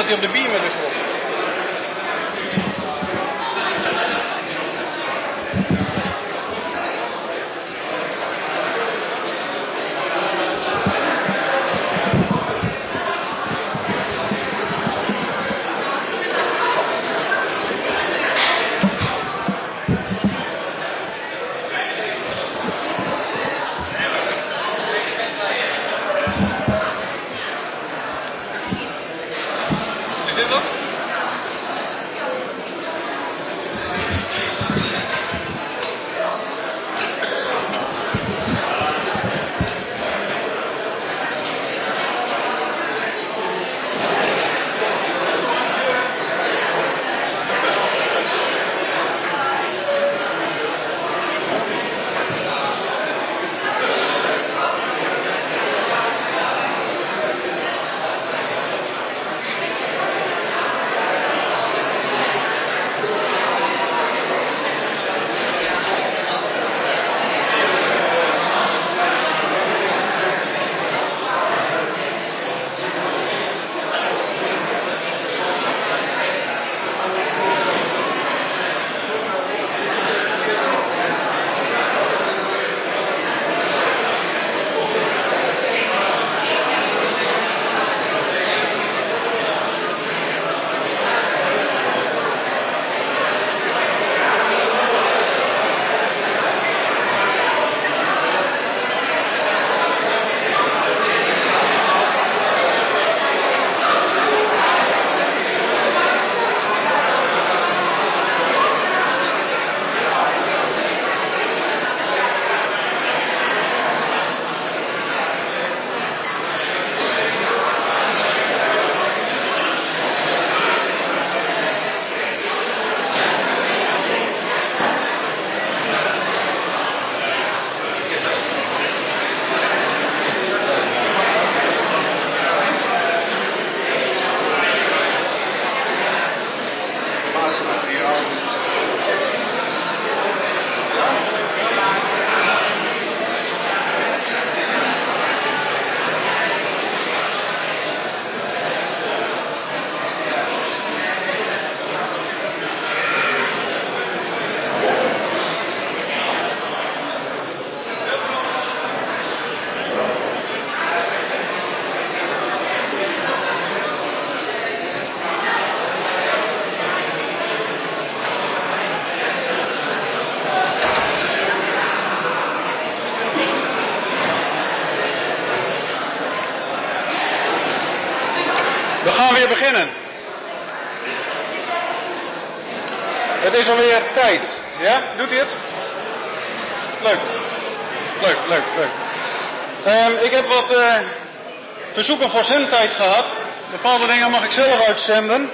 staat hij op de beamer doet hij het? Leuk. Leuk, leuk, leuk. Ehm, ik heb wat eh, verzoeken voor zendtijd gehad. Bepaalde dingen mag ik zelf uitzenden.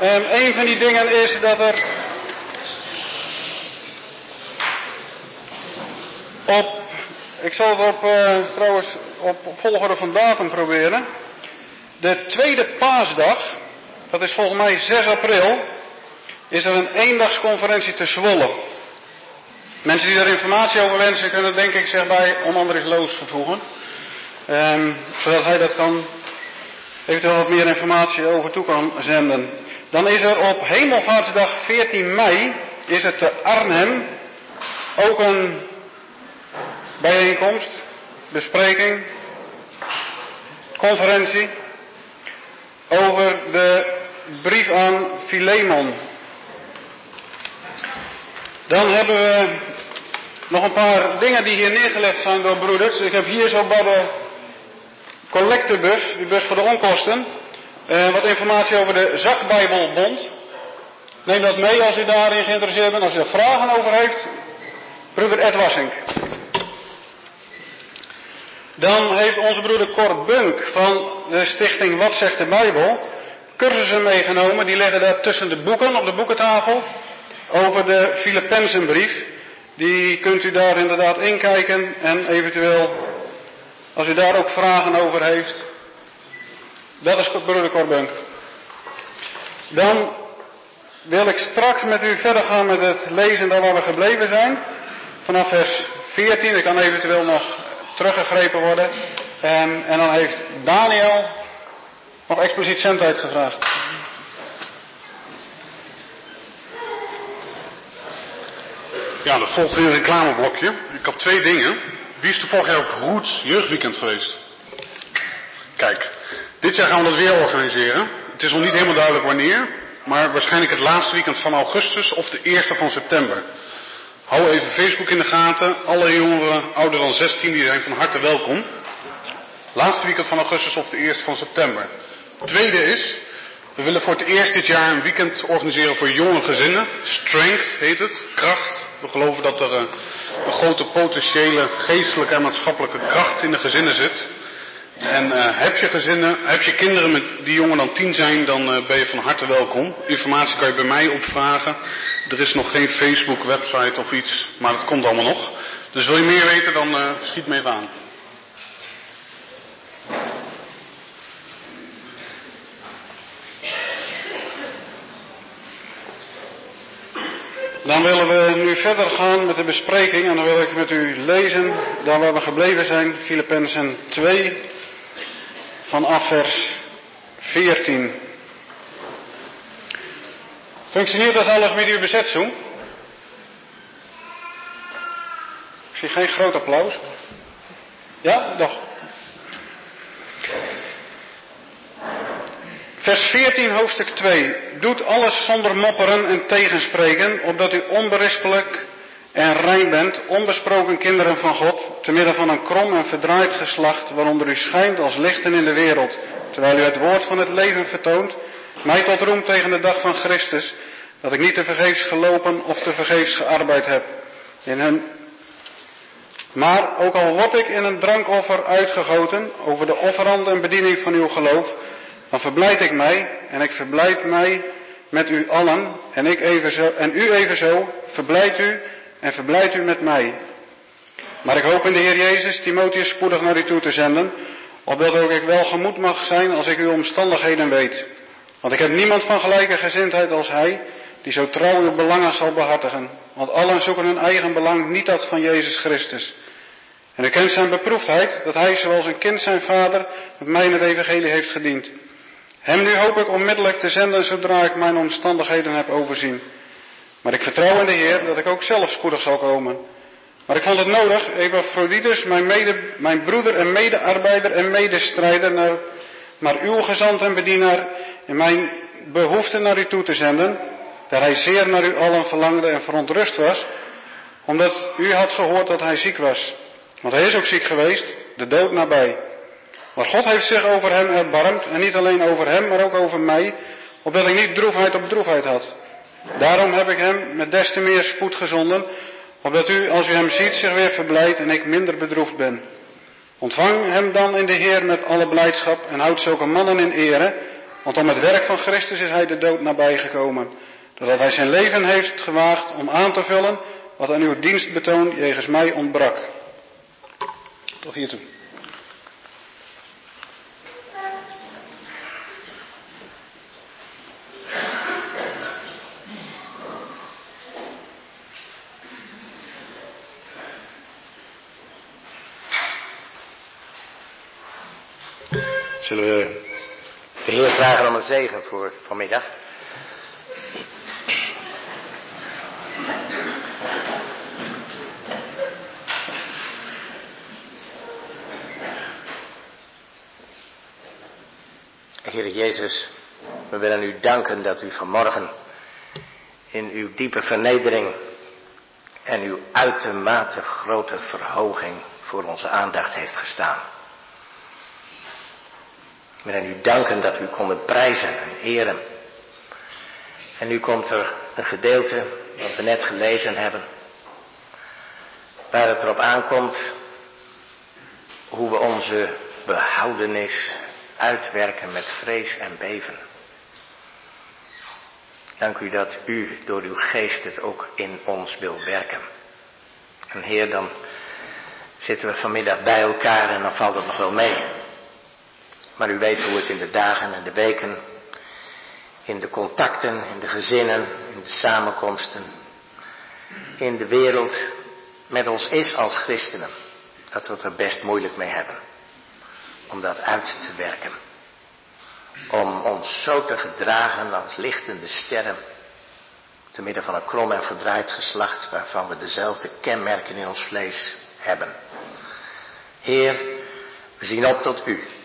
Ehm, een van die dingen is dat er op, ik zal het op, eh, trouwens op volgorde van datum proberen. De tweede paasdag, dat is volgens mij 6 april, is er een eendagsconferentie te Zwolle. Mensen die daar informatie over wensen kunnen denk ik zich bij om Andries Loos vervoegen. Ehm, zodat hij dat kan, eventueel wat meer informatie over toe kan zenden. Dan is er op Hemelvaartsdag 14 mei, is het te Arnhem, ook een bijeenkomst, bespreking, conferentie over de brief aan Filemon. Dan hebben we nog een paar dingen die hier neergelegd zijn door broeders. Ik heb hier zo bij de collectebus, die bus voor de onkosten, eh, wat informatie over de zakbijbelbond. Neem dat mee als u daarin geïnteresseerd bent. Als u er vragen over heeft, broeder Ed Wassink. Dan heeft onze broeder Cor Bunk van de stichting Wat zegt de Bijbel cursussen meegenomen. Die liggen daar tussen de boeken op de boekentafel over de Filippenzenbrief. Die kunt u daar inderdaad inkijken en eventueel, als u daar ook vragen over heeft, dat is broeder Cor Bunk. Dan wil ik straks met u verder gaan met het lezen daar waar we gebleven zijn. Vanaf vers 14, dat kan eventueel nog teruggegrepen worden. En, en dan heeft Daniel Nog expliciet zendtijd gevraagd. Ja, dat volgt weer een reclameblokje. Ik had twee dingen. Wie is er vorig jaar ook Roots Jeugdweekend geweest? Kijk, dit jaar gaan we dat weer organiseren. Het is nog niet helemaal duidelijk wanneer, maar waarschijnlijk het laatste weekend van augustus of de eerste van september. Hou even Facebook in de gaten. Alle jongeren ouder dan 16 die zijn van harte welkom. Laatste weekend van augustus of de eerste van september. Tweede is, we willen voor het eerst dit jaar een weekend organiseren voor jonge gezinnen. Strength heet het, kracht. We geloven dat er een, een grote potentiële geestelijke en maatschappelijke kracht in de gezinnen zit. En uh, heb je gezinnen, heb je kinderen met, die jonger dan tien zijn, dan uh, ben je van harte welkom. Informatie kan je bij mij opvragen. Er is nog geen Facebook website of iets, maar dat komt allemaal nog. Dus wil je meer weten, dan schiet me even aan. Dan willen we nu verder gaan met de bespreking en dan wil ik met u lezen daar waar we gebleven zijn, Filippenzen 2, vanaf vers 14. Functioneert das alles met uw besetzung? Ik zie geen groot applaus. Ja, nog. Vers 14, hoofdstuk 2. Doet alles zonder mopperen en tegenspreken, opdat u onberispelijk en rein bent, onbesproken kinderen van God, te midden van een krom en verdraaid geslacht, waaronder u schijnt als lichten in de wereld, terwijl u het woord van het leven vertoont, mij tot roem tegen de dag van Christus, dat ik niet te vergeefs gelopen of te vergeefs gearbeid heb. In hun... Maar ook al word ik in een drankoffer uitgegoten over de offerande en bediening van uw geloof, dan verblijd ik mij en ik verblijd mij met u allen en, ik evenzo, en u evenzo, verblijd u en verblijd u met mij. Maar ik hoop in de Heer Jezus Timotheus spoedig naar u toe te zenden, opdat ook ik wel gemoed mag zijn als ik uw omstandigheden weet. Want ik heb niemand van gelijke gezindheid als hij, die zo trouw uw belangen zal behartigen. Want allen zoeken hun eigen belang, niet dat van Jezus Christus. En u kent zijn beproefdheid, dat hij zoals een kind zijn vader met mij in het evangelie heeft gediend. Hem nu hoop ik onmiddellijk te zenden zodra ik mijn omstandigheden heb overzien. Maar ik vertrouw in de Heer dat ik ook zelf spoedig zal komen. Maar ik vond het nodig Epaphroditus, mijn, mede, mijn broeder en medearbeider en medestrijder, naar, uw gezant en bedienaar in mijn behoefte naar u toe te zenden, daar hij zeer naar u allen verlangde en verontrust was, omdat u had gehoord dat hij ziek was. Want hij is ook ziek geweest, de dood nabij. Maar God heeft zich over hem erbarmd, en niet alleen over hem, maar ook over mij, opdat ik niet droefheid op droefheid had. Daarom heb ik hem met des te meer spoed gezonden, opdat u, als u hem ziet, zich weer verblijdt en ik minder bedroefd ben. Ontvang hem dan in de Heer met alle blijdschap en houd zulke mannen in ere, want om het werk van Christus is hij de dood nabijgekomen, doordat hij zijn leven heeft gewaagd om aan te vullen wat aan uw dienstbetoon jegens mij ontbrak. Tot hiertoe. Zullen we de Heer vragen om een zegen voor vanmiddag? Heer Jezus, we willen u danken dat u vanmorgen in uw diepe vernedering en uw uitermate grote verhoging voor onze aandacht heeft gestaan. We willen u danken dat u konden prijzen en eren. En nu komt er een gedeelte, wat we net gelezen hebben, waar het erop aankomt hoe we onze behoudenis uitwerken met vrees en beven. Dank u dat u door uw geest het ook in ons wil werken. En Heer, dan zitten we vanmiddag bij elkaar en dan valt het nog wel mee. Maar u weet hoe het in de dagen en de weken, in de contacten, in de gezinnen, in de samenkomsten, in de wereld met ons is als christenen. Dat we het er best moeilijk mee hebben om dat uit te werken. om ons zo te gedragen als lichtende sterren, te midden van een krom en verdraaid geslacht waarvan we dezelfde kenmerken in ons vlees hebben. Heer, we zien op tot U.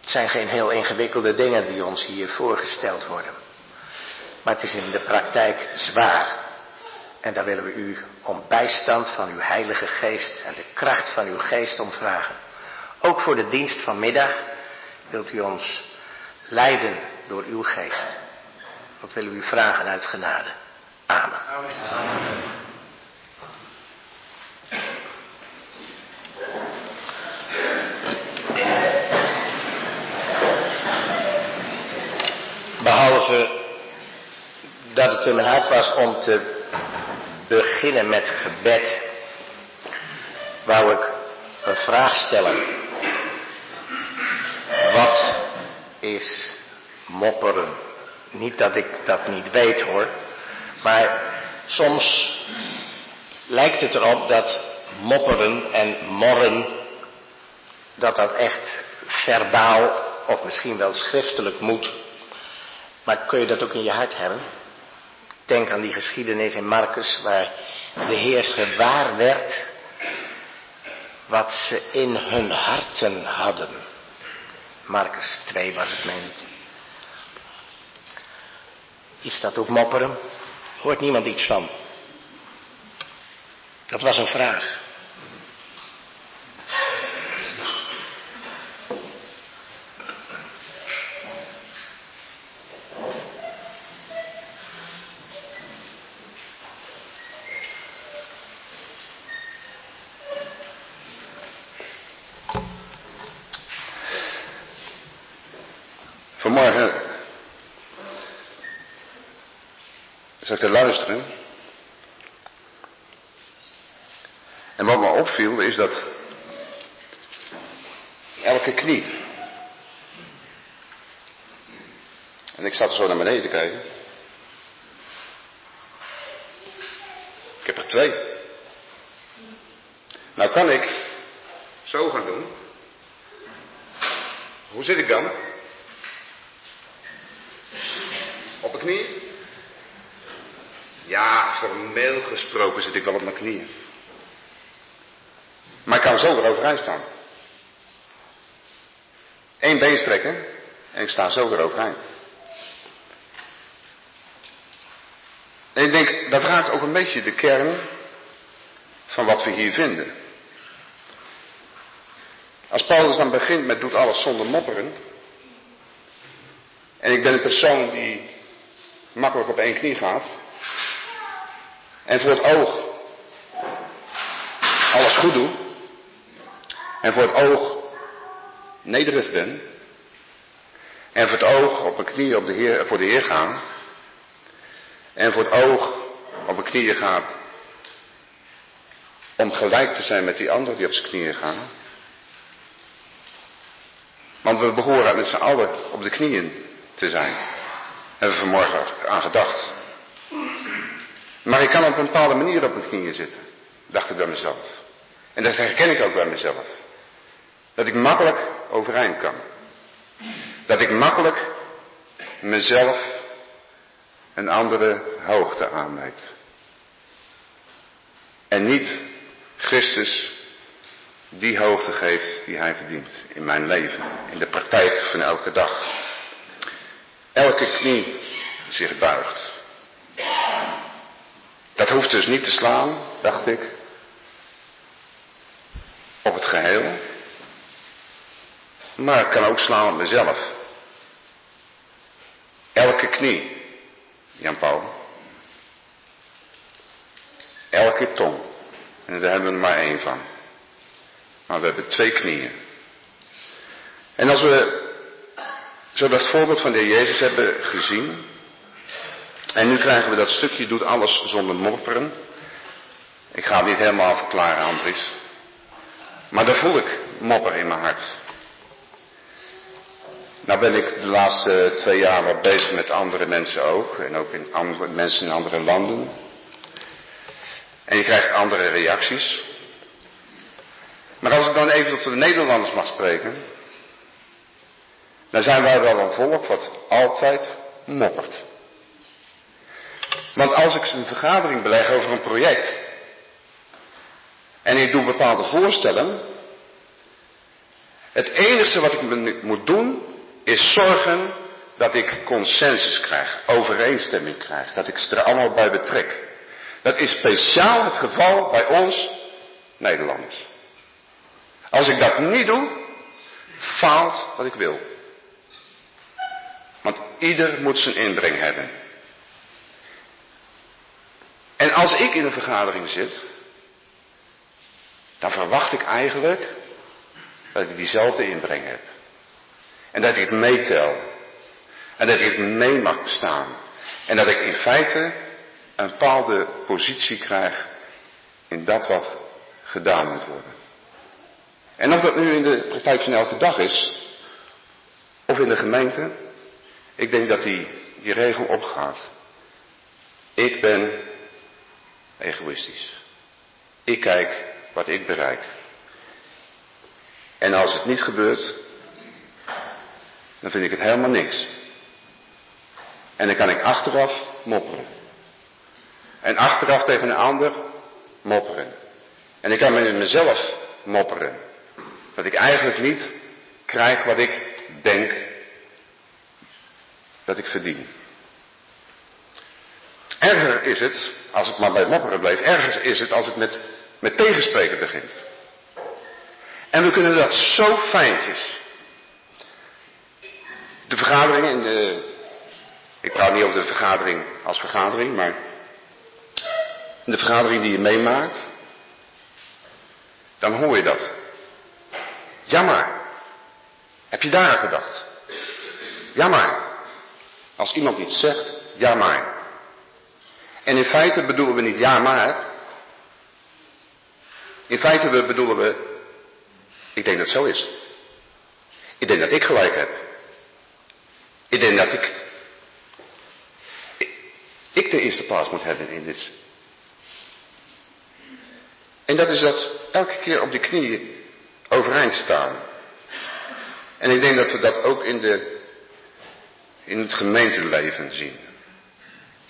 Het zijn geen heel ingewikkelde dingen die ons hier voorgesteld worden. Maar het is in de praktijk zwaar. En daar willen we u om bijstand van uw Heilige Geest en de kracht van uw Geest om vragen. Ook voor de dienst van middag wilt u ons leiden door uw Geest. Dat willen we u vragen uit genade. Amen. Amen. Behalve dat het in mijn hart was om te beginnen met gebed, wou ik een vraag stellen. Wat is mopperen? Niet dat ik dat niet weet hoor, maar soms lijkt het erop dat mopperen en morren, dat dat echt verbaal of misschien wel schriftelijk moet. Maar kun je dat ook in je hart hebben? Denk aan die geschiedenis in Marcus waar de Heer gewaar werd wat ze in hun harten hadden. Marcus 2 was het meen. Is dat ook mopperen? Hoort niemand iets van? Dat was een vraag. Te luisteren. En wat me opviel is dat elke knie. En ik zat zo naar beneden te kijken. Ik heb er twee. Nou kan ik zo gaan doen. Hoe zit ik dan? Op een knie? Ja, formeel gesproken zit ik wel op mijn knieën. Maar ik kan zo overeind staan. Eén been strekken en ik sta zo overeind. En ik denk, dat raakt ook een beetje de kern van wat we hier vinden. Als Paulus dan begint met doet alles zonder mopperen. En ik ben een persoon die makkelijk op één knie gaat. En voor het oog alles goed doen. En voor het oog nederig ben. En voor het oog op mijn knieën op de heer, voor de Heer gaan. En voor het oog op mijn knieën gaat. Om gelijk te zijn met die anderen die op zijn knieën gaan. Want we behoren met z'n allen op de knieën te zijn. Hebben we vanmorgen aan gedacht. Maar ik kan op een bepaalde manier op mijn knieën zitten, dacht ik bij mezelf. En dat herken ik ook bij mezelf. Dat ik makkelijk overeind kan. Dat ik makkelijk mezelf een andere hoogte aanmeet. En niet Christus die hoogte geeft die hij verdient in mijn leven, in de praktijk van elke dag. Elke knie zich buigt. Dat hoeft dus niet te slaan, dacht ik, op het geheel. Maar het kan ook slaan op mezelf. Elke knie, Jan Paul. Elke tong. En daar hebben we er maar één van. Maar we hebben twee knieën. En als we zo dat voorbeeld van de Heer Jezus hebben gezien, en nu krijgen we dat stukje, doet alles zonder mopperen. Ik ga het niet helemaal verklaren, Andries. Maar daar voel ik mopper in mijn hart. Nou ben ik de laatste twee jaar wat bezig met andere mensen ook. En ook in andere, mensen in andere landen. En je krijgt andere reacties. Maar als ik dan even tot de Nederlanders mag spreken. Dan zijn wij wel een volk wat altijd moppert. Want als ik een vergadering beleg over een project en ik doe bepaalde voorstellen, het enige wat ik moet doen is zorgen dat ik consensus krijg, overeenstemming krijg, dat ik ze er allemaal bij betrek. Dat is speciaal het geval bij ons Nederlanders. Als ik dat niet doe, faalt wat ik wil. Want ieder moet zijn inbreng hebben. En als ik in een vergadering zit, dan verwacht ik eigenlijk dat ik diezelfde inbreng heb. En dat ik het meetel. En dat ik het mee mag bestaan. En dat ik in feite een bepaalde positie krijg in dat wat gedaan moet worden. En of dat nu in de praktijk van elke dag is, of in de gemeente, ik denk dat die, die regel opgaat. Ik ben egoïstisch. Ik kijk wat ik bereik. En als het niet gebeurt, dan vind ik het helemaal niks. En dan kan ik achteraf mopperen. En achteraf tegen een ander mopperen. En ik kan met mezelf mopperen. Dat ik eigenlijk niet krijg wat ik denk dat ik verdien. Erger is het, als het maar bij mopperen bleef, erger is het als het met, met tegenspreken begint. En we kunnen dat zo fijntjes. De vergaderingen in de. Ik praat niet over de vergadering als vergadering, maar. De vergadering die je meemaakt. Dan hoor je dat. Ja maar. Heb je daar aan gedacht? Ja maar. Als iemand iets zegt, ja maar. En in feite bedoelen we niet ja maar. In feite bedoelen we, ik denk dat het zo is. Ik denk dat ik gelijk heb. Ik denk dat ik, ik de eerste plaats moet hebben in dit. En dat is dat elke keer op die knieën overeind staan. En ik denk dat we dat ook in, de, in het gemeenteleven zien.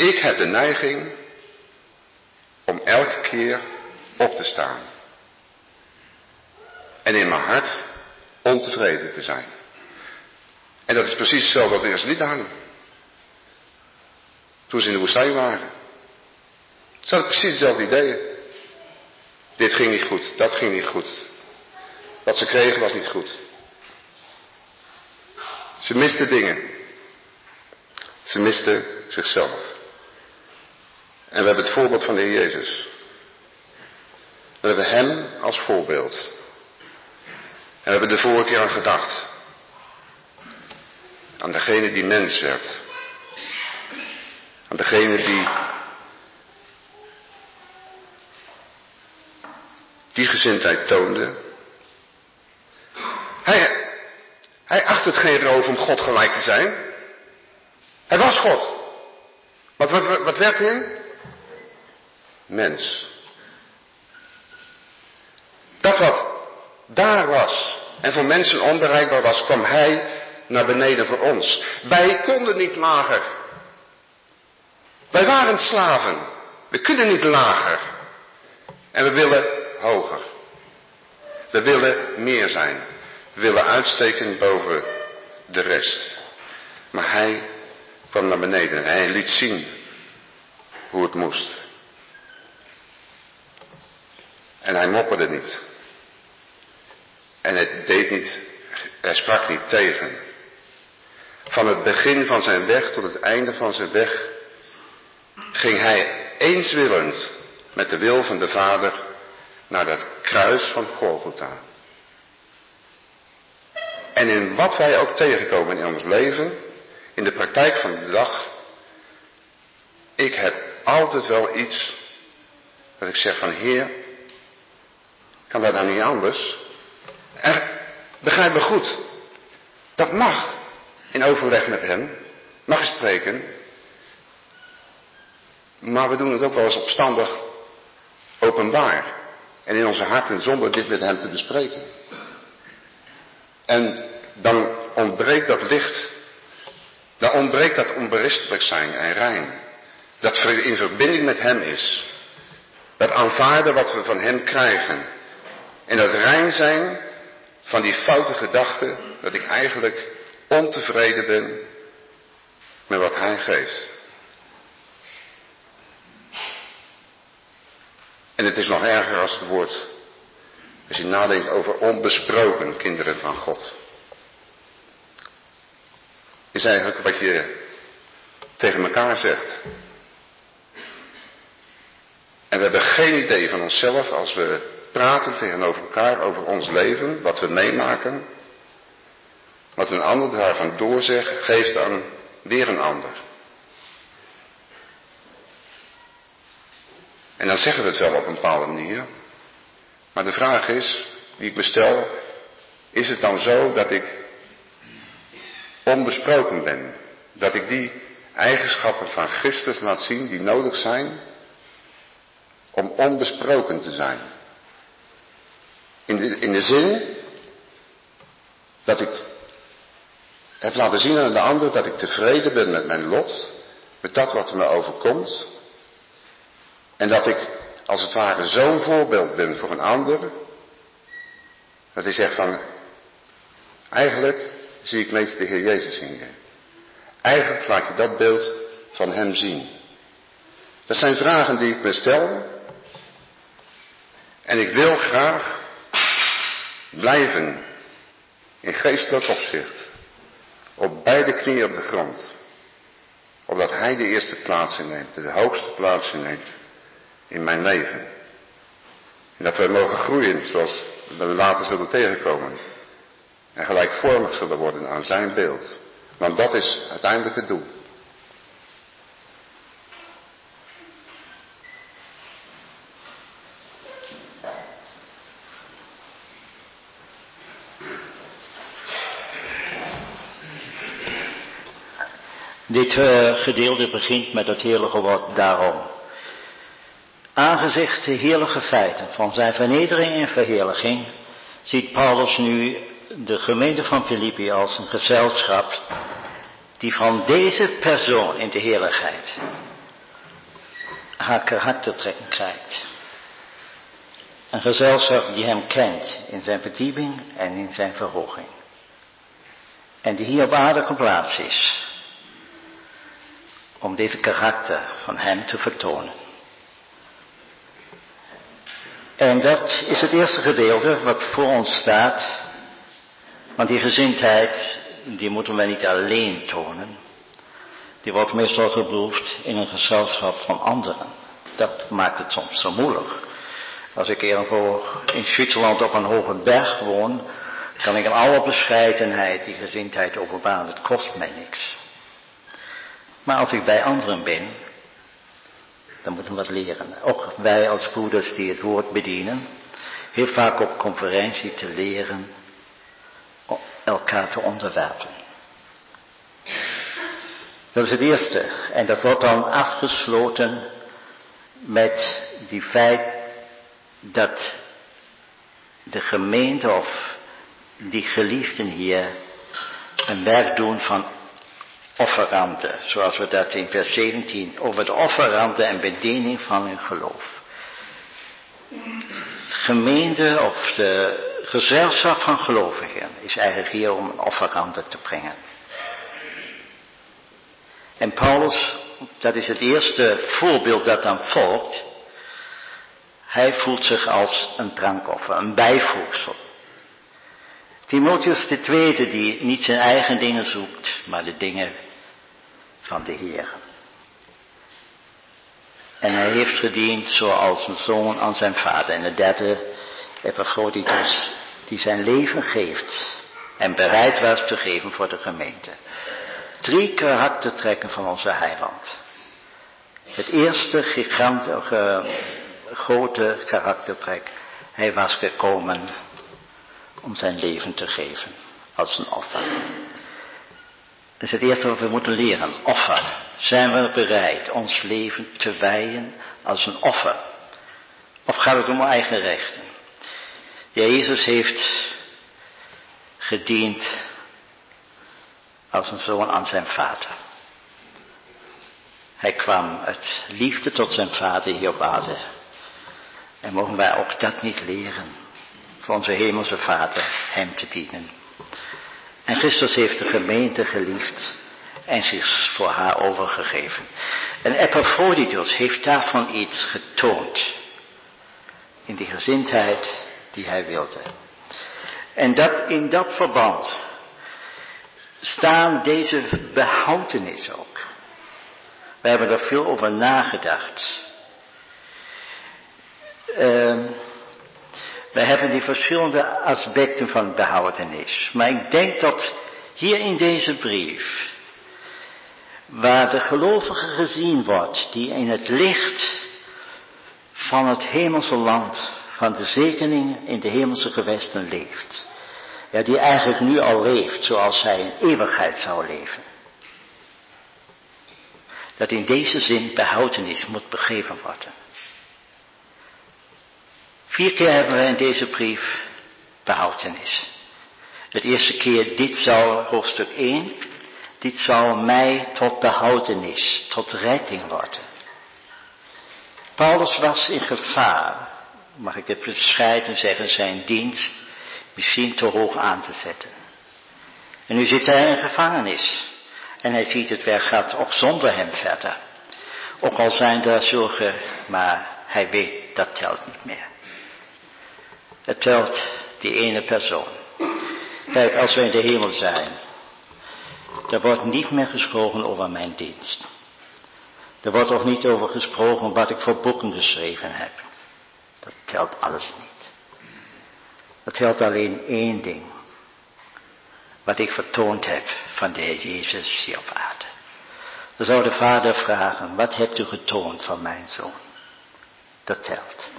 Ik heb de neiging om elke keer op te staan. En in mijn hart ontevreden te zijn. En dat is precies hetzelfde wat de Israëlieten Toen ze in de woestijn waren. Ze hadden precies hetzelfde ideeën. Dit ging niet goed, dat ging niet goed. Wat ze kregen was niet goed. Ze misten dingen. Ze misten zichzelf. En we hebben het voorbeeld van de Heer Jezus. We hebben Hem als voorbeeld. En we hebben de vorige keer aan gedacht. Aan degene die mens werd. Aan degene die die gezindheid toonde. Hij, hij acht het geen roof om God gelijk te zijn. Hij was God. Wat, wat, wat werd hij? Mens. Dat wat daar was en voor mensen onbereikbaar was, kwam hij naar beneden voor ons. Wij konden niet lager. Wij waren slaven. We kunnen niet lager. En we willen hoger. We willen meer zijn. We willen uitsteken boven de rest. Maar hij kwam naar beneden en hij liet zien hoe het moest. En hij mopperde niet. En het deed niet, hij sprak niet tegen. Van het begin van zijn weg tot het einde van zijn weg ging hij eenswillend met de wil van de Vader naar dat kruis van Golgotha. En in wat wij ook tegenkomen in ons leven, in de praktijk van de dag, ik heb altijd wel iets dat ik zeg van Heer, kan dat nou niet anders? Er, begrijp me goed, dat mag in overleg met hem, mag je spreken, maar we doen het ook wel eens opstandig openbaar. En in onze harten zonder dit met hem te bespreken. En dan ontbreekt dat licht. Dan ontbreekt dat onberispelijk zijn en rein. Dat in verbinding met Hem is. Dat aanvaarden wat we van Hem krijgen. En dat rein zijn van die foute gedachte dat ik eigenlijk ontevreden ben met wat Hij geeft. En het is nog erger als het woord, als je nadenkt over onbesproken kinderen van God. Is eigenlijk wat je tegen elkaar zegt. En we hebben geen idee van onszelf als we praten tegenover elkaar over ons leven, wat we meemaken. Wat een ander daarvan doorzegt, geeft aan weer een ander. En dan zeggen we het wel op een bepaalde manier. Maar de vraag is, die ik me stel, is het dan zo dat ik onbesproken ben? Dat ik die eigenschappen van Christus laat zien die nodig zijn om onbesproken te zijn? In de, in de zin dat ik heb laten zien aan de ander dat ik tevreden ben met mijn lot, met dat wat me overkomt. En dat ik als het ware zo'n voorbeeld ben voor een ander, dat hij zegt van, eigenlijk zie ik mee de Heer Jezus in je. Eigenlijk laat je dat beeld van Hem zien. Dat zijn vragen die ik me stel. En ik wil graag blijven in geestelijk opzicht. Op beide knieën op de grond. Opdat Hij de eerste plaats inneemt, de hoogste plaats inneemt in mijn leven. En dat wij mogen groeien zoals we later zullen tegenkomen. En gelijkvormig zullen worden aan zijn beeld. Want dat is uiteindelijk het doel. Dit uh, gedeelte begint met het heerlijke woord daarom. Aangezicht de heerlijke feiten van zijn vernedering en verheerlijking, ziet Paulus nu de gemeente van Filippi als een gezelschap die van deze persoon in de heerlijkheid haar karaktertrekken krijgt. Een gezelschap die hem kent in zijn verdieping en in zijn verhoging. En die hier op aarde geplaatst is om deze karakter van hem te vertonen. En dat is het eerste gedeelte wat voor ons staat. Want die gezindheid, die moeten wij niet alleen tonen. Die wordt meestal geproefd in een gezelschap van anderen. Dat maakt het soms zo moeilijk. Als ik ergens in Zwitserland op een hoge berg woon, kan ik in alle bescheidenheid die gezindheid openbaren. Het kost mij niks. Maar als ik bij anderen ben, dan moeten we wat leren. Ook wij als broeders die het woord bedienen, heel vaak op conferentie te leren elkaar te onderwerpen. Dat is het eerste. En dat wordt dan afgesloten met die feit dat de gemeente of die geliefden hier een werk doen van offeranden, zoals we dat in vers 17 over de offeranden en bediening van hun geloof. Gemeente of de gezelschap van gelovigen is eigenlijk hier om een offerande te brengen. En Paulus, dat is het eerste voorbeeld dat dan volgt. Hij voelt zich als een drankoffer, een bijvoegsel. Timotheus de tweede die niet zijn eigen dingen zoekt, maar de dingen van de Heer. En hij heeft gediend zoals een zoon aan zijn vader. En de derde, Epaphroditus, die zijn leven geeft en bereid was te geven voor de gemeente. Drie karaktertrekken van onze heiland. Het eerste gigantische, grote karaktertrek. Hij was gekomen om zijn leven te geven als een offer. Is het eerste wat we moeten leren. Offer. Zijn we bereid ons leven te wijden als een offer? Of gaat het om eigen rechten? Jezus heeft gediend als een zoon aan zijn vader. Hij kwam uit liefde tot zijn vader hier op aarde. En mogen wij ook dat niet leren, voor onze hemelse vader hem te dienen. En Christus heeft de gemeente geliefd en zich voor haar overgegeven. En Epaphroditus heeft daarvan iets getoond. In die gezindheid die hij wilde. En dat in dat verband staan deze behoudenissen ook. We hebben er veel over nagedacht. Uh, we hebben die verschillende aspecten van behoudenis. Maar ik denk dat hier in deze brief, waar de gelovige gezien wordt, die in het licht van het hemelse land, van de zegening in de hemelse gewesten leeft. Ja, die eigenlijk nu al leeft zoals hij in eeuwigheid zou leven. Dat in deze zin behoudenis moet begeven worden. Vier keer hebben we in deze brief behoudenis. Het eerste keer, dit zou, hoofdstuk 1, dit zou mij tot behoudenis, tot redding worden. Paulus was in gevaar, mag ik het bescheiden zeggen, zijn dienst misschien te hoog aan te zetten. En nu zit hij in gevangenis. En hij ziet het werk gaat ook zonder hem verder. Ook al zijn er zulke, maar hij weet dat telt niet meer. Het telt die ene persoon. Kijk, als wij in de hemel zijn, er wordt niet meer gesproken over mijn dienst. Er wordt ook niet over gesproken wat ik voor boeken geschreven heb. Dat telt alles niet. Dat telt alleen één ding. Wat ik vertoond heb van de Heer Jezus hier op aarde. Dan zou de vader vragen, wat hebt u getoond van mijn zoon? Dat telt.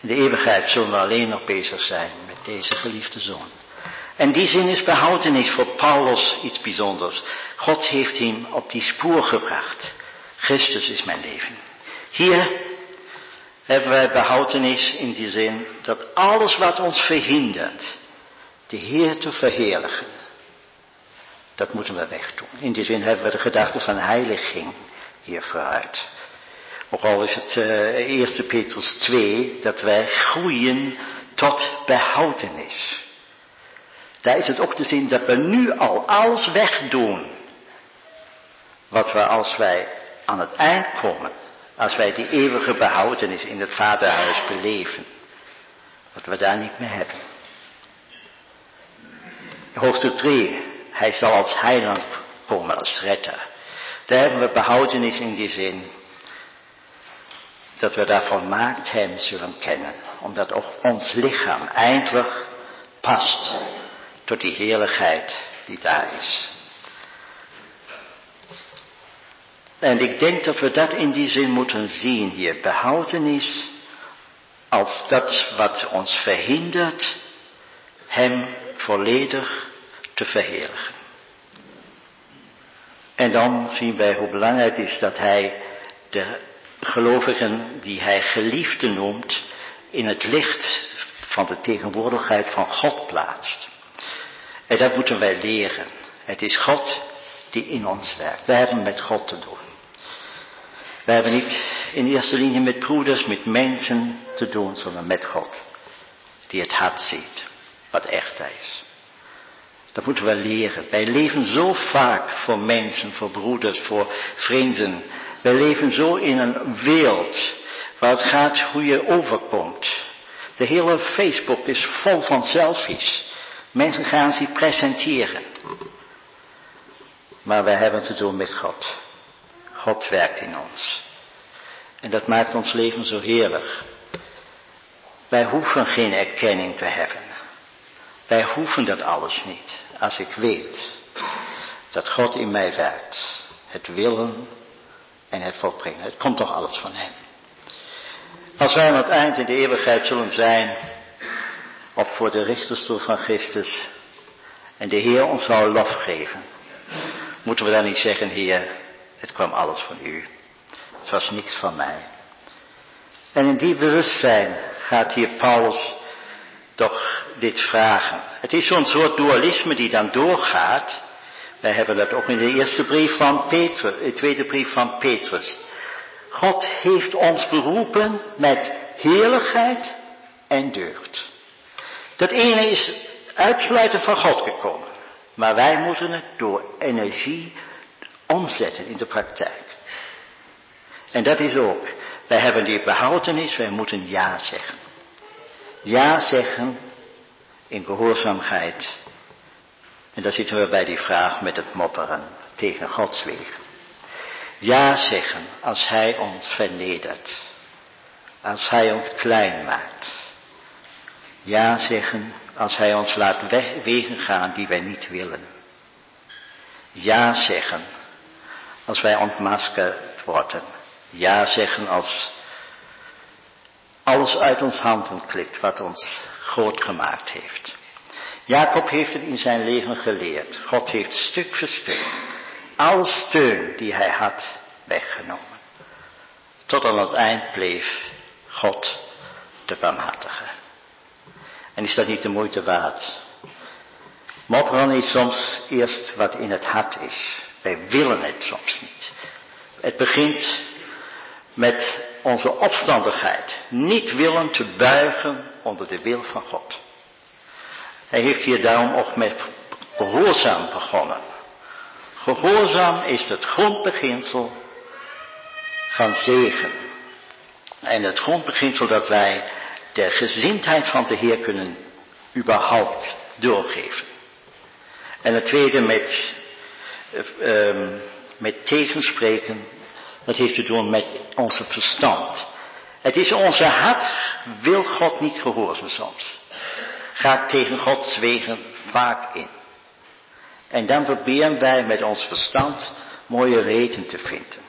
In de eeuwigheid zullen we alleen nog bezig zijn met deze geliefde zoon. En die zin is behoudenis voor Paulus iets bijzonders. God heeft hem op die spoor gebracht. Christus is mijn leven. Hier hebben wij behoudenis in die zin dat alles wat ons verhindert de Heer te verheerlijken, dat moeten we wegdoen. In die zin hebben we de gedachte van heiliging hier vooruit. Ook al is het uh, 1 Petrus 2 dat wij groeien tot behoudenis. Daar is het ook de zin dat we nu al alles wegdoen. Wat we als wij aan het eind komen, als wij die eeuwige behoudenis in het vaderhuis beleven, wat we daar niet meer hebben. Hoofdstuk 3, hij zal als heiland komen, als redder. Daar hebben we behoudenis in die zin dat we daarvan maakt hem zullen kennen. Omdat ook ons lichaam eindelijk past tot die heerlijkheid die daar is. En ik denk dat we dat in die zin moeten zien hier. Behoudenis als dat wat ons verhindert hem volledig te verheerlijken. En dan zien wij hoe belangrijk het is dat hij de gelovigen die hij geliefde noemt, in het licht van de tegenwoordigheid van God plaatst. En dat moeten wij leren. Het is God die in ons werkt. Wij hebben met God te doen. Wij hebben niet in eerste linie met broeders, met mensen te doen, sondern met God. Die het hart ziet, wat echt is. Dat moeten we leren. Wij leven zo vaak voor mensen, voor broeders, voor vrienden, wij leven zo in een wereld waar het gaat hoe je overkomt. De hele Facebook is vol van selfies. Mensen gaan zich presenteren. Maar wij hebben te doen met God. God werkt in ons. En dat maakt ons leven zo heerlijk. Wij hoeven geen erkenning te hebben. Wij hoeven dat alles niet. Als ik weet dat God in mij werkt. Het willen en het volbrengen. Het komt toch alles van Hem. Als wij aan het eind in de eeuwigheid zullen zijn, of voor de richterstoel van Christus, en de Heer ons zou lof geven, moeten we dan niet zeggen, Heer, het kwam alles van U. Het was niks van mij. En in die bewustzijn gaat hier Paulus toch dit vragen. Het is zo'n soort dualisme die dan doorgaat. Wij hebben dat ook in de eerste brief van Petrus, de tweede brief van Petrus. God heeft ons beroepen met heerlijkheid en deugd. Dat ene is uitsluitend van God gekomen. Maar wij moeten het door energie omzetten in de praktijk. En dat is ook, wij hebben die behoudenis, wij moeten ja zeggen. Ja zeggen in gehoorzaamheid. En daar zitten we bij die vraag met het mopperen tegen Gods wegen. Ja zeggen als Hij ons vernedert. Als Hij ons klein maakt. Ja zeggen als Hij ons laat wegen gaan die wij niet willen. Ja zeggen als wij ontmaskerd worden. Ja zeggen als alles uit ons handen klikt wat ons groot gemaakt heeft. Jacob heeft het in zijn leven geleerd. God heeft stuk voor stuk alle steun die hij had weggenomen. Tot aan het eind bleef God de barmhartige. En is dat niet de moeite waard? Mopperen is soms eerst wat in het hart is. Wij willen het soms niet. Het begint met onze opstandigheid. Niet willen te buigen onder de wil van God. Hij heeft hier daarom ook met gehoorzaam begonnen. Gehoorzaam is het grondbeginsel van zegen. En het grondbeginsel dat wij de gezindheid van de Heer kunnen überhaupt doorgeven. En het tweede met, uh, met tegenspreken, dat heeft te doen met onze verstand. Het is onze hart, wil God niet gehoorzaam soms. Gaat tegen Gods wegen vaak in. En dan proberen wij met ons verstand mooie reden te vinden.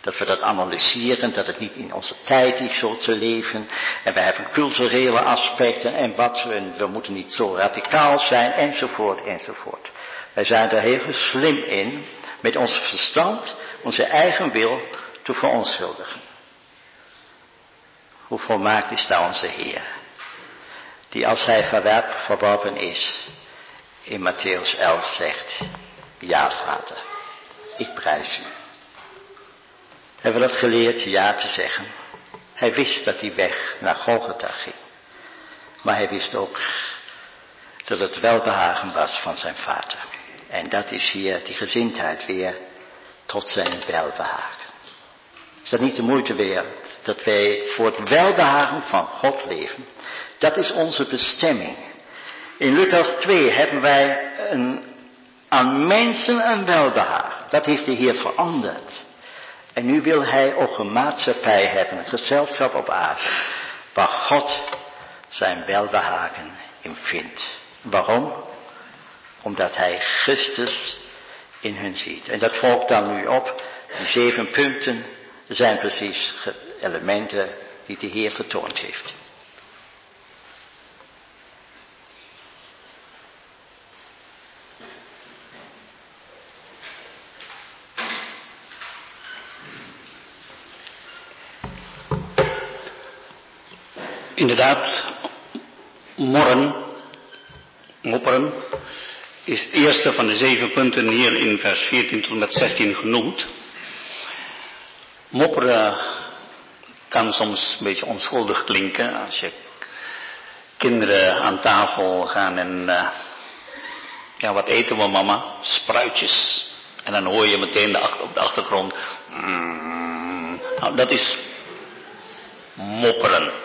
Dat we dat analyseren, dat het niet in onze tijd is zo te leven. En we hebben culturele aspecten en wat, en we moeten niet zo radicaal zijn, enzovoort, enzovoort. Wij zijn er heel slim in, met ons verstand, onze eigen wil te veronschuldigen. Hoe volmaakt is daar onze Heer? Die als hij verworpen is, in Matthäus 11 zegt, ja vader, ik prijs u. Hebben we dat geleerd ja te zeggen? Hij wist dat hij weg naar Golgotha ging. Maar hij wist ook dat het welbehagen was van zijn vader. En dat is hier die gezindheid weer tot zijn welbehagen. Is dat niet de moeite waard dat wij voor het welbehagen van God leven? Dat is onze bestemming. In Lucas 2 hebben wij een, aan mensen een welbehagen. Dat heeft de Heer veranderd. En nu wil hij ook een maatschappij hebben, een gezelschap op aarde, waar God zijn welbehagen in vindt. Waarom? Omdat hij Christus in hun ziet. En dat volgt dan nu op. Die zeven punten zijn precies elementen die de Heer vertoond heeft. Inderdaad, morren, mopperen, is het eerste van de zeven punten hier in vers 14 tot en met 16 genoemd. Mopperen kan soms een beetje onschuldig klinken als je kinderen aan tafel gaan en uh, ja, wat eten we mama? Spruitjes. En dan hoor je meteen de achter, op de achtergrond. Mm, nou, dat is mopperen.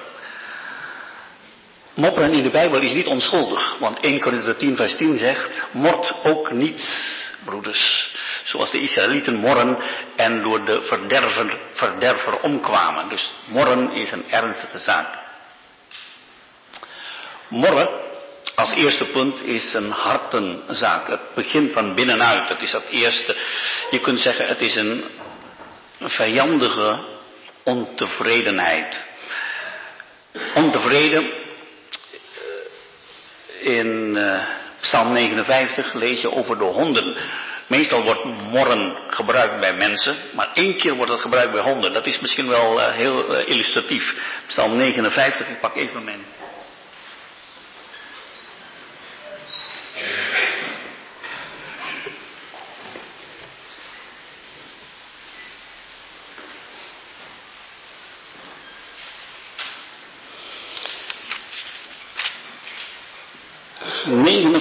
Mopperen in de Bijbel is niet onschuldig, want 1 Corinthië 10 vers 10 zegt, mort ook niet, broeders, zoals de Israëlieten morren en door de verderver, verderver omkwamen. Dus morren is een ernstige zaak. Morren, als eerste punt, is een hartenzaak. Het begint van binnenuit. Het is het eerste. Je kunt zeggen, het is een vijandige ontevredenheid. Ontevreden in uh, Psalm 59 lees je over de honden. Meestal wordt morren gebruikt bij mensen, maar één keer wordt het gebruikt bij honden. Dat is misschien wel uh, heel uh, illustratief. Psalm 59, ik pak even mijn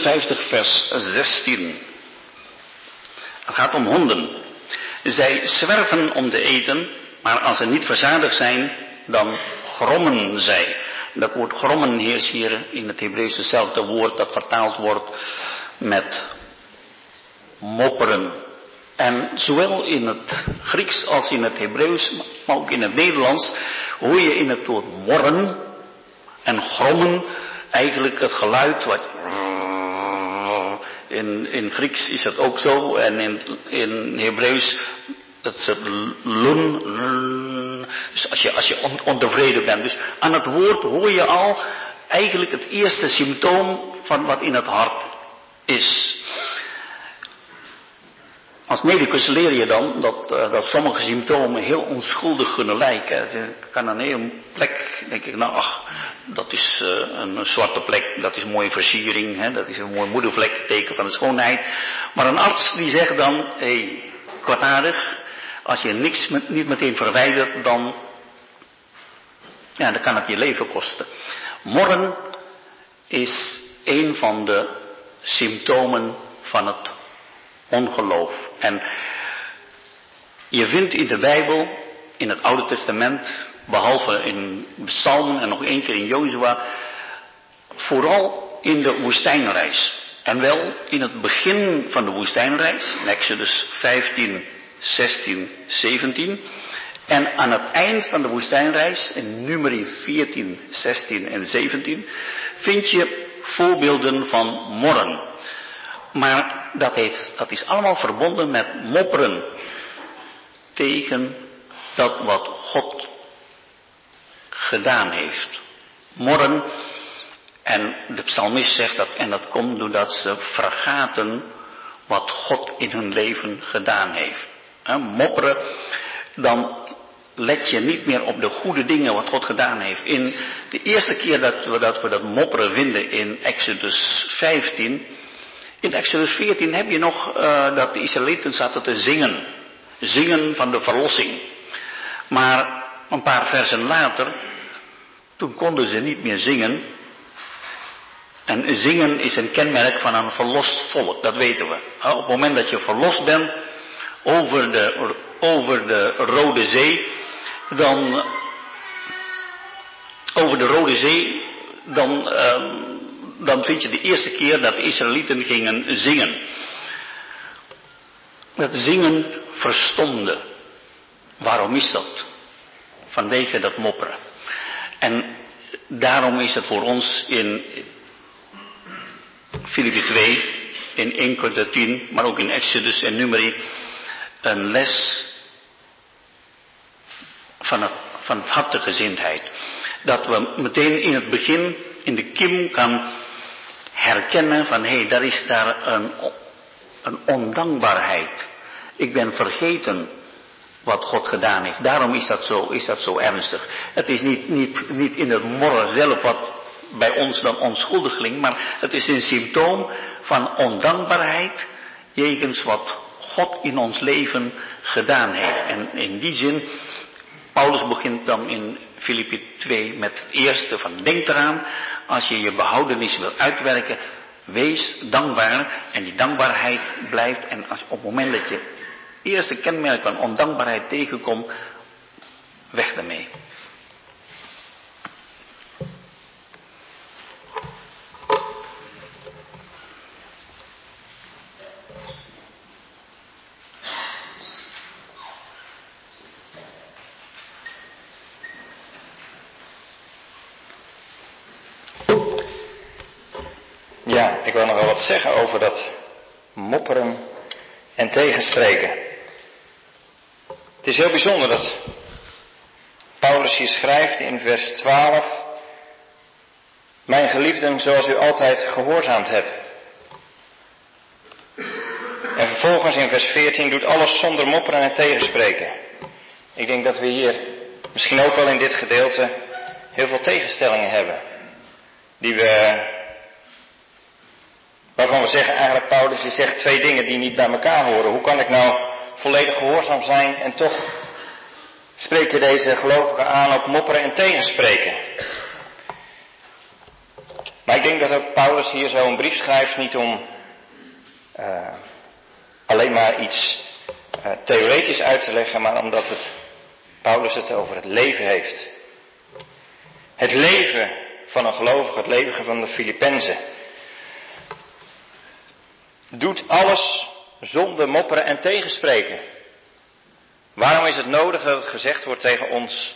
59 vers 16. Het gaat om honden. Zij zwerven om te eten, maar als ze niet verzadigd zijn, dan grommen zij. Dat woord grommen heerst hier in het Hebreeuws hetzelfde woord dat vertaald wordt met mopperen. En zowel in het Grieks als in het Hebreeuws, maar ook in het Nederlands, hoor je in het woord morren en grommen eigenlijk het geluid wat in, in Grieks is dat ook zo en in, in Hebreeuws het lun. Dus als je, als je ontevreden bent. Dus aan het woord hoor je al eigenlijk het eerste symptoom van wat in het hart is. Als medicus leer je dan dat, uh, dat sommige symptomen heel onschuldig kunnen lijken. Ik kan aan een plek, denk ik, nou ach, dat is uh, een, zwarte plek, dat is mooie versiering, hè, dat is een mooi moedervlek, teken van de schoonheid. Maar een arts die zegt dan, hé, hey, kwaadaardig, als je niks niet meteen verwijdert, dan, ja, dan kan het je leven kosten. Morgen is een van de symptomen van het ongeloof. En je vindt in de Bijbel, in het Oude Testament, behalve in Psalmen en nog één keer in Jozua, vooral in de woestijnreis. En wel in het begin van de woestijnreis, Exodus 15, 16, 17. En aan het eind van de woestijnreis, in nummer 14, 16 en 17, vind je voorbeelden van morren. Maar dat, heeft, is allemaal verbonden met mopperen tegen dat wat God gedaan heeft. Morren, en de psalmist zegt dat, en dat komt doordat ze vergaten wat God in hun leven gedaan heeft. mopperen, dan let je niet meer op de goede dingen wat God gedaan heeft. In de eerste keer dat we dat, we dat mopperen vinden in Exodus 15, in Exodus 14 heb je nog uh, dat de Israëlieten zaten te zingen. Zingen van de verlossing. Maar een paar versen later, toen konden ze niet meer zingen. En zingen is een kenmerk van een verlost volk, dat weten we. Op het moment dat je verlost bent over de, over de Rode Zee, dan over de Rode Zee, dan, uh, dan vind je de eerste keer dat de Israëlieten gingen zingen. Dat zingen verstomde. Waarom is dat? Vanwege dat mopperen. En daarom is het voor ons in Filippi 2, in 1 Korinther 10, maar ook in Exodus en Numeri, een les van het, van het hartegezindheid. Dat we meteen in het begin, in de kim, kan herkennen van hé, hey, daar is daar een, een ondankbaarheid. Ik ben vergeten wat God gedaan heeft. Daarom is dat zo, is dat zo ernstig. Het is niet, niet, niet in het morren zelf wat bij ons dan onschuldig klinkt, maar het is een symptoom van ondankbaarheid jegens wat God in ons leven gedaan heeft. En in die zin, Paulus begint dan in Filippi 2 met het eerste van denk eraan, als je je behoudenis wil uitwerken, wees dankbaar en die dankbaarheid blijft en als op het moment dat je eerste kenmerk van ondankbaarheid tegenkomt, weg daarmee. ik wil nog wel zeggen over dat mopperen en tegenspreken. Het is heel bijzonder dat Paulus hier schrijft in vers 12. Mijn geliefden, zoals u altijd gehoorzaamd hebt. En vervolgens in vers 14 doet alles zonder mopperen en tegenspreken. Ik denk dat we hier misschien ook wel in dit gedeelte heel veel tegenstellingen hebben. Die we Waarvan we zeggen eigenlijk, Paulus, je zegt twee dingen die niet bij elkaar horen. Hoe kan ik nou volledig gehoorzaam zijn en toch spreek je deze gelovigen aan op mopperen en tegenspreken? Maar ik denk dat ook Paulus hier zo een brief schrijft niet om uh, alleen maar iets uh, theoretisch uit te leggen, maar omdat het, Paulus het over het leven heeft. Het leven van een gelovige, het leven van de Filippenzen. Doet alles zonder mopperen en tegenspreken. Waarom is het nodig dat het gezegd wordt tegen ons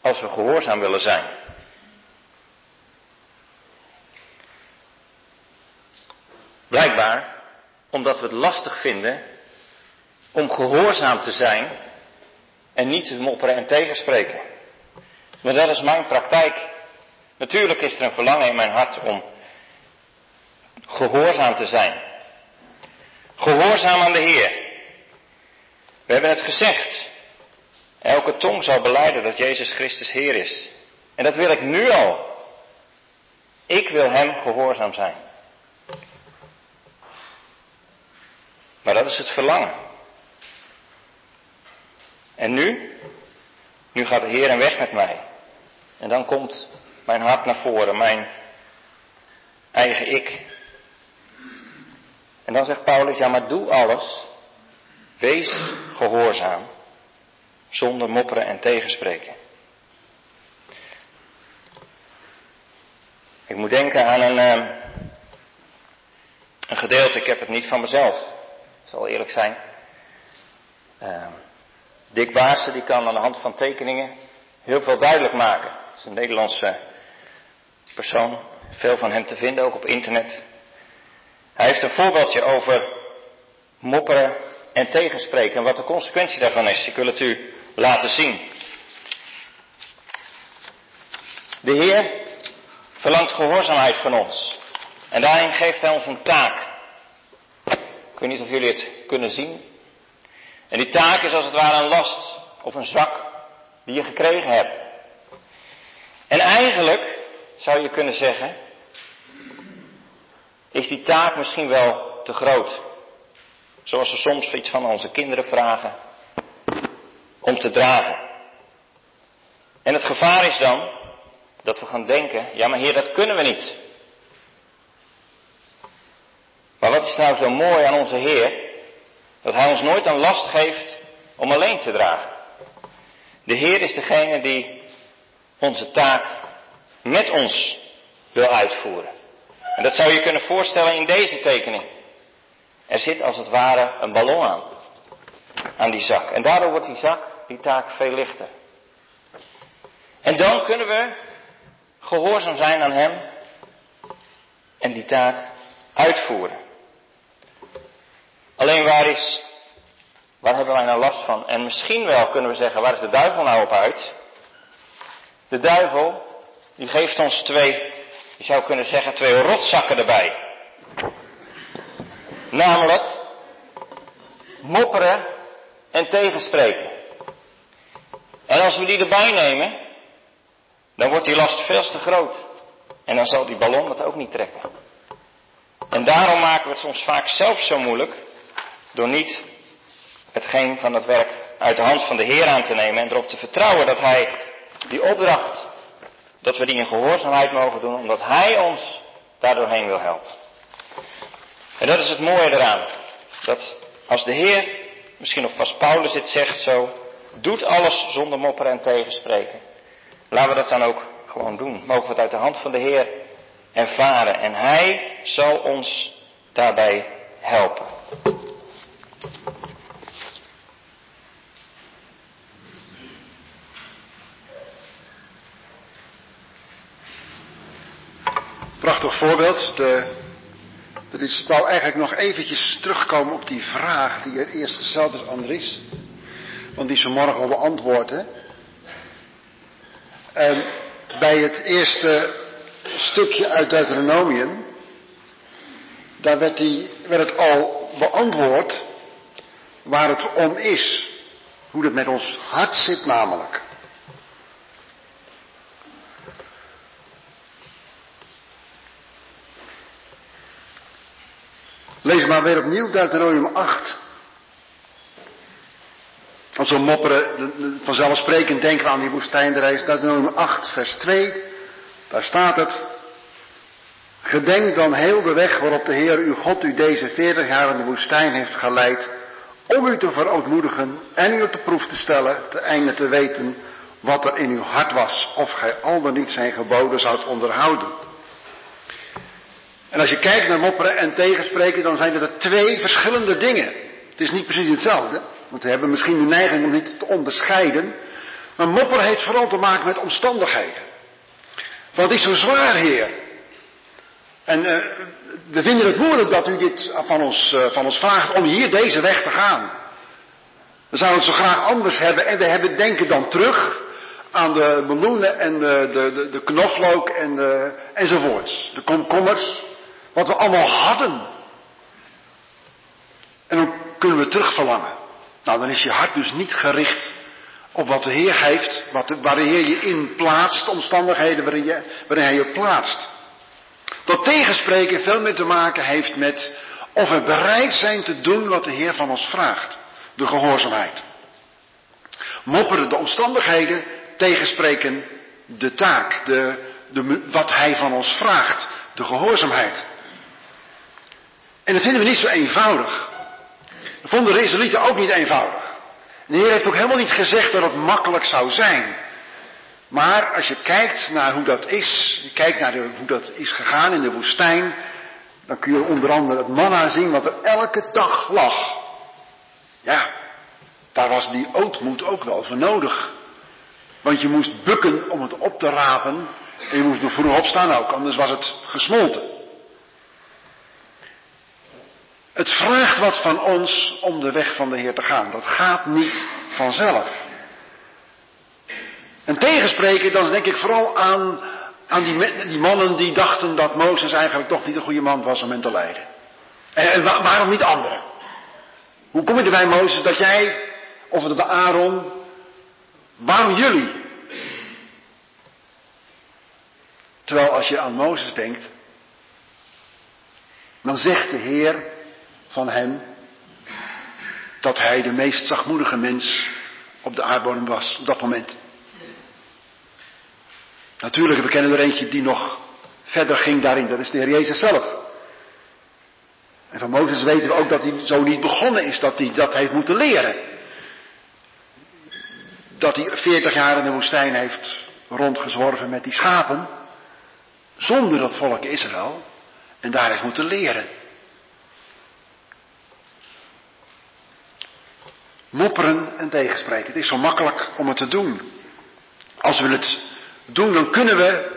als we gehoorzaam willen zijn? Blijkbaar omdat we het lastig vinden om gehoorzaam te zijn en niet te mopperen en tegenspreken. Maar dat is mijn praktijk. Natuurlijk is er een verlangen in mijn hart om gehoorzaam te zijn. Gehoorzaam aan de Heer. We hebben het gezegd. Elke tong zal beleiden dat Jezus Christus Heer is. En dat wil ik nu al. Ik wil Hem gehoorzaam zijn. Maar dat is het verlangen. En nu? Nu gaat de Heer een weg met mij. En dan komt mijn hart naar voren, mijn eigen ik. En dan zegt Paulus, ja maar doe alles, wees gehoorzaam, zonder mopperen en tegenspreken. Ik moet denken aan een, ehm, een gedeelte, ik heb het niet van mezelf, ik zal eerlijk zijn. Uh, Dick Baarsen die kan aan de hand van tekeningen heel veel duidelijk maken. Dat is een Nederlandse persoon, veel van hem te vinden, ook op internet. Hij heeft een voorbeeldje over mopperen en tegenspreken en wat de consequentie daarvan is. Ik wil het u laten zien. De Heer verlangt gehoorzaamheid van ons. En daarin geeft Hij ons een taak. Ik weet niet of jullie het kunnen zien. En die taak is als het ware een last of een zak die je gekregen hebt. En eigenlijk zou je kunnen zeggen, is die taak misschien wel te groot. Zoals we soms iets van onze kinderen vragen om te dragen. En het gevaar is dan dat we gaan denken, ja maar heer, dat kunnen we niet. Maar wat is nou zo mooi aan onze Heer? Dat Hij ons nooit een last geeft om alleen te dragen. De Heer is degene die onze taak met ons wil uitvoeren. En dat zou je kunnen voorstellen in deze tekening. Er zit als het ware een ballon aan. Aan die zak. En daardoor wordt die zak, die taak, veel lichter. En dan kunnen we gehoorzaam zijn aan Hem en die taak uitvoeren. Alleen waar is, waar hebben wij nou last van? En misschien wel kunnen we zeggen, waar is de duivel nou op uit? De duivel, die geeft ons twee, je zou kunnen zeggen, twee rotzakken erbij. Namelijk, mopperen en tegenspreken. En als we die erbij nemen, dan wordt die last veel te groot. En dan zal die ballon het ook niet trekken. En daarom maken we het soms vaak zelf zo moeilijk door niet hetgeen van het werk uit de hand van de Heer aan te nemen en erop te vertrouwen dat Hij die opdracht, dat we die in gehoorzaamheid mogen doen, omdat Hij ons daardoorheen wil helpen. En dat is het mooie eraan. Dat als de Heer, misschien nog pas Paulus dit zegt zo, doet alles zonder mopperen en tegenspreken. Laten we dat dan ook gewoon doen. Mogen we het uit de hand van de Heer ervaren. En Hij zal ons daarbij helpen. Prachtig voorbeeld. De, dat is, wou eigenlijk nog eventjes terugkomen op die vraag die er eerst gesteld is, Andries. Want die is vanmorgen al beantwoord. Hè? En bij het eerste stukje uit Deuteronomium, daar werd, die, werd het al beantwoord waar het om is. Hoe het met ons hart zit namelijk. Lees maar weer opnieuw Deuteronomium 8. Als we mopperen, vanzelfsprekend denken we aan die woestijnreis. Deuteronomium 8, vers 2. Daar staat het. Gedenk dan heel de weg waarop de Heer uw God u deze veertig jaar in de woestijn heeft geleid, om u te verootmoedigen en u op de proef te stellen, te einde te weten wat er in uw hart was, of gij al dan niet zijn geboden zoudt onderhouden. En als je kijkt naar mopperen en tegenspreken, dan zijn er twee verschillende dingen. Het is niet precies hetzelfde, want we hebben misschien de neiging om niet te onderscheiden. Maar mopperen heeft vooral te maken met omstandigheden. Wat is zo zwaar, Heer? En uh, we vinden het moeilijk dat u dit van ons, uh, van ons vraagt om hier deze weg te gaan. We zouden het zo graag anders hebben en we hebben denken dan terug aan de meloenen en de, de, de, de knoflook en de, enzovoorts. De komkommers. Wat we allemaal hadden. En dan kunnen we terugverlangen. Nou, dan is je hart dus niet gericht op wat de Heer heeft, wat de, waar de Heer je in plaatst, omstandigheden waarin, je, waarin Hij je plaatst. Dat tegenspreken veel meer te maken heeft met of we bereid zijn te doen wat de Heer van ons vraagt. De gehoorzaamheid. Mopperen de omstandigheden, tegenspreken de taak, de, de, wat Hij van ons vraagt, de gehoorzaamheid. En dat vinden we niet zo eenvoudig. Dat vonden de ook niet eenvoudig. De Heer heeft ook helemaal niet gezegd dat het makkelijk zou zijn. Maar als je kijkt naar hoe dat is, je kijkt naar hoe dat is gegaan in de woestijn, dan kun je onder andere het manna zien wat er elke dag lag. Ja, daar was die ootmoed ook wel voor nodig. Want je moest bukken om het op te rapen en je moest er vroeg opstaan ook, anders was het gesmolten. Het vraagt wat van ons om de weg van de Heer te gaan. Dat gaat niet vanzelf. En tegenspreken, dan denk ik vooral aan, aan die, die, mannen die dachten dat Mozes eigenlijk toch niet een goede man was om hen te leiden. En, en waarom niet anderen? Hoe kom je erbij, Mozes, dat jij, of het de Aaron, waarom jullie? Terwijl als je aan Mozes denkt, dan zegt de Heer van hem dat hij de meest zachtmoedige mens op de aardbodem was op dat moment. Natuurlijk, we kennen er eentje die nog verder ging daarin, dat is de Heer Jezus zelf. En van Mozes weten we ook dat hij zo niet begonnen is, dat hij dat heeft moeten leren. Dat hij 40 jaar in de woestijn heeft rondgezworven met die schapen, zonder dat volk Israël, en daar heeft moeten leren. Mopperen en tegenspreken. Het is zo makkelijk om het te doen. Als we het doen, dan kunnen we.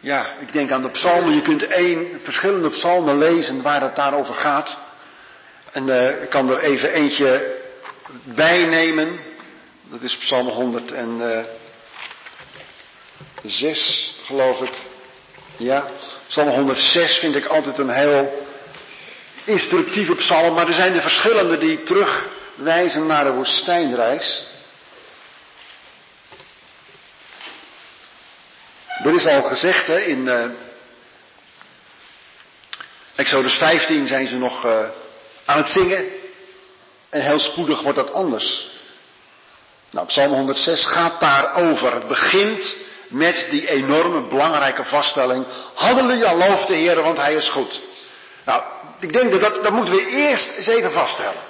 Ja, ik denk aan de psalmen. Je kunt één verschillende psalmen lezen waar het daarover gaat. En uh, ik kan er even eentje bij nemen. Dat is psalm 106, geloof ik. Ja, psalm 106 vind ik altijd een heel instructieve psalm. Maar er zijn de verschillende die terugwijzen naar de woestijnreis. Er is al gezegd hè, in uh, Exodus 15 zijn ze nog uh, aan het zingen. En heel spoedig wordt dat anders. Nou, Psalm 106 gaat daarover. Het begint met die enorme belangrijke vaststelling. Halleluja, loof de Heer, want Hij is goed. Nou, ik denk dat, dat dat moeten we eerst eens even vaststellen.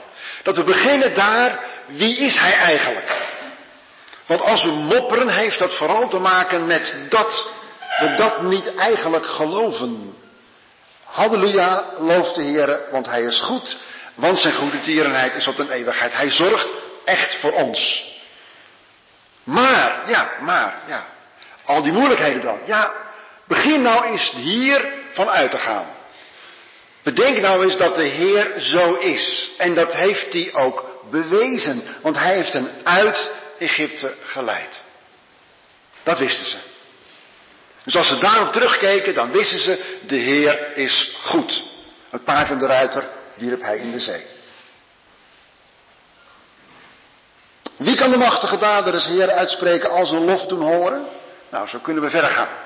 Dat we beginnen daar, wie is Hij eigenlijk? Want als we mopperen, heeft dat vooral te maken met dat we dat niet eigenlijk geloven. Halleluja, loof de Heer, want Hij is goed, want zijn goede tierenheid is tot een eeuwigheid. Hij zorgt echt voor ons. Maar, ja, maar, ja, al die moeilijkheden dan. Ja, begin nou eens hier van uit te gaan. Bedenk nou eens dat de Heer zo is. En dat heeft hij ook bewezen. Want hij heeft hen uit Egypte geleid. Dat wisten ze. Dus als ze daarop terugkeken, dan wisten ze, de Heer is goed. Het paard van de ruiter wierp hij in de zee. Wie kan de machtige daden des Heer uitspreken als een lof doen horen? Nou, zo kunnen we verder gaan.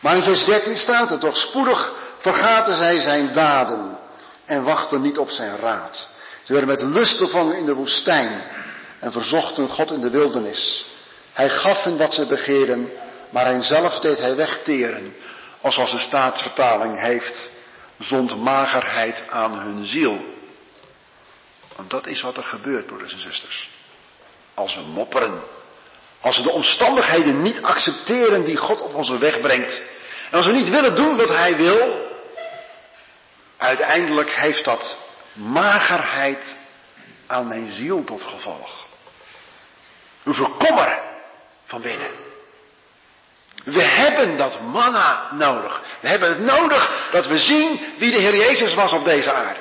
Maar in vers 13 staat er toch, spoedig vergaten zij zijn daden en wachten niet op zijn raad. Ze werden met lust gevangen in de woestijn en verzochten God in de wildernis. Hij gaf hen wat ze begeerden, maar hij zelf deed hij wegteren. Of zoals de staatsvertaling heeft, zond magerheid aan hun ziel. Want dat is wat er gebeurt, broeders en zusters. Als we mopperen. Als we de omstandigheden niet accepteren die God op onze weg brengt. En als we niet willen doen wat Hij wil. Uiteindelijk heeft dat magerheid aan mijn ziel tot gevolg. Hoeveel kommer van binnen. We hebben dat manna nodig. We hebben het nodig dat we zien wie de Heer Jezus was op deze aarde.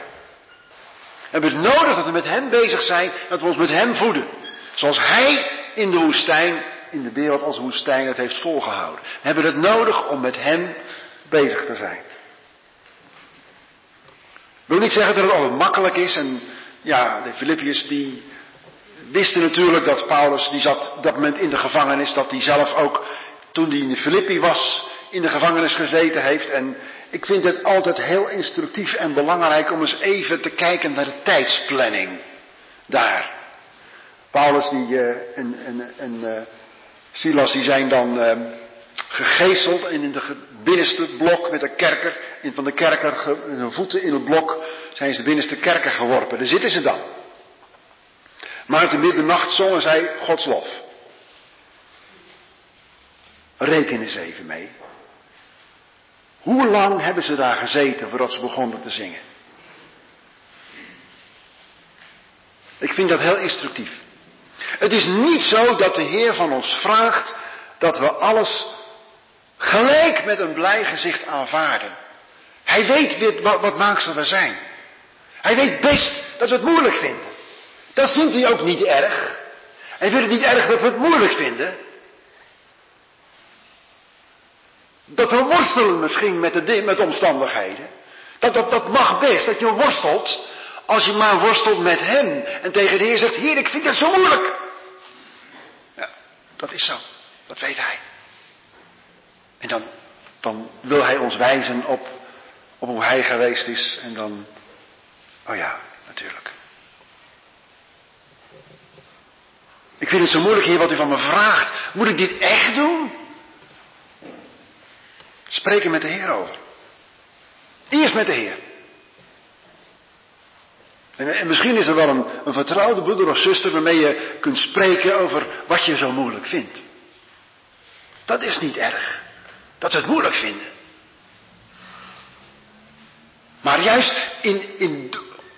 We hebben het nodig dat we met Hem bezig zijn, dat we ons met Hem voeden. Zoals Hij in de woestijn, in de wereld als woestijn, het heeft volgehouden. We hebben het nodig om met Hem bezig te zijn. Wil niet zeggen dat het altijd makkelijk is. En ja, de Filippiërs die wisten natuurlijk dat Paulus, die zat op dat moment in de gevangenis, dat hij zelf ook, toen hij in Filippi was, in de gevangenis gezeten heeft. En ik vind het altijd heel instructief en belangrijk om eens even te kijken naar de tijdsplanning daar. Paulus die, uh, en, uh, Silas die zijn dan uh, gegezeld en in de binnenste blok met de kerker, van de kerker, hun voeten in het blok, zijn ze binnenste kerker geworpen. Daar zitten ze dan. Maar de middernacht zongen zij Gods lof. Reken eens even mee. Hoe lang hebben ze daar gezeten voordat ze begonnen te zingen? Ik vind dat heel instructief. Het is niet zo dat de Heer van ons vraagt dat we alles gelijk met een blij gezicht aanvaarden. Hij weet wat, wat we zijn. Hij weet best dat we het moeilijk vinden. Dat vindt hij ook niet erg. Hij vindt het niet erg dat we het moeilijk vinden. Dat we worstelen misschien met de, met omstandigheden. Dat, dat, dat mag best, dat je worstelt. Als je maar worstelt met hem. En tegen de Heer zegt, Heer, ik vind het zo moeilijk. Ja, dat is zo. Dat weet hij. En dan, dan wil hij ons wijzen op, op hoe hij geweest is. En dan, oh ja, natuurlijk. Ik vind het zo moeilijk, Heer, wat u van me vraagt. Moet ik dit echt doen? Spreek er met de Heer over. Eerst met de Heer. En, en misschien is er wel een, een vertrouwde broeder of zuster waarmee je kunt spreken over wat je zo moeilijk vindt. Dat is niet erg. Dat we het moeilijk vinden. Maar juist in, in,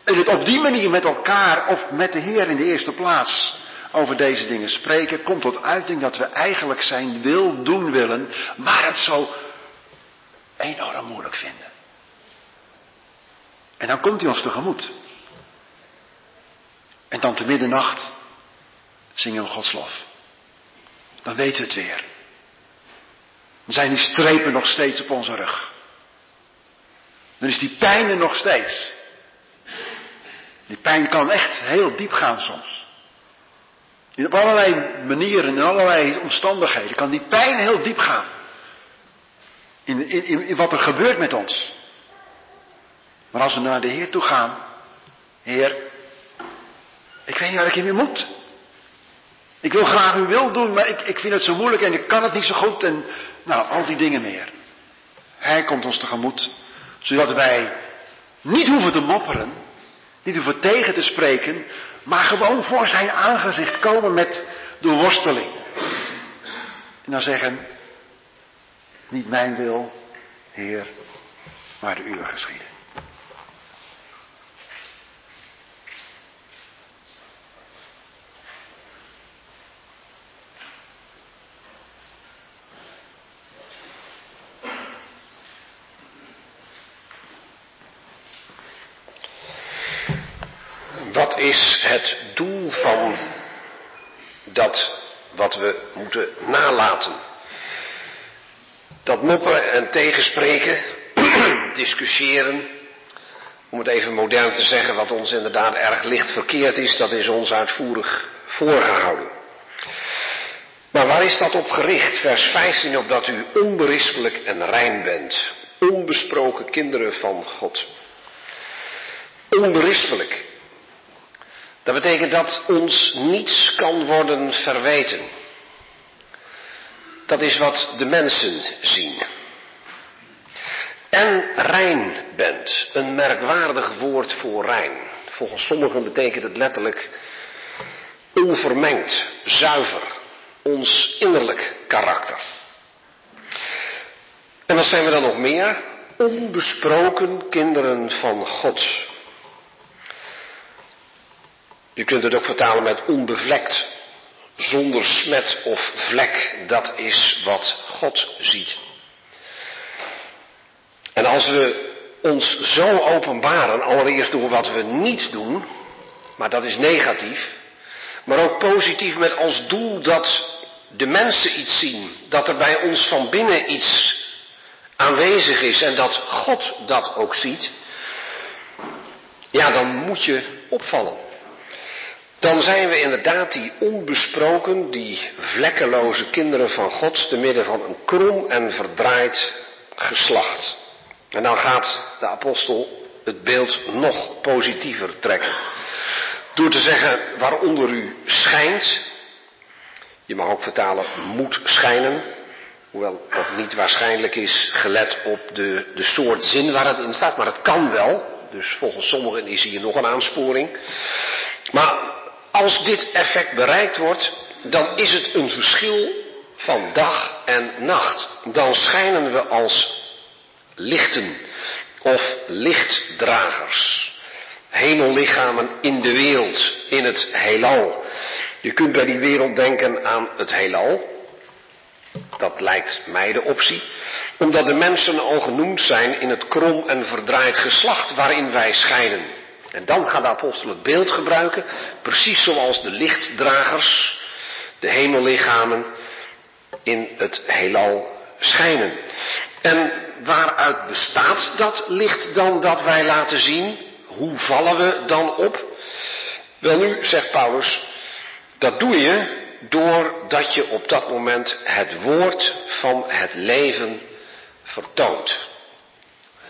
in het op die manier met elkaar of met de Heer in de eerste plaats over deze dingen spreken, komt tot uiting dat we eigenlijk zijn wil doen willen, maar het zo enorm moeilijk vinden. En dan komt hij ons tegemoet. En dan te middernacht zingen we Gods lof. Dan weten we het weer. Dan zijn die strepen nog steeds op onze rug. Dan is die pijn er nog steeds. Die pijn kan echt heel diep gaan soms. In op allerlei manieren, in allerlei omstandigheden kan die pijn heel diep gaan. In, in, wat er gebeurt met ons. Maar als we naar de Heer toe gaan, Heer, ik weet niet wat ik in moet. Ik wil graag uw wil doen, maar ik, ik vind het zo moeilijk en ik kan het niet zo goed en nou, al die dingen meer. Hij komt ons tegemoet, zodat wij niet hoeven te mopperen, niet hoeven tegen te spreken, maar gewoon voor zijn aangezicht komen met de worsteling. En dan zeggen, niet mijn wil, Heer, maar de uwe geschieden. Wat is het doel van dat wat we moeten nalaten? Dat mopperen en tegenspreken, discussiëren, om het even modern te zeggen, wat ons inderdaad erg licht verkeerd is, dat is ons uitvoerig voorgehouden. Maar waar is dat op gericht? Vers 15, opdat u onberispelijk en rein bent, onbesproken kinderen van God. Onberispelijk. Dat betekent dat ons niets kan worden verweten. Dat is wat de mensen zien. en rein bent. Een merkwaardig woord voor rein. Volgens sommigen betekent het letterlijk onvermengd, zuiver, ons innerlijk karakter. En wat zijn we dan nog meer? Onbesproken kinderen van God. Je kunt het ook vertalen met onbevlekt, zonder smet of vlek. Dat is wat God ziet. En als we ons zo openbaren, allereerst door wat we niet doen, maar dat is negatief, maar ook positief met als doel dat de mensen iets zien, dat er bij ons van binnen iets aanwezig is en dat God dat ook ziet, ja, dan moet je opvallen. Dan zijn we inderdaad die onbesproken, die vlekkeloze kinderen van God, te midden van een krom en verdraaid geslacht. En dan gaat de apostel het beeld nog positiever trekken. Door te zeggen waaronder u schijnt. Je mag ook vertalen moet schijnen. Hoewel dat niet waarschijnlijk is gelet op de, de soort zin waar het in staat. Maar het kan wel. Dus volgens sommigen is hier nog een aansporing. Maar als dit effect bereikt wordt, dan is het een verschil van dag en nacht. Dan schijnen we als lichten of lichtdragers. Hemellichamen in de wereld, in het heelal. Je kunt bij die wereld denken aan het heelal. Dat lijkt mij de optie. Omdat de mensen al genoemd zijn in het krom en verdraaid geslacht waarin wij schijnen. En dan gaat de apostel het beeld gebruiken, precies zoals de lichtdragers, de hemellichamen in het heelal schijnen. En waaruit bestaat dat licht dan dat wij laten zien? Hoe vallen we dan op? Wel nu, zegt Paulus, dat doe je doordat je op dat moment het woord van het leven vertoont.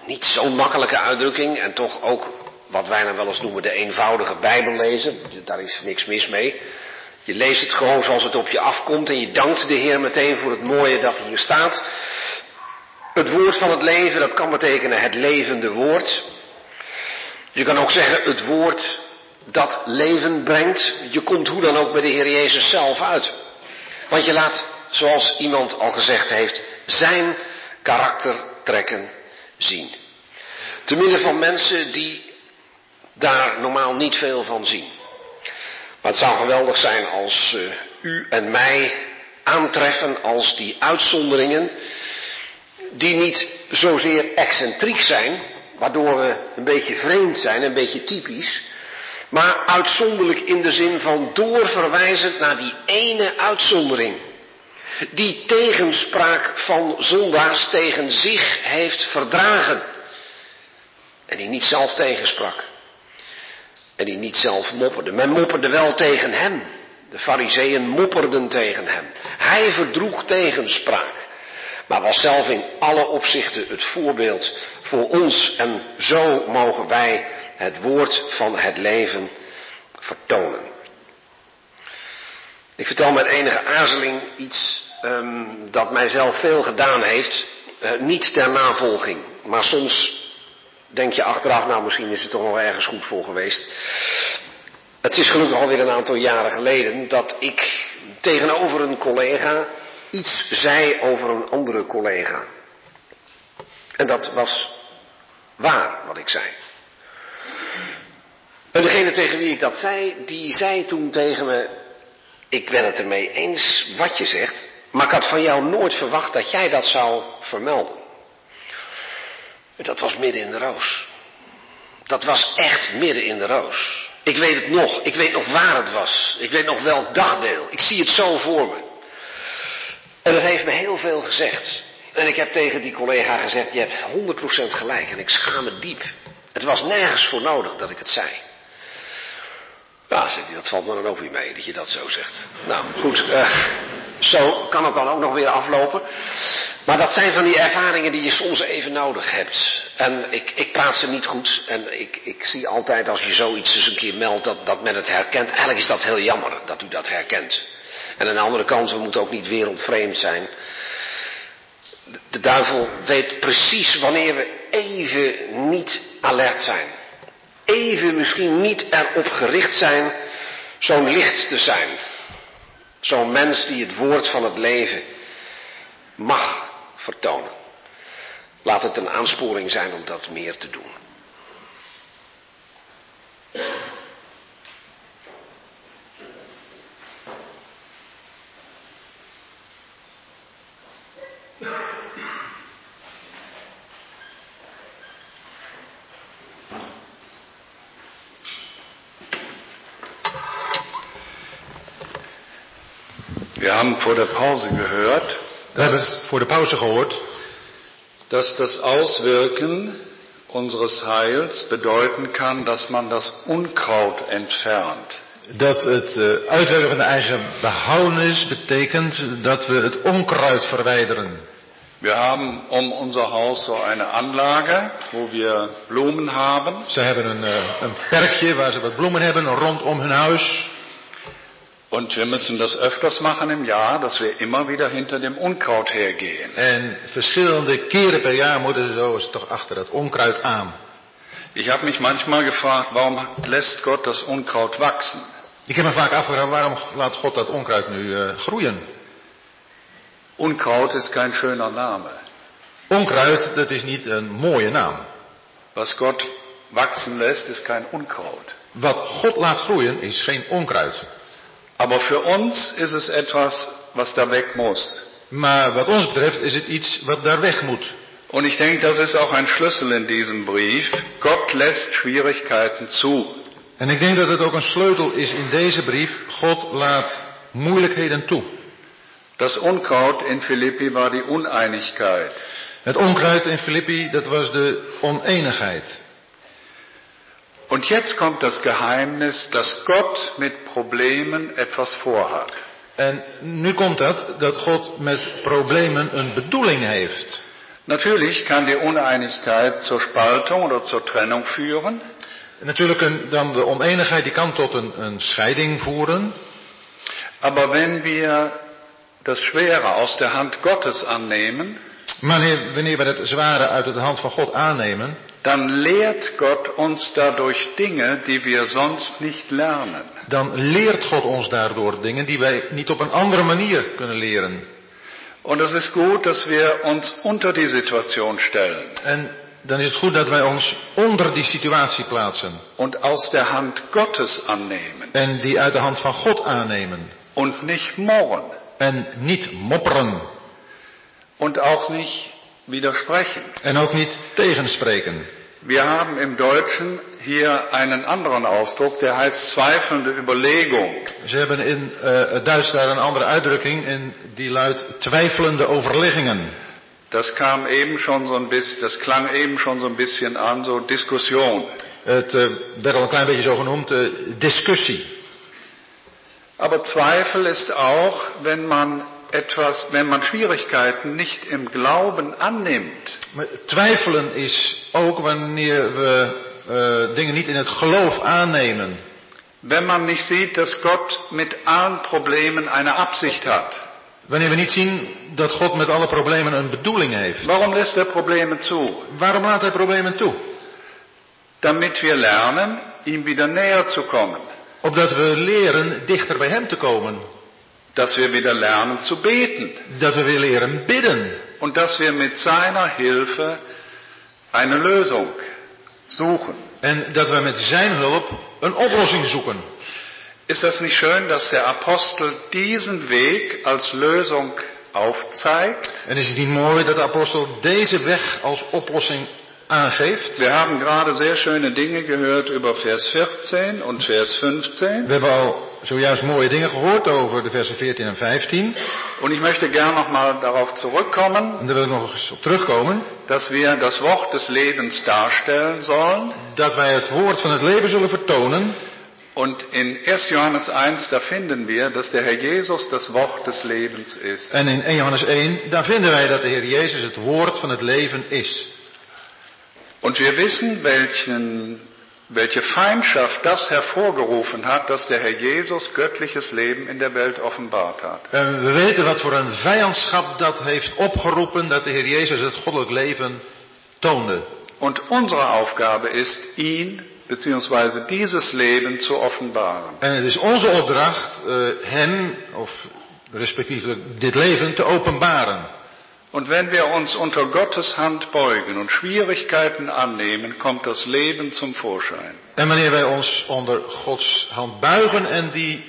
Niet zo'n makkelijke uitdrukking en toch ook wat wij dan wel eens noemen de eenvoudige Bijbel lezen. Daar is niks mis mee. Je leest het gewoon zoals het op je afkomt en je dankt de Heer meteen voor het mooie dat hier staat. Het woord van het leven, dat kan betekenen het levende woord. Je kan ook zeggen het woord dat leven brengt. Je komt hoe dan ook bij de Heer Jezus zelf uit. Want je laat, zoals iemand al gezegd heeft, zijn karaktertrekken zien. Te midden van mensen die daar normaal niet veel van zien. Maar het zou geweldig zijn als uh, u en mij aantreffen als die uitzonderingen die niet zozeer excentriek zijn, waardoor we een beetje vreemd zijn, een beetje typisch, maar uitzonderlijk in de zin van doorverwijzend naar die ene uitzondering. Die tegenspraak van zondaars tegen zich heeft verdragen. En die niet zelf tegensprak. En die niet zelf mopperde. Men mopperde wel tegen hem. De fariseeën mopperden tegen hem. Hij verdroeg tegenspraak maar was zelf in alle opzichten het voorbeeld voor ons en zo mogen wij het woord van het leven vertonen. Ik vertel met enige aarzeling iets um, dat mijzelf veel gedaan heeft, uh, niet ter navolging, maar soms denk je achteraf, nou misschien is het toch wel ergens goed voor geweest. Het is gelukkig alweer een aantal jaren geleden dat ik tegenover een collega iets zei over een andere collega. En dat was waar wat ik zei. En degene tegen wie ik dat zei, die zei toen tegen me, ik ben het ermee eens wat je zegt, maar ik had van jou nooit verwacht dat jij dat zou vermelden. Dat was midden in de roos. Dat was echt midden in de roos. Ik weet het nog. Ik weet nog waar het was. Ik weet nog welk dagdeel. Ik zie het zo voor me. En dat heeft me heel veel gezegd. En ik heb tegen die collega gezegd, je hebt 100% gelijk en ik schaam me diep. Het was nergens voor nodig dat ik het zei. Ja, zegt hij, dat valt me dan ook weer mee dat je dat zo zegt. Nou, goed, uh, zo kan het dan ook nog weer aflopen. Maar dat zijn van die ervaringen die je soms even nodig hebt. En ik, ik praat ze niet goed. En ik, ik zie altijd als je zoiets eens een keer meldt dat, dat men het herkent. Eigenlijk is dat heel jammer dat u dat herkent. En aan de andere kant, we moeten ook niet wereldvreemd zijn. De duivel weet precies wanneer we even niet alert zijn. Even misschien niet erop gericht zijn zo'n licht te zijn. Zo'n mens die het woord van het leven mag vertonen. Laat het een aansporing zijn om dat meer te doen. Wir haben vor der Pause gehört, We hebben voor de pauze gehoord dass das Auswirken unseres Heils bedeuten kann, dass man das Unkraut entfernt. dat het eh, uitwerken van de eigen behoudenis betekent dat we het onkruid verwijderen. Wir haben um unser Haus so eine Anlage, wo wir Blumen haben. Ze hebben een, eh, een perkje waar ze wat bloemen hebben rondom hun huis. Und wir müssen das öfters machen im Jahr, dass wir immer wieder hinter dem Unkraut hergehen. En verschillende keren per jaar moeten ze zo eens toch achter dat onkruid aan. Ich habe mich manchmal gefragt, warum lässt Gott das Unkraut wachsen? Ik heb me vaak afgevraagd, waarom laat God dat onkruid nu eh, groeien? Unkraut ist kein schöner Name. Onkruid, dat is niet een mooie naam. Was Gott wachsen lässt, ist kein Unkraut. Wat God laat groeien is geen onkruid. Aber für uns ist es etwas, was da weg muss. Maar wat ons betreft is het iets wat daar weg moet. Und ich denke, das ist auch ein Schlüssel in diesem Brief. Gott lässt Schwierigkeiten zu. En ik denk dat het ook een sleutel is in deze brief. God laat moeilijkheden toe. Das Unkraut in Philippi war die Uneinigkeit. Het onkruid in Filippi, dat was de oneenigheid. Und jetzt kommt das Geheimnis, dass Gott mit Problemen etwas vorhat. En nu komt dat, dat God met problemen een bedoeling heeft. Natürlich kann die Uneinigkeit zur Spaltung oder zur Trennung führen. Natuurlijk een, dan de oneenigheid die kan tot een, een scheiding voeren. Aber wenn wir das Schwere aus der Hand Gottes annehmen, Maar wanneer, wanneer we het zware uit de hand van God aannemen, dann lehrt Gott uns dadurch Dinge, die wir sonst nicht lernen. dan leert God ons daardoor dingen die wij niet op een andere manier kunnen leren. Und es ist gut, dass wir uns unter die Situation stellen En dan is het goed dat wij ons onder die situatie plaatsen. und aus der Hand Gottes annehmen En die uit de hand van God aannemen. und nicht murren En niet mopperen. und auch nicht widersprechen. En ook niet tegenspreken. Wir haben im Deutschen hier einen anderen Ausdruck, der heißt zweifelnde Überlegung. Ze hebben in eh, het Duits daar een andere uitdrukking en die luidt twijfelende overleggingen. Das kam eben schon so ein bisschen, das klang eben schon so ein bisschen an, so Diskussion. Het eh, werd al een klein beetje zo genoemd, eh, discussie. Aber Zweifel ist auch, wenn man etwas, wenn man Schwierigkeiten nicht im Glauben annimmt. Maar twijfelen is ook wanneer we eh, dingen niet in het geloof aannemen. Wenn man nicht sieht, dass Gott mit allen Problemen eine Absicht hat. Wanneer we niet zien dat God met alle problemen een bedoeling heeft. Warum lässt er Probleme zu? Waarom laat hij problemen toe? Damit wir lernen, ihm wieder näher zu kommen. Opdat we leren dichter bij hem te komen. Dass wir wieder lernen zu beten. Dat we weer leren bidden. Und dass wir mit seiner Hilfe eine Lösung suchen. En dat we met zijn hulp een oplossing zoeken. Ist das nicht schön, dass der Apostel diesen Weg als Lösung aufzeigt? En is het niet mooi dat de apostel deze weg als oplossing aangeeft? Wir haben gerade sehr schöne Dinge gehört über Vers 14 und Vers 15. We hebben al zojuist mooie dingen gehoord over de versen 14 en 15. Und ich möchte gern nochmal darauf zurückkommen, En daar wil ik nog eens op terugkomen. dass wir das Wort des Lebens darstellen sollen. Dat wij het woord van het leven zullen vertonen. Und in 1. Johannes 1, da finden wir, dass der Herr Jesus das Wort des Lebens ist. En in 1 Johannes 1, daar vinden wij dat de Heer Jezus het woord van het leven is. Und wir wissen, welchen welche Feindschaft das hervorgerufen hat, dass der Herr Jesus göttliches Leben in der Welt offenbart hat. En we weten wat voor een vijandschap dat heeft opgeroepen dat de Heer Jezus het goddelijk leven toonde. Und unsere Aufgabe ist, ihn bzw. dieses Leben zu offenbaren. En het is onze opdracht uh, hem, of respectievelijk dit leven, te openbaren. Und wenn wir uns unter Gottes Hand beugen und Schwierigkeiten annehmen, kommt das Leben zum Vorschein. En wanneer wij ons onder Gods hand buigen en die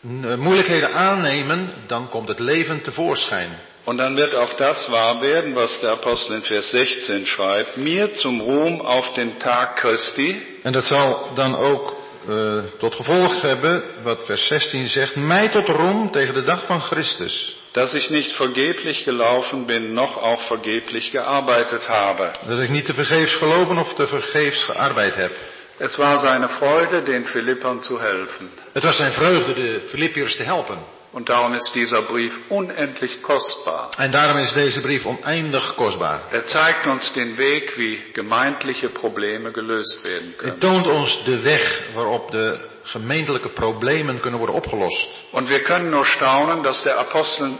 uh, moeilijkheden aannemen, dan komt het leven tevoorschijn. Und dann wird auch das wahr werden, was der Apostel in Vers 16 schreibt, mir zum Ruhm auf den Tag Christi. En dat zal dan ook uh, tot gevolg hebben, wat vers 16 zegt, mij tot roem tegen de dag van Christus. Dass ich nicht vergeblich gelaufen bin, noch auch vergeblich gearbeitet habe. Dat ik niet te vergeefs gelopen of te vergeefs gearbeid heb. Es war seine Freude, den Philippern zu helfen. Het was zijn vreugde de Filippiërs te helpen. Und darum ist dieser Brief unendlich kostbar. En daarom is deze brief oneindig kostbaar. Er zeigt uns den Weg, wie gemeindliche Probleme gelöst werden können. Het toont ons de weg waarop de gemeentelijke problemen kunnen worden opgelost. Und wir können nur staunen, dass der Apostel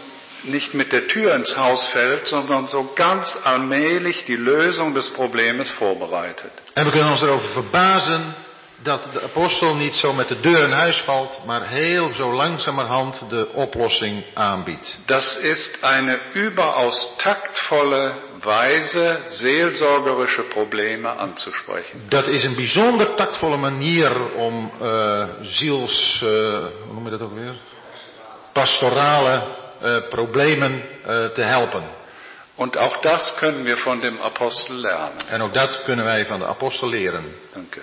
nicht mit der Tür ins Haus fällt, sondern so ganz allmählich die Lösung des Problems vorbereitet. En we kunnen ons erover verbazen dat de apostel niet zo met de deur in huis valt, maar heel zo langzamerhand de oplossing aanbiedt. Das ist eine überaus taktvolle Weise, seelsorgerische Probleme anzusprechen. Dat is een bijzonder taktvolle manier om uh, ziels, uh, hoe noem je dat ook weer? Pastorale uh, problemen te helpen. Und auch das können wir von dem Apostel lernen. En ook dat kunnen wij van de apostel leren. Danke.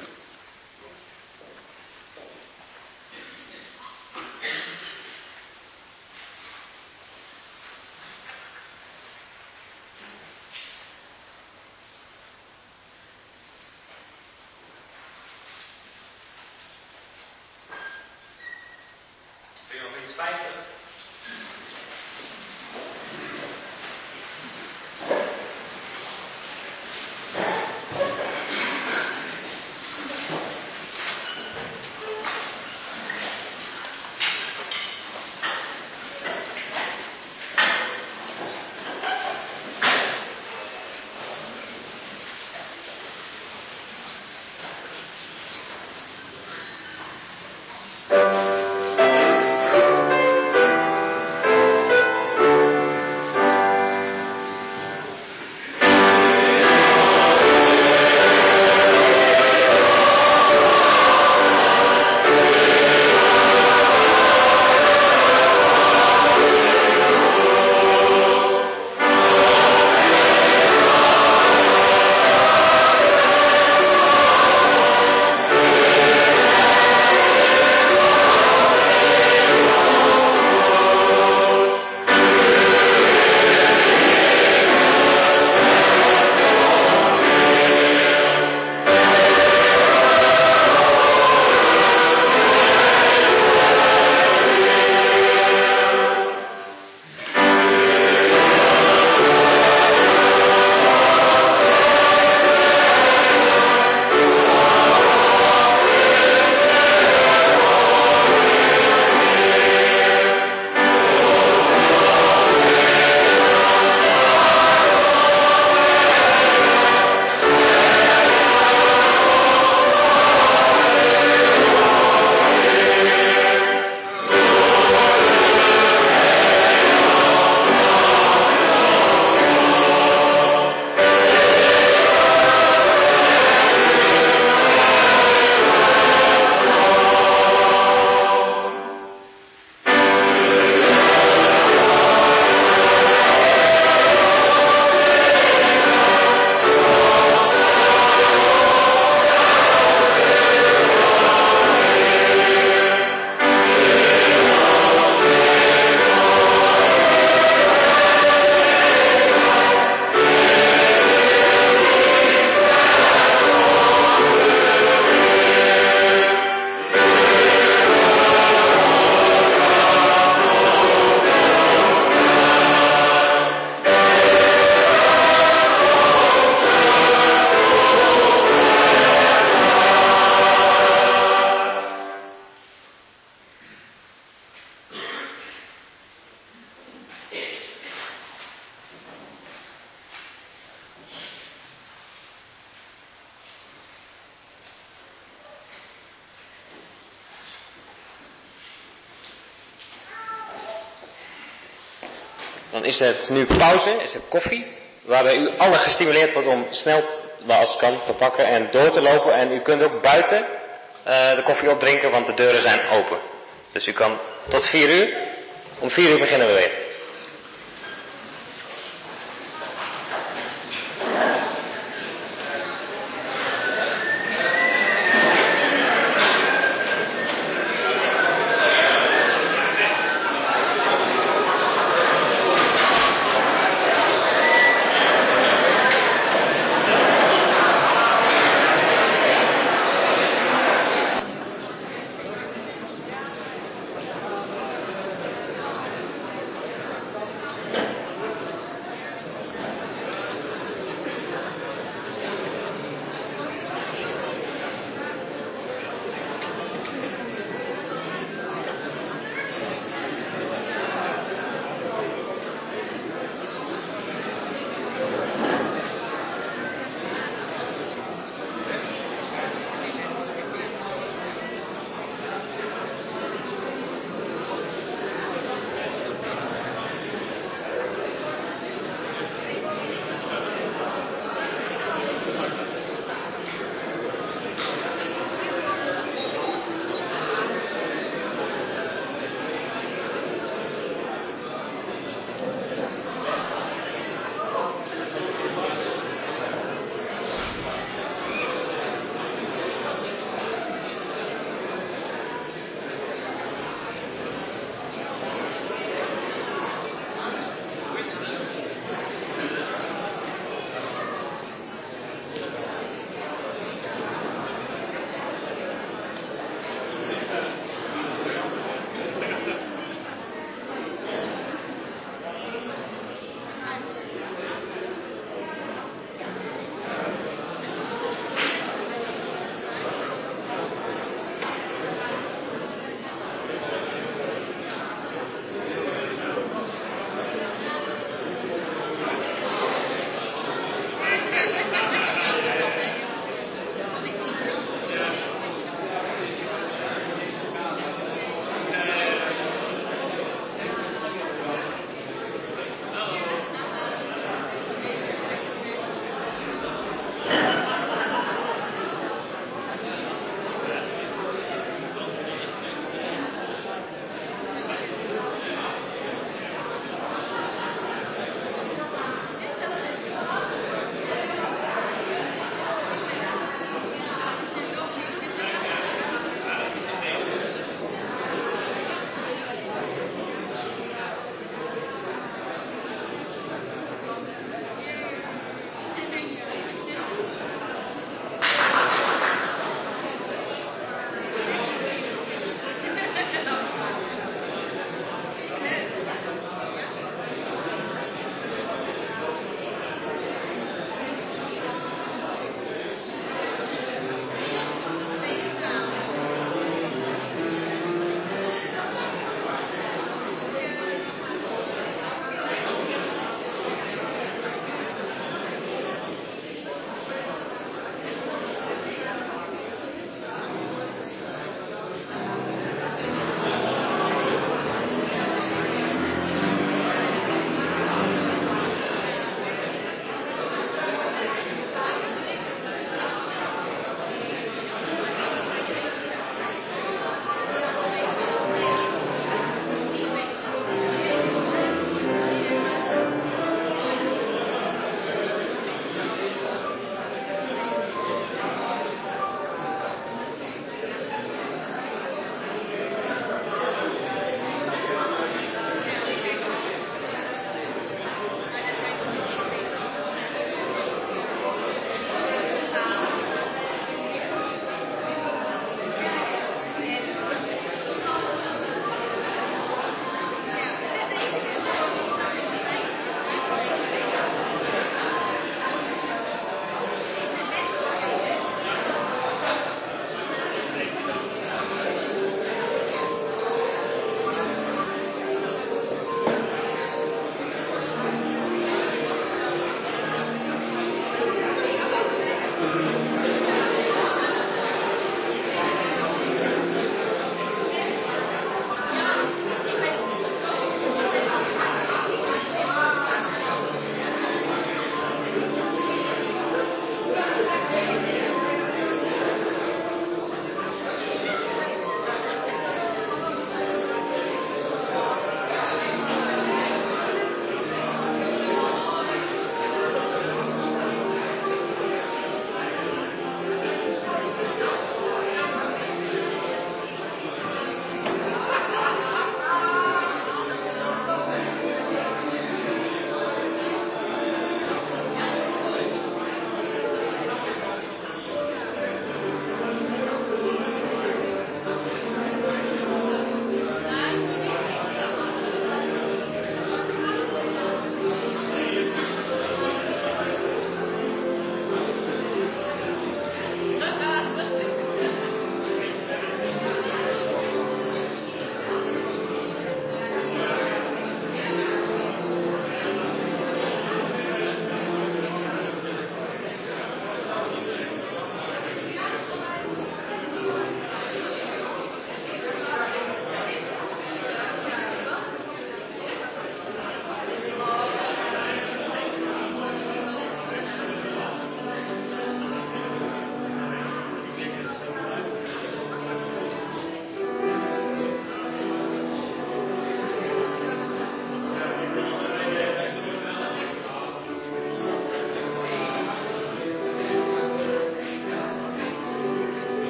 Dan is het nu pauze, is het koffie, waarbij u alle gestimuleerd wordt om snel, waar als het kan, te pakken en door te lopen. En u kunt ook buiten eh, de koffie opdrinken, want de deuren zijn open. Dus u kan tot vier uur, om vier uur beginnen we weer.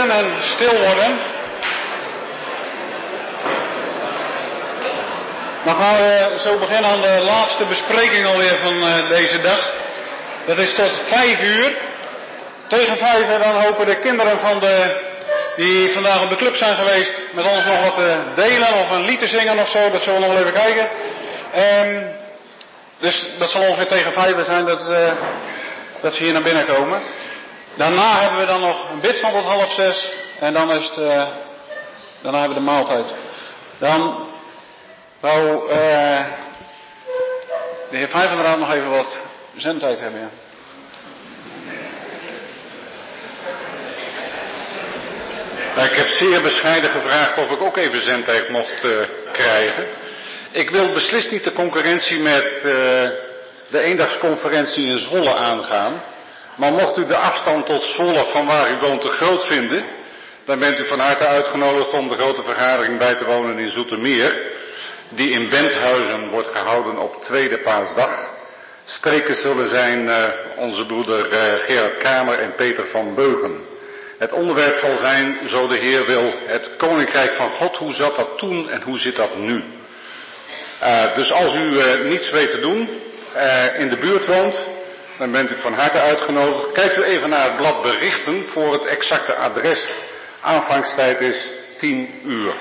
En stil worden. Dan gaan we zo beginnen aan de laatste bespreking alweer van eh, deze dag. Dat is tot vijf uur. Tegen vijf uur dan hopen de kinderen van de, die vandaag op de club zijn geweest met ons nog wat te delen of een lied te zingen of zo. Dat zullen we nog even kijken. Ehm, dus dat zal ongeveer tegen vijf zijn dat, uh, dat ze hier naar binnen komen. Daarna hebben we dan nog een bidstand tot half zes. En dan is het, uh, daarna hebben we de maaltijd. Dan wou uh, de heer Vijvenraad nog even wat zendtijd hebben. Ik heb zeer bescheiden gevraagd of ik ook even zendtijd mocht uh, krijgen. Ik wil beslist niet de concurrentie met de eendagsconferentie in Zwolle aangaan. Maar mocht u de afstand tot Zwolle van waar u woont te groot vinden, dan bent u van harte uitgenodigd om de grote vergadering bij te wonen in Zoetermeer, die in Benthuizen wordt gehouden op tweede paasdag. Sprekers zullen zijn uh, onze broeder uh, Gerard Kramer en Peter van Beugen. Het onderwerp zal zijn, zo de Heer wil, het Koninkrijk van God. Hoe zat dat toen en hoe zit dat nu? Uh, dus als u niets weet te doen, in de buurt woont, dan bent u van harte uitgenodigd. Kijkt u even naar het blad berichten voor het exacte adres. Aanvangstijd is 10 uur.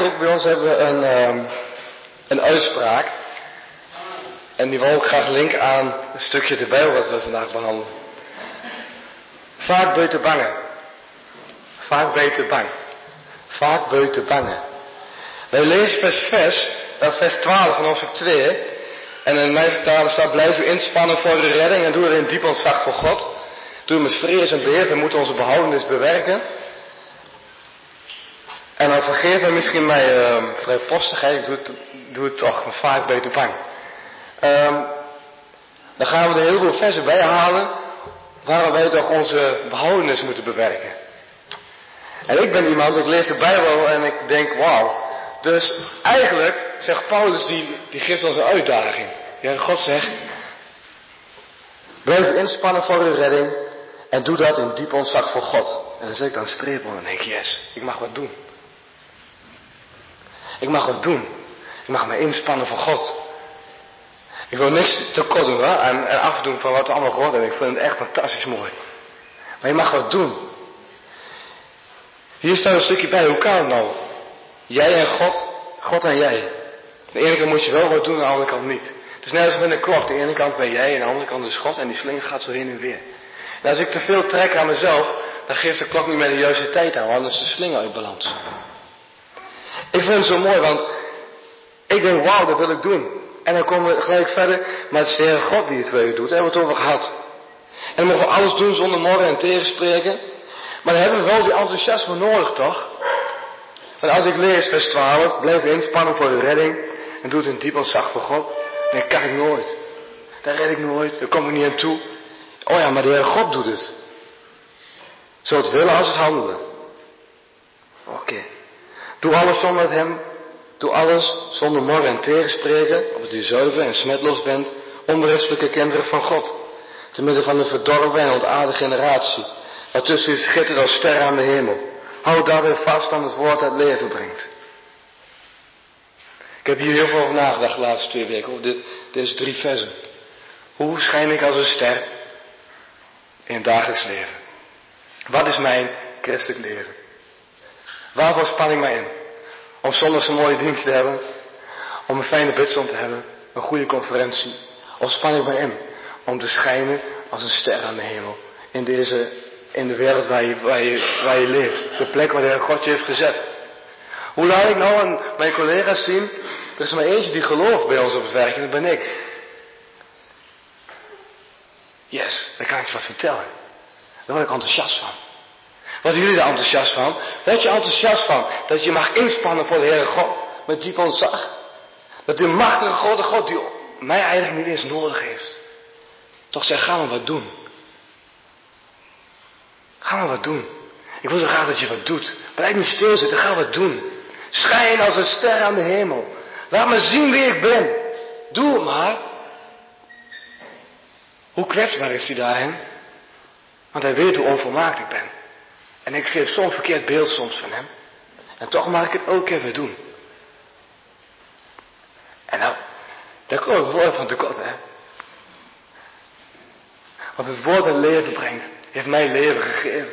Achterhoek bij ons hebben we een, ehm, een uitspraak. En die wil ik graag linken aan het stukje de Bijbel wat we vandaag behandelen. Vaak beter bangen. Vaak beter bang. Vaak beter bangen. Wij lezen vers, vers, uh, vers 12 van hoofdstuk 2. En in mijn vertaling staat, blijf u inspannen voor de redding en doe er in diep ontzag voor God. Doe met vrees en beheer, we moeten onze behoudenis bewerken. Vergeef me misschien mijn uh, vrijpostigheid, ik doe het, doe toch, vaak beter bang. Um, dan gaan we er heel veel versen bij halen waarom wij toch onze behoudenis moeten bewerken. En ik ben iemand, ik lees de Bijbel en ik denk, wauw. Dus eigenlijk, zegt Paulus, die, die geeft ons een uitdaging. Ja, God zegt, blijf inspannen voor uw redding en doe dat in diep ontzag voor God. En dan zet ik dan streep en denk yes, ik mag wat doen. Ik mag wat doen. Ik mag me inspannen voor God. Ik wil niks tekort doen hoor, en, en afdoen van wat we allemaal gehoord hebben. Ik vind het echt fantastisch mooi. Maar je mag wat doen. Hier staat een stukje bij, hoe kan het nou? Jij en God, God en jij. De ene kant moet je wel wat doen, de andere kant niet. Het is net als met een klok. De ene kant ben jij en de andere kant is God en die slinger gaat zo heen en weer. En als ik te veel trek aan mezelf, dan geeft de klok niet meer de juiste tijd aan, want dan is de slinger uit balans. Ik vind het zo mooi, want ik denk, wauw, dat wil ik doen. En dan komen we gelijk verder, maar het is de Heer God die het je doet. Daar hebben we het over gehad. En dan mogen we alles doen zonder morgen en tegenspreken. Maar dan hebben we wel die enthousiasme nodig, toch? Want als ik lees vers 12, blijf inspannen voor de redding en doe het in diep ontzag voor God, dan kan ik nooit. Daar red ik nooit, daar kom ik niet aan toe. Oh ja, maar de Heer God doet het. Zo het willen als het handelen. Oké. Doe alles zonder hem. Doe alles zonder morgen en tegenspreken, opdat u zuiver en smetloos bent, onberispelijke kinderen van God. Te midden van een verdorven en ontaarde generatie, waartussen u schittert als sterren aan de hemel. Houd daarbij vast aan het woord dat leven brengt. Ik heb hier heel veel over nagedacht de laatste twee weken, over dit, deze drie versen. Hoe schijn ik als een ster in het dagelijks leven? Wat is mijn christelijk leven? Waarvoor span ik mij in? Om zondags een mooie dienst te hebben, om een fijne bidsom te hebben, een goede conferentie. Of span ik mij in om te schijnen als een ster aan de hemel in deze in de wereld waar je, waar, je, waar je leeft. De plek waar de Heer God je heeft gezet. Hoe laat ik nou aan mijn collega's zien? Er is maar eentje die gelooft bij ons op het werk en dat ben ik. Yes, daar kan ik je wat vertellen. Daar word ik enthousiast van. Wat zijn jullie daar enthousiast van? Word je enthousiast van dat je mag inspannen voor de Heere God met diep ontzag? Dat die machtige God, de God die mij eigenlijk niet eens nodig heeft, toch zegt, ga maar wat doen. Ga maar wat doen. Ik wil zo graag dat je wat doet. Blijf niet stilzitten, ga wat doen. Schijn als een ster aan de hemel. Laat me zien wie ik ben. Doe het maar. Hoe kwetsbaar is hij daarin? Want hij weet hoe onvolmaakt ik ben. En ik geef zo'n verkeerd beeld soms van hem. En toch mag ik het keer weer doen. En nou, daar kom ik woord van tekort, hè. Want het woord het leven brengt heeft mij leven gegeven.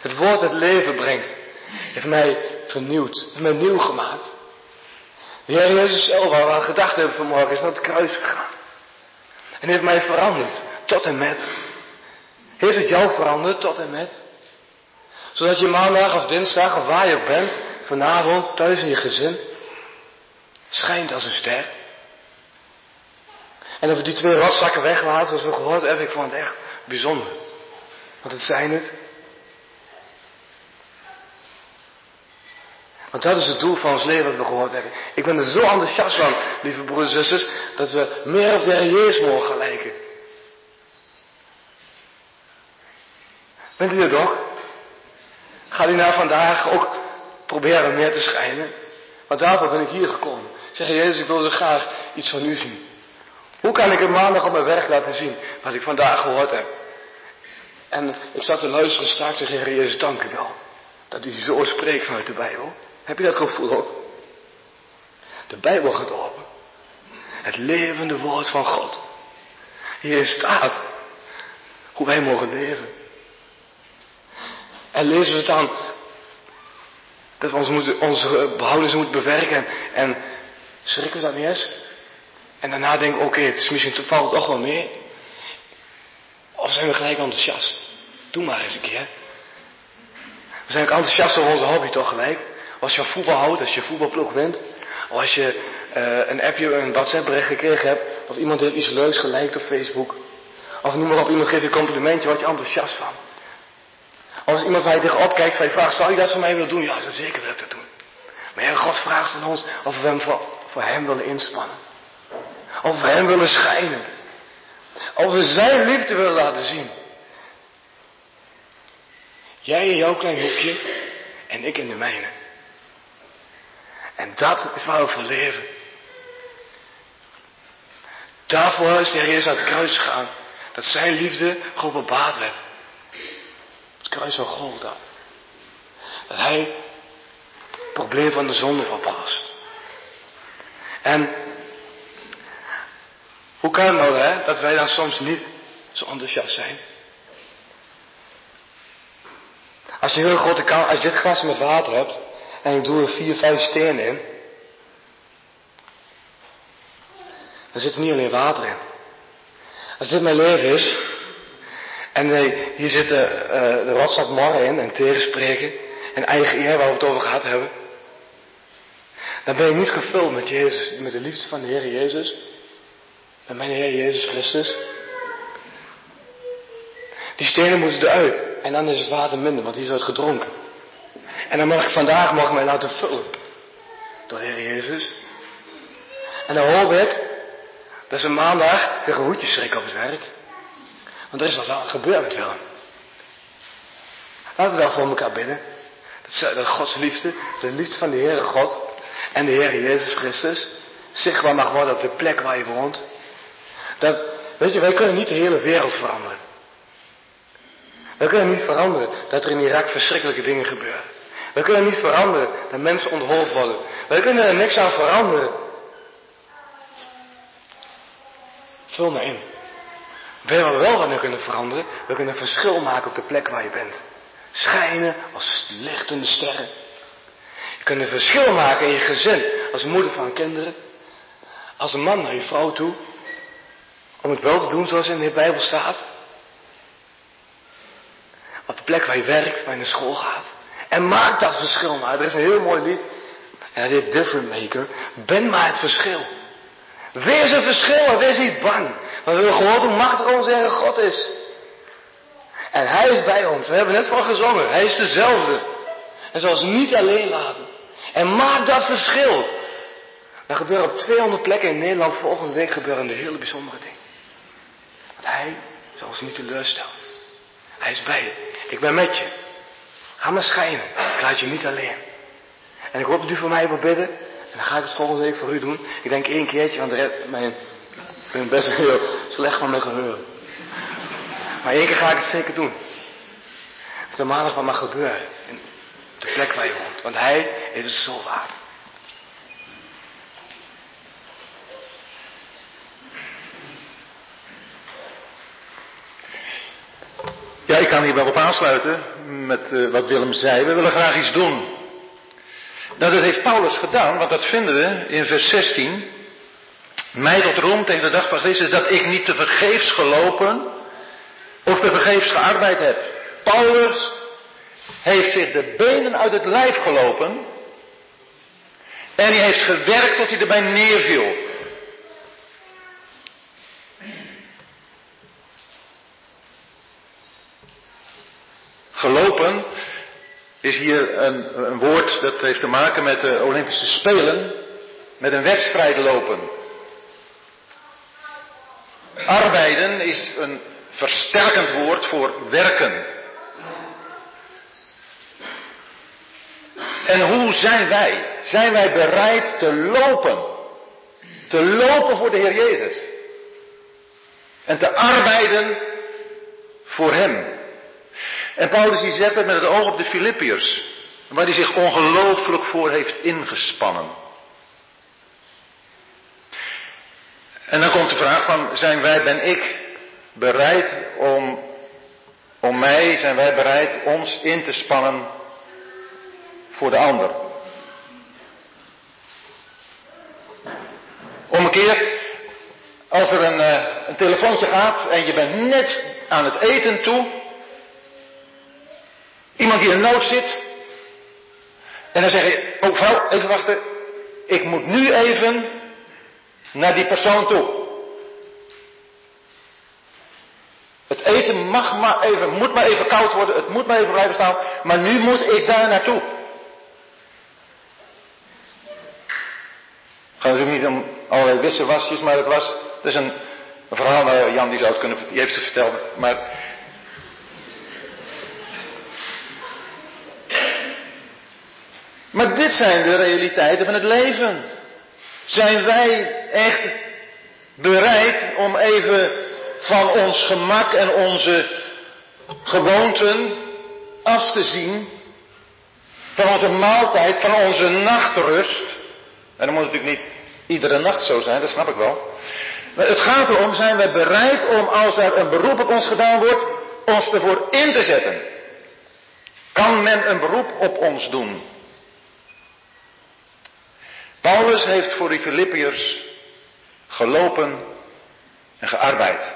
Het woord het leven brengt, heeft mij vernieuwd, heeft mij nieuw gemaakt. De Heer Jezus zelf, waar we aan gedacht hebben vanmorgen, is naar het kruis gegaan. En heeft mij veranderd, tot en met. Heeft het jou veranderd, tot en met? Zodat je maandag of dinsdag, of waar je ook bent, vanavond, thuis in je gezin, schijnt als een ster. En of we die twee rotzakken weglaten, zoals we gehoord hebben, ik vond het echt bijzonder. Want het zijn het. Want dat is het doel van ons leven wat we gehoord hebben. Ik ben er zo enthousiast van, lieve broeders en zusters, dat we meer op de Heer Jezus mogen lijken. Bent u er toch? Gaat u nou vandaag ook proberen meer te schijnen? Want daarvoor ben ik hier gekomen. Zeg Jezus, ik wil zo graag iets van u zien. Hoe kan ik het maandag op mijn werk laten zien wat ik vandaag gehoord heb? En ik zat te luisteren straks en Heer Jezus, dank u wel. Dat u zo spreekt vanuit de Bijbel. Heb je dat gevoel ook? De Bijbel gaat open. Het levende woord van God. Hier staat hoe wij mogen leven. En lezen we het dan Dat we ons onze behoudens moeten bewerken en, en schrikken we dat niet eens? En daarna denken we, oké, het is misschien valt toch wel mee. Of zijn we gelijk enthousiast? Doe maar eens een keer. We zijn ook enthousiast over onze hobby toch gelijk? Als je van voetbal houdt, als je voetbalploeg wint. Of als je uh, een appje, een WhatsApp bericht gekregen hebt. Of iemand heeft iets leuks geliked op Facebook. Of noem maar op, iemand geeft je een complimentje, word je enthousiast van. Als iemand je tegenop kijkt, je vraagt, zou je dat voor mij willen doen? Ja, zeker wil ik dat doen. Maar Heer God vraagt van ons of we hem voor, voor hem willen inspannen. Of we hem willen schijnen. Of we zijn liefde willen laten zien. Jij in jouw klein hoekje en ik in de mijne. En dat is waar we voor leven. Daarvoor is de Heer Jezus uit het kruis gegaan. Dat zijn liefde geopenbaard werd. Het kruis van Golgotha. Dat hij het probleem van de zonde oplost. En hoe kan het nou hè, dat wij dan soms niet zo enthousiast zijn? Als je een heel grote kan, als je dit glas met water hebt en ik doe er vier, vijf stenen in, dan zit er niet alleen water in. Als dit mijn leven is, en nee, hier zitten uh, de rotstad morgen in en tegenspreken en eigen eer waar we het over gehad hebben, dan ben je niet gevuld met Jezus, met de liefde van de Heer Jezus, met mijn Heer Jezus Christus. Die stenen moeten eruit. En dan is het water minder, want die is uit gedronken. En dan mag ik vandaag mag mij laten vullen. Door de Heer Jezus. En dan hoop ik dat ze maandag zich een hoedje schrikken op het werk. Want er is wat aan gebeurd Willem. Laten we dan voor elkaar bidden. Dat, Gods liefde, de liefde van de Heere God en de Heer Jezus Christus zichtbaar mag worden op de plek waar je woont. Dat, weet je, wij kunnen niet de hele wereld veranderen. We kunnen niet veranderen dat er in Irak verschrikkelijke dingen gebeuren. We kunnen niet veranderen dat mensen onthoofd worden. Wij kunnen er niks aan veranderen. Vul me in. Je wat we wel wat kunnen veranderen? We kunnen verschil maken op de plek waar je bent. Schijnen als lichtende sterren. Je kunt een verschil maken in je gezin. Als moeder van kinderen. Als een man naar je vrouw toe. Om het wel te doen zoals in de Bijbel staat. Op de plek waar je werkt, waar je naar school gaat. En maak dat verschil maar. Er is een heel mooi lied. Dat heet Different Maker. Ben maar het verschil. Wees een verschil en wees niet bang. Want we hebben gehoord hoe machtig onze God is. En Hij is bij ons. We hebben net van gezongen. Hij is dezelfde. En zal ons niet alleen laten. En maak dat verschil. Er gebeuren op 200 plekken in Nederland volgende week gebeuren de hele bijzondere dingen. Want Hij zal ons niet teleurstellen. Hij is bij je. Ik ben met je. Ga maar schijnen. Ik laat je niet alleen. En ik hoop dat u voor mij wil bidden. En dan ga ik het volgende week voor u doen. Ik denk één keertje, want de mijn, ik ben best heel slecht van mijn geheur. Maar één keer ga ik het zeker doen. Het is maandag wat mag gebeuren. De plek waar je woont. Want hij heeft het zo waard. Ja, ik kan hier wel op aansluiten met uh, wat Willem zei. We willen graag iets doen. Nou, dat heeft Paulus gedaan, want dat vinden we in vers 16. Mij tot roem tegen de dag van Christus dat ik niet te vergeefs gelopen of te vergeefs gearbeid heb. Paulus heeft zich de benen uit het lijf gelopen en hij heeft gewerkt tot hij erbij neerviel. Gelopen is hier een, een, woord dat heeft te maken met de Olympische Spelen, met een wedstrijd lopen. Arbeiden is een versterkend woord voor werken. En hoe zijn wij? Zijn wij bereid te lopen? Te lopen voor de Heer Jezus. En te arbeiden voor Hem. En Paulus die zet het met het oog op de Filippiërs, waar hij zich ongelooflijk voor heeft ingespannen. En dan komt de vraag van, zijn wij, ben ik bereid om, om mij, zijn wij bereid ons in te spannen voor de ander. Om een keer, als er een, uh, een telefoontje gaat en je bent net aan het eten toe, iemand die in nood zit, en dan zeg je, oh vrouw, even wachten, ik moet nu even naar die persoon toe. Het eten mag maar even, moet maar even koud worden, het moet maar even blijven staan, maar nu moet ik daar naartoe. Het gaat natuurlijk niet om allerlei wisselwasjes, maar het was, het is een, verhaal, nou, Jan die zou het kunnen, die heeft het verteld, maar Maar dit zijn de realiteiten van het leven. Zijn wij echt bereid om even van ons gemak en onze gewoonten af te zien? Van onze maaltijd, van onze nachtrust. En dat moet natuurlijk niet iedere nacht zo zijn, dat snap ik wel. Maar het gaat erom, zijn wij bereid om als er een beroep op ons gedaan wordt, ons ervoor in te zetten? Kan men een beroep op ons doen? Paulus heeft voor die Filippiërs gelopen en gearbeid.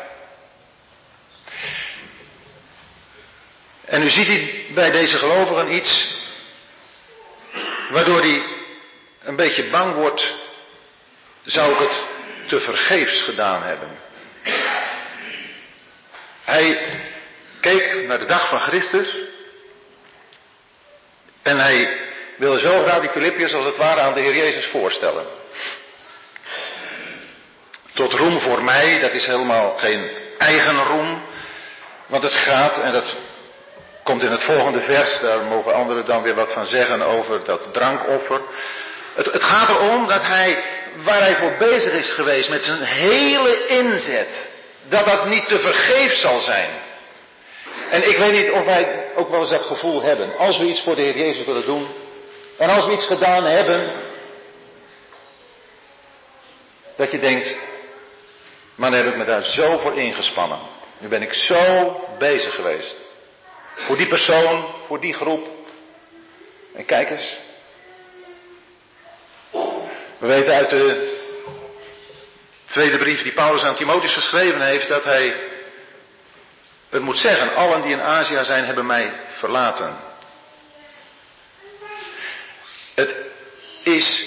En nu ziet hij bij deze gelovigen iets waardoor hij een beetje bang wordt, zou ik het te vergeefs gedaan hebben. Hij keek naar de dag van Christus en hij willen zo graag die Filippiërs als het ware aan de Heer Jezus voorstellen. Tot roem voor mij, dat is helemaal geen eigen roem. Want het gaat, en dat komt in het volgende vers, daar mogen anderen dan weer wat van zeggen over dat drankoffer. Het, het gaat erom dat hij, waar hij voor bezig is geweest met zijn hele inzet, dat dat niet te vergeefs zal zijn. En ik weet niet of wij ook wel eens dat gevoel hebben. Als we iets voor de Heer Jezus willen doen, en als we iets gedaan hebben, dat je denkt, maar heb ik me daar zo voor ingespannen. Nu ben ik zo bezig geweest. Voor die persoon, voor die groep. En kijk eens. We weten uit de tweede brief die Paulus aan Timotheus geschreven heeft dat hij het moet zeggen, allen die in Azië zijn hebben mij verlaten. Het is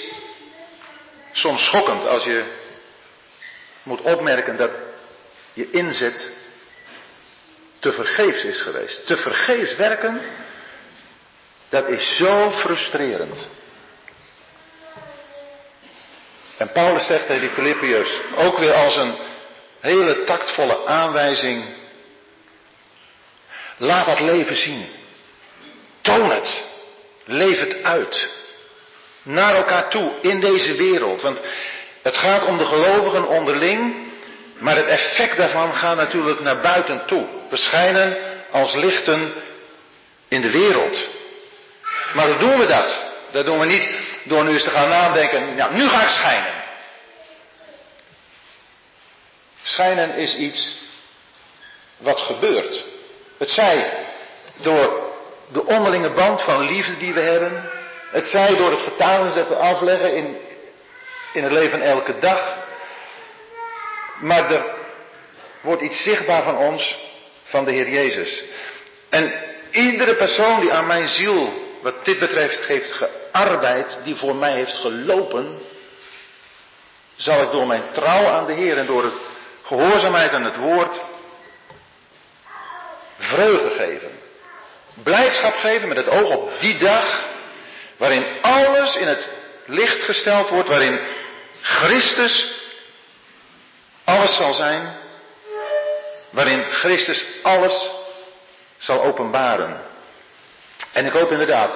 soms schokkend als je moet opmerken dat je inzet te vergeefs is geweest. Te vergeefs werken, dat is zo frustrerend. En Paulus zegt tegen die Filippiërs ook weer als een hele tactvolle aanwijzing. Laat dat leven zien. Toon het. Leef het uit naar elkaar toe in deze wereld. Want het gaat om de gelovigen onderling, maar het effect daarvan gaat natuurlijk naar buiten toe. We schijnen als lichten in de wereld. Maar hoe doen we dat? Dat doen we niet door nu eens te gaan nadenken, ja, nu ga ik schijnen. Schijnen is iets wat gebeurt. Het zij door de onderlinge band van liefde die we hebben, het zij door het getuigenis dat we afleggen in, in het leven elke dag. Maar er wordt iets zichtbaar van ons, van de Heer Jezus. En iedere persoon die aan mijn ziel, wat dit betreft, heeft gearbeid, die voor mij heeft gelopen, zal ik door mijn trouw aan de Heer en door het gehoorzaamheid aan het woord vreugde geven. Blijdschap geven met het oog op die dag Waarin alles in het licht gesteld wordt, waarin Christus alles zal zijn, waarin Christus alles zal openbaren. En ik hoop inderdaad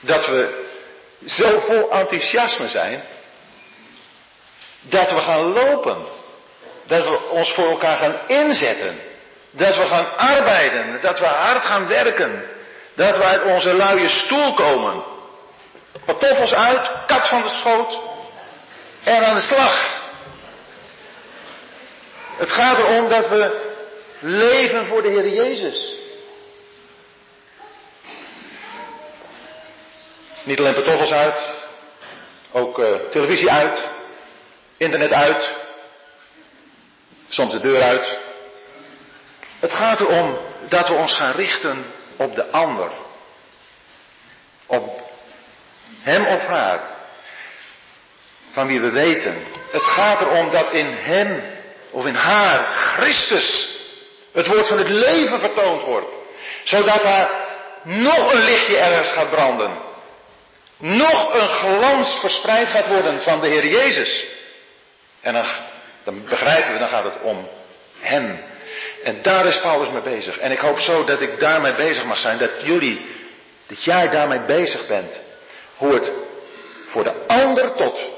dat we zo vol enthousiasme zijn, dat we gaan lopen, dat we ons voor elkaar gaan inzetten, dat we gaan arbeiden, dat we hard gaan werken, dat we uit onze luie stoel komen. Patoffels uit, kat van de schoot en aan de slag. Het gaat erom dat we leven voor de Heer Jezus. Niet alleen pantoffels uit, ook uh, televisie uit, internet uit, soms de deur uit. Het gaat erom dat we ons gaan richten op de ander. Op hem of haar. Van wie we weten. Het gaat erom dat in hem of in haar Christus het woord van het leven vertoond wordt. Zodat daar nog een lichtje ergens gaat branden. Nog een glans verspreid gaat worden van de Heer Jezus. En dan, dan begrijpen we, dan gaat het om Hem. En daar is Paulus mee bezig. En ik hoop zo dat ik daarmee bezig mag zijn. Dat jullie, dat jij daarmee bezig bent. Hoe het voor de ander tot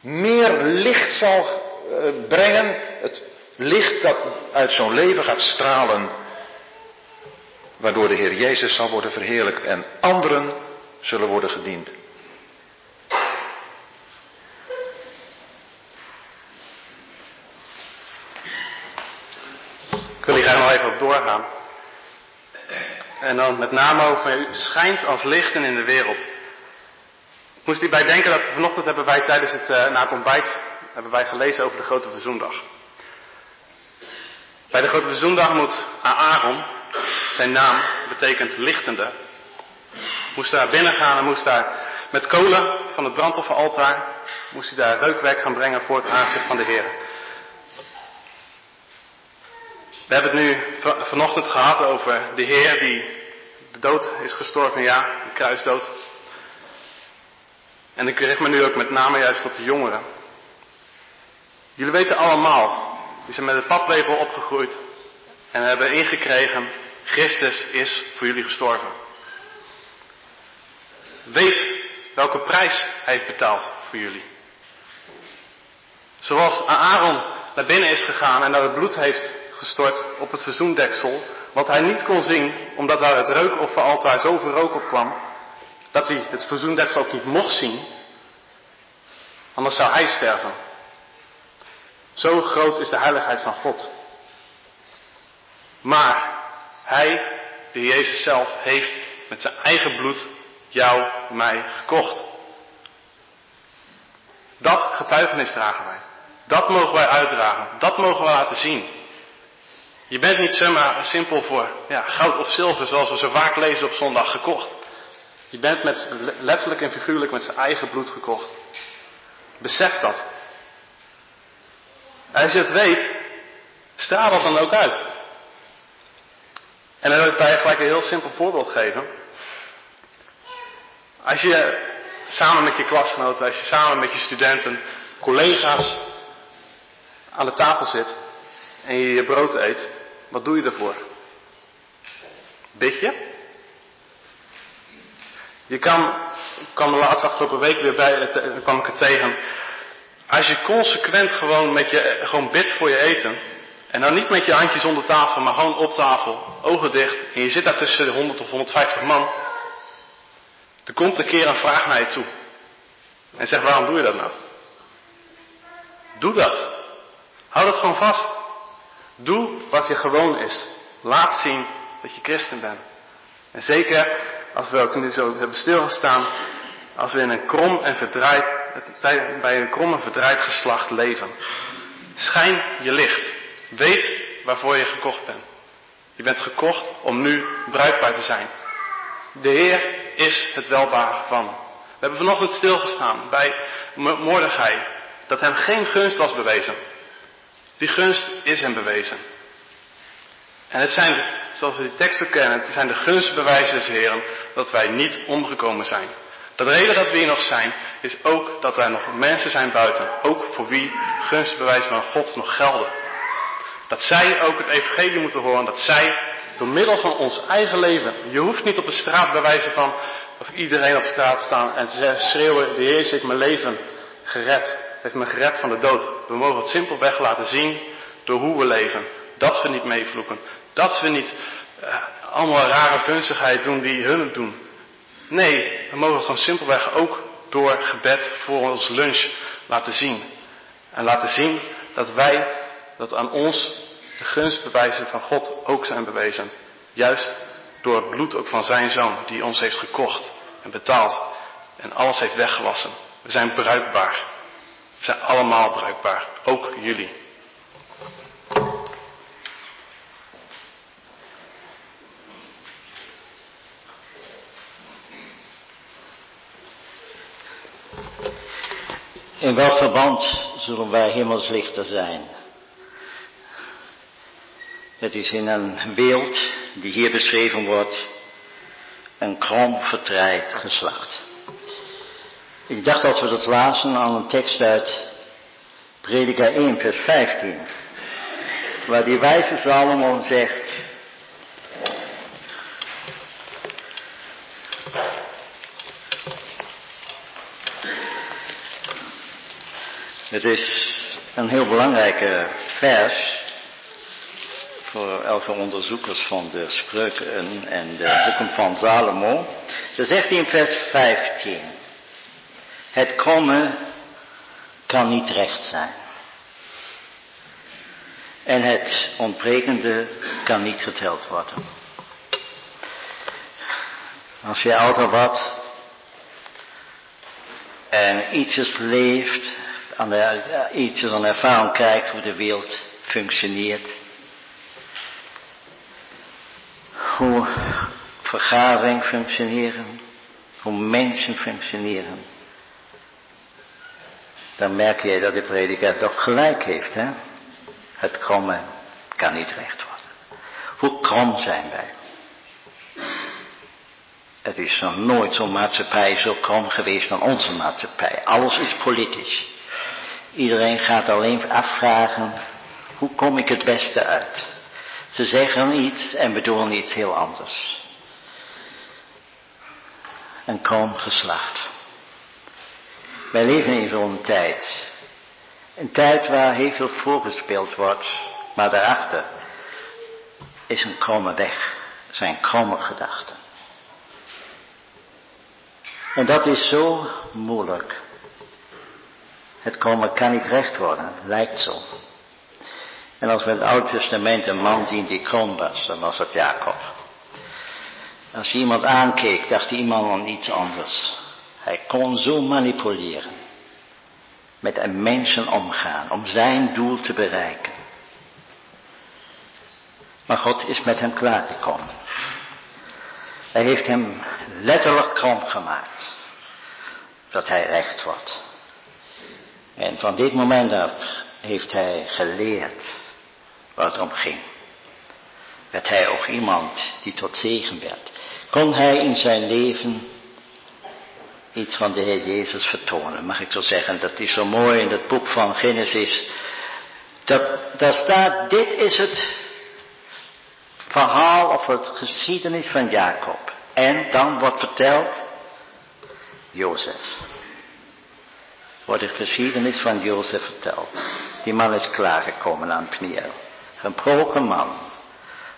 meer licht zal eh, brengen. Het licht dat uit zo'n leven gaat stralen. Waardoor de Heer Jezus zal worden verheerlijkt en anderen zullen worden gediend. Ik wil hier graag En dan met name over u schijnt als lichten in de wereld. Ik moest hierbij denken dat vanochtend hebben wij tijdens het, uh, na het ontbijt hebben wij gelezen over de grote verzoendag. Bij de grote verzoendag moet Aaron, zijn naam betekent lichtende, moest daar binnen gaan en moest daar met kolen van het brandofferaltaar, moest hij daar reukwerk gaan brengen voor het aanzicht van de Heer. We hebben het nu vanochtend gehad over de Heer die de dood is gestorven, ja, de kruisdood. En ik richt me nu ook met name juist tot de jongeren. Jullie weten allemaal, die zijn met het paplepel opgegroeid en hebben ingekregen, Christus is voor jullie gestorven. Weet welke prijs hij heeft betaald voor jullie. Zoals Aaron naar binnen is gegaan en daar het bloed heeft gestort op het verzoendeksel, wat hij niet kon zien, omdat daar het reukofferaltaar zoveel rook op kwam, dat hij het verzoendeksel ook niet mocht zien, anders zou hij sterven. Zo groot is de heiligheid van God. Maar hij, de Jezus zelf, heeft met zijn eigen bloed jou, mij gekocht. Dat getuigenis dragen wij. Dat mogen wij uitdragen. Dat mogen we laten zien. Je bent niet zomaar simpel voor ja, goud of zilver, zoals we zo vaak lezen op zondag, gekocht. Je bent met, letterlijk en figuurlijk met zijn eigen bloed gekocht. Besef dat. Als je het weet, straal dat dan ook uit. En dan wil ik bij gelijk een heel simpel voorbeeld geven. Als je samen met je klasgenoten, als je samen met je studenten, collega's aan de tafel zit en je je brood eet, wat doe je ervoor? Bid je? Je kan, ik kwam de laatste afgelopen week weer bij, kwam ik het tegen. Als je consequent gewoon met je, gewoon bidt voor je eten. En dan niet met je handjes onder tafel, maar gewoon op tafel, ogen dicht. En je zit daar tussen de 100 of 150 man. Er komt een keer een vraag naar je toe. En zegt, waarom doe je dat nou? Doe dat. Hou dat gewoon vast. Doe wat je gewoon is. Laat zien dat je christen bent. En zeker als we ook nu zo hebben stilgestaan, als we in een krom en verdraaid, bij een krom en verdraaid geslacht leven. Schijn je licht. Weet waarvoor je gekocht bent. Je bent gekocht om nu bruikbaar te zijn. De Heer is het welbare van. We hebben vanochtend stilgestaan bij Mordechai. Dat hem geen gunst was bewezen. Die gunst is hem bewezen. En het zijn, zoals we die teksten kennen, het zijn de gunstbewijzen des Heren dat wij niet omgekomen zijn. De reden dat we hier nog zijn, is ook dat er nog mensen zijn buiten. Ook voor wie gunstbewijzen van God nog gelden. Dat zij ook het evangelie moeten horen. Dat zij door middel van ons eigen leven. Je hoeft niet op de straat bewijzen van. Of iedereen op straat staan en te schreeuwen. De Heer heeft mijn leven gered. Heeft me gered van de dood. We mogen het simpelweg laten zien door hoe we leven. Dat we niet meevloeken. Dat we niet uh, allemaal rare vunzigheid doen die hun doen. Nee, we mogen gewoon simpelweg ook door gebed voor ons lunch laten zien. En laten zien dat wij, dat aan ons de gunstbewijzen van God ook zijn bewezen. Juist door het bloed ook van zijn zoon, die ons heeft gekocht. en betaald en alles heeft weggewassen. We zijn bruikbaar. Zijn allemaal bruikbaar, ook jullie. In welk verband zullen wij hemelslichter zijn? Het is in een beeld die hier beschreven wordt, een krom vertreid geslacht. Ik dacht dat we dat lazen aan een tekst uit Prediker 1, vers 15, waar die wijze Salomon zegt, Het is een heel belangrijke vers voor elke onderzoekers van de spreuken en de boeken van Salomo. Ze zegt in vers 15, het komen kan niet recht zijn. En het ontbrekende kan niet geteld worden. Als je altijd wat en ietsjes leeft, aan de, ietsjes aan ervaring kijkt hoe de wereld functioneert, hoe vergadering functioneren, hoe mensen functioneren, dan merk je dat de prediker toch gelijk heeft. Hè? Het kromme kan niet recht worden. Hoe krom zijn wij? Het is nog nooit zo'n maatschappij zo krom geweest dan onze maatschappij. Alles is politisch. Iedereen gaat alleen afvragen, hoe kom ik het beste uit? Ze zeggen iets en bedoelen iets heel anders. Een krom geslacht. Wij leven in zo'n tijd. Een tijd waar heel veel voorgespeeld wordt, maar daarachter is een kromme weg, zijn kromme gedachten. En dat is zo moeilijk. Het komen kan niet recht worden, lijkt zo. En als we in het Oude Testament een man zien die krom was, dan was het Jacob. Als je iemand aankeek, dacht iemand aan iets anders. Hij kon zo manipuleren. Met een mensen omgaan, om zijn doel te bereiken. Maar God is met hem klaargekomen. Hij heeft hem letterlijk krom gemaakt. Dat hij recht wordt. En van dit moment af heeft hij geleerd waar het om ging. Werd hij ook iemand die tot zegen werd. Kon hij in zijn leven iets van de Heer Jezus vertonen. Mag ik zo zeggen, dat is zo mooi in het boek van Genesis. Dat, daar staat, dit is het verhaal of het geschiedenis van Jacob. En dan wordt verteld, Jozef. Wordt de geschiedenis van Jozef verteld. Die man is klaargekomen aan Pniel. Een gebroken man.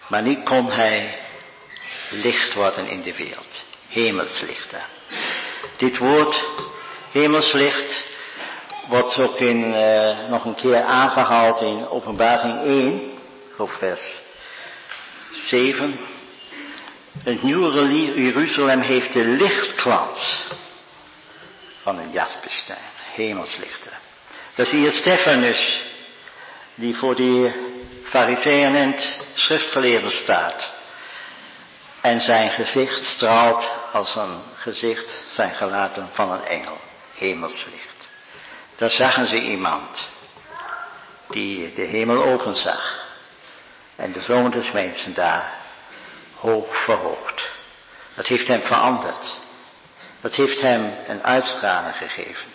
Maar nu kon hij licht worden in de wereld. Hemelslichten. Dit woord hemelslicht wordt ook in, uh, nog een keer aangehaald in openbaring 1, vers 7. Het nieuwe Jeruzalem heeft de lichtglans van een jasperstein, hemelslichten. Dat is hier Stephanus, die voor die fariseeën en schriftgeleerden staat. En zijn gezicht straalt als een gezicht, zijn gelaten van een engel, hemelslicht. Daar zagen ze iemand die de hemel openzag en de zoon des mensen daar hoog verhoogd. Dat heeft hem veranderd. Dat heeft hem een uitstraling gegeven.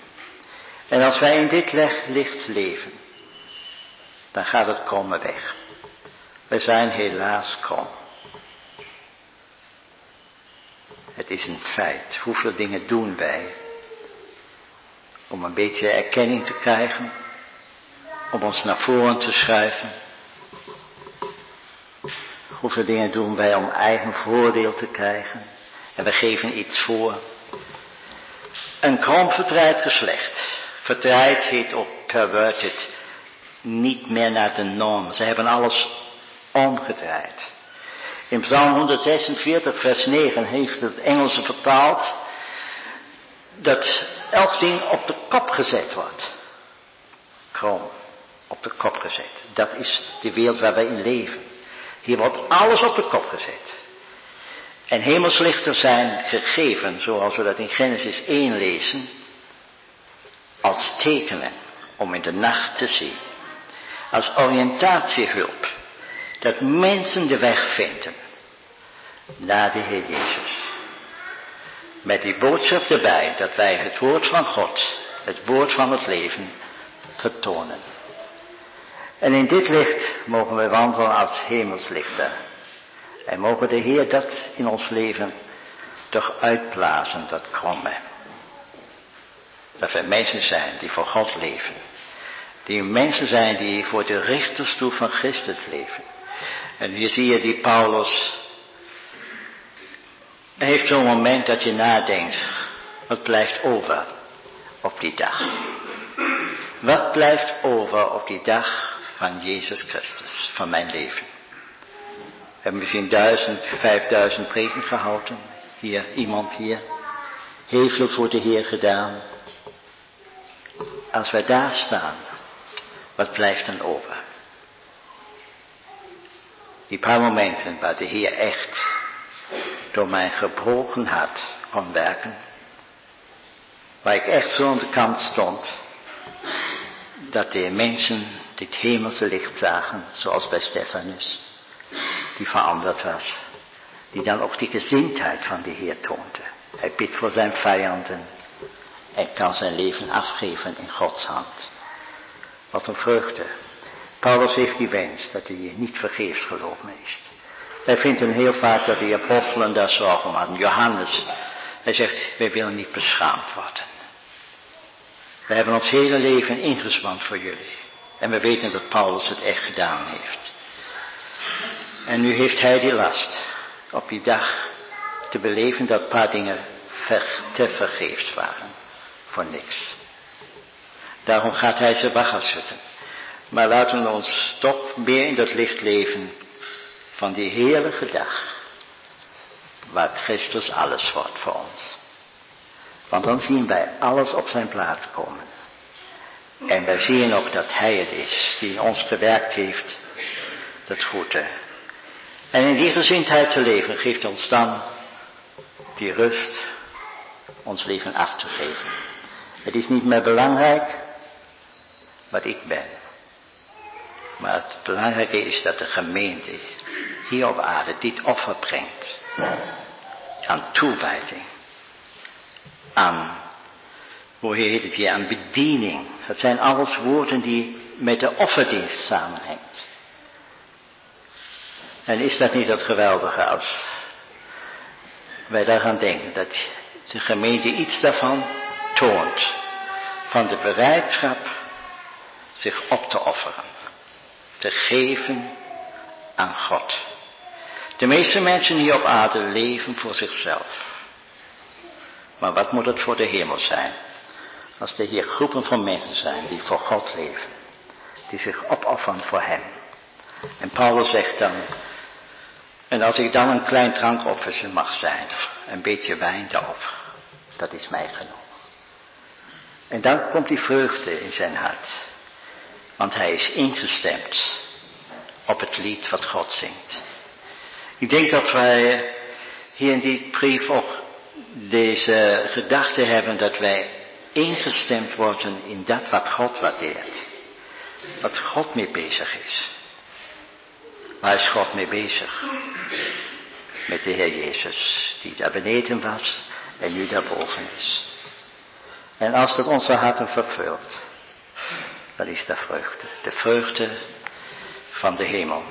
En als wij in dit licht leven, dan gaat het komen weg. We zijn helaas krom. Het is een feit. Hoeveel dingen doen wij om een beetje erkenning te krijgen, om ons naar voren te schuiven? Hoeveel dingen doen wij om eigen voordeel te krijgen? En we geven iets voor. Een krom verdraaid heet ook perverted. Niet meer naar de norm. Ze hebben alles omgedraaid. In Psalm 146, vers 9 heeft het Engelse vertaald. dat elk ding op de kop gezet wordt. Kroon, op de kop gezet. Dat is de wereld waar wij in leven. Hier wordt alles op de kop gezet. En hemelslichten zijn gegeven, zoals we dat in Genesis 1 lezen, als tekenen om in de nacht te zien. Als oriëntatiehulp, dat mensen de weg vinden naar de Heer Jezus. Met die boodschap erbij dat wij het woord van God, het woord van het leven, vertonen. En in dit licht mogen we wandelen als hemelslichten. En mogen de Heer dat in ons leven toch uitblazen, dat kromme. Dat we mensen zijn die voor God leven. Die mensen zijn die voor de richterstoel van Christus leven. En hier zie je die Paulus. Heeft zo'n moment dat je nadenkt. Wat blijft over op die dag? Wat blijft over op die dag van Jezus Christus, van mijn leven? We hebben misschien duizend, vijfduizend preken gehouden. Hier, iemand hier. Heel veel voor de Heer gedaan. Als wij daar staan, wat blijft dan over? Die paar momenten waar de Heer echt door mijn gebroken hart kon werken. Waar ik echt zo aan de kant stond. Dat de mensen dit hemelse licht zagen, zoals bij Stefanus. Die veranderd was. Die dan ook die gezindheid van de Heer toonde. Hij bidt voor zijn vijanden. En kan zijn leven afgeven in Gods hand. Wat een vreugde. Paulus heeft die wens dat hij niet vergeefs is. Hij vindt een heel vaak dat die apostelen daar zorgen om hadden. Johannes, hij zegt, wij willen niet beschaamd worden. We hebben ons hele leven ingespand voor jullie. En we weten dat Paulus het echt gedaan heeft. En nu heeft hij die last op die dag te beleven dat een paar dingen te vergeefs waren. Voor niks. Daarom gaat hij ze wegafzetten. Maar laten we ons toch meer in dat licht leven van die heerlijke dag. Waar Christus alles wordt voor ons. Want dan zien wij alles op zijn plaats komen. En wij zien ook dat Hij het is die ons gewerkt heeft, dat goede. En in die gezindheid te leven geeft ons dan die rust ons leven af te geven. Het is niet meer belangrijk wat ik ben. Maar het belangrijke is dat de gemeente hier op aarde dit offer brengt. Aan toewijding. Aan, hoe heet het hier, aan bediening. Het zijn alles woorden die met de offerdienst samenhangt. En is dat niet het geweldige als wij daaraan denken dat de gemeente iets daarvan toont. Van de bereidschap zich op te offeren. Te geven aan God. De meeste mensen hier op aarde leven voor zichzelf. Maar wat moet het voor de hemel zijn? Als er hier groepen van mensen zijn die voor God leven. Die zich opofferen voor Hem. En Paulus zegt dan, en als ik dan een klein drankoffertje mag zijn, een beetje wijn daarop, dat is mij genoeg. En dan komt die vreugde in zijn hart. Want hij is ingestemd op het lied wat God zingt. Ik denk dat wij hier in die brief ook deze gedachte hebben dat wij ingestemd worden in dat wat God waardeert. Wat God mee bezig is. Waar is God mee bezig? Met de Heer Jezus, die daar beneden was en nu daarboven is. En als dat onze harten vervult, dan is dat vreugde. De vreugde van de hemel.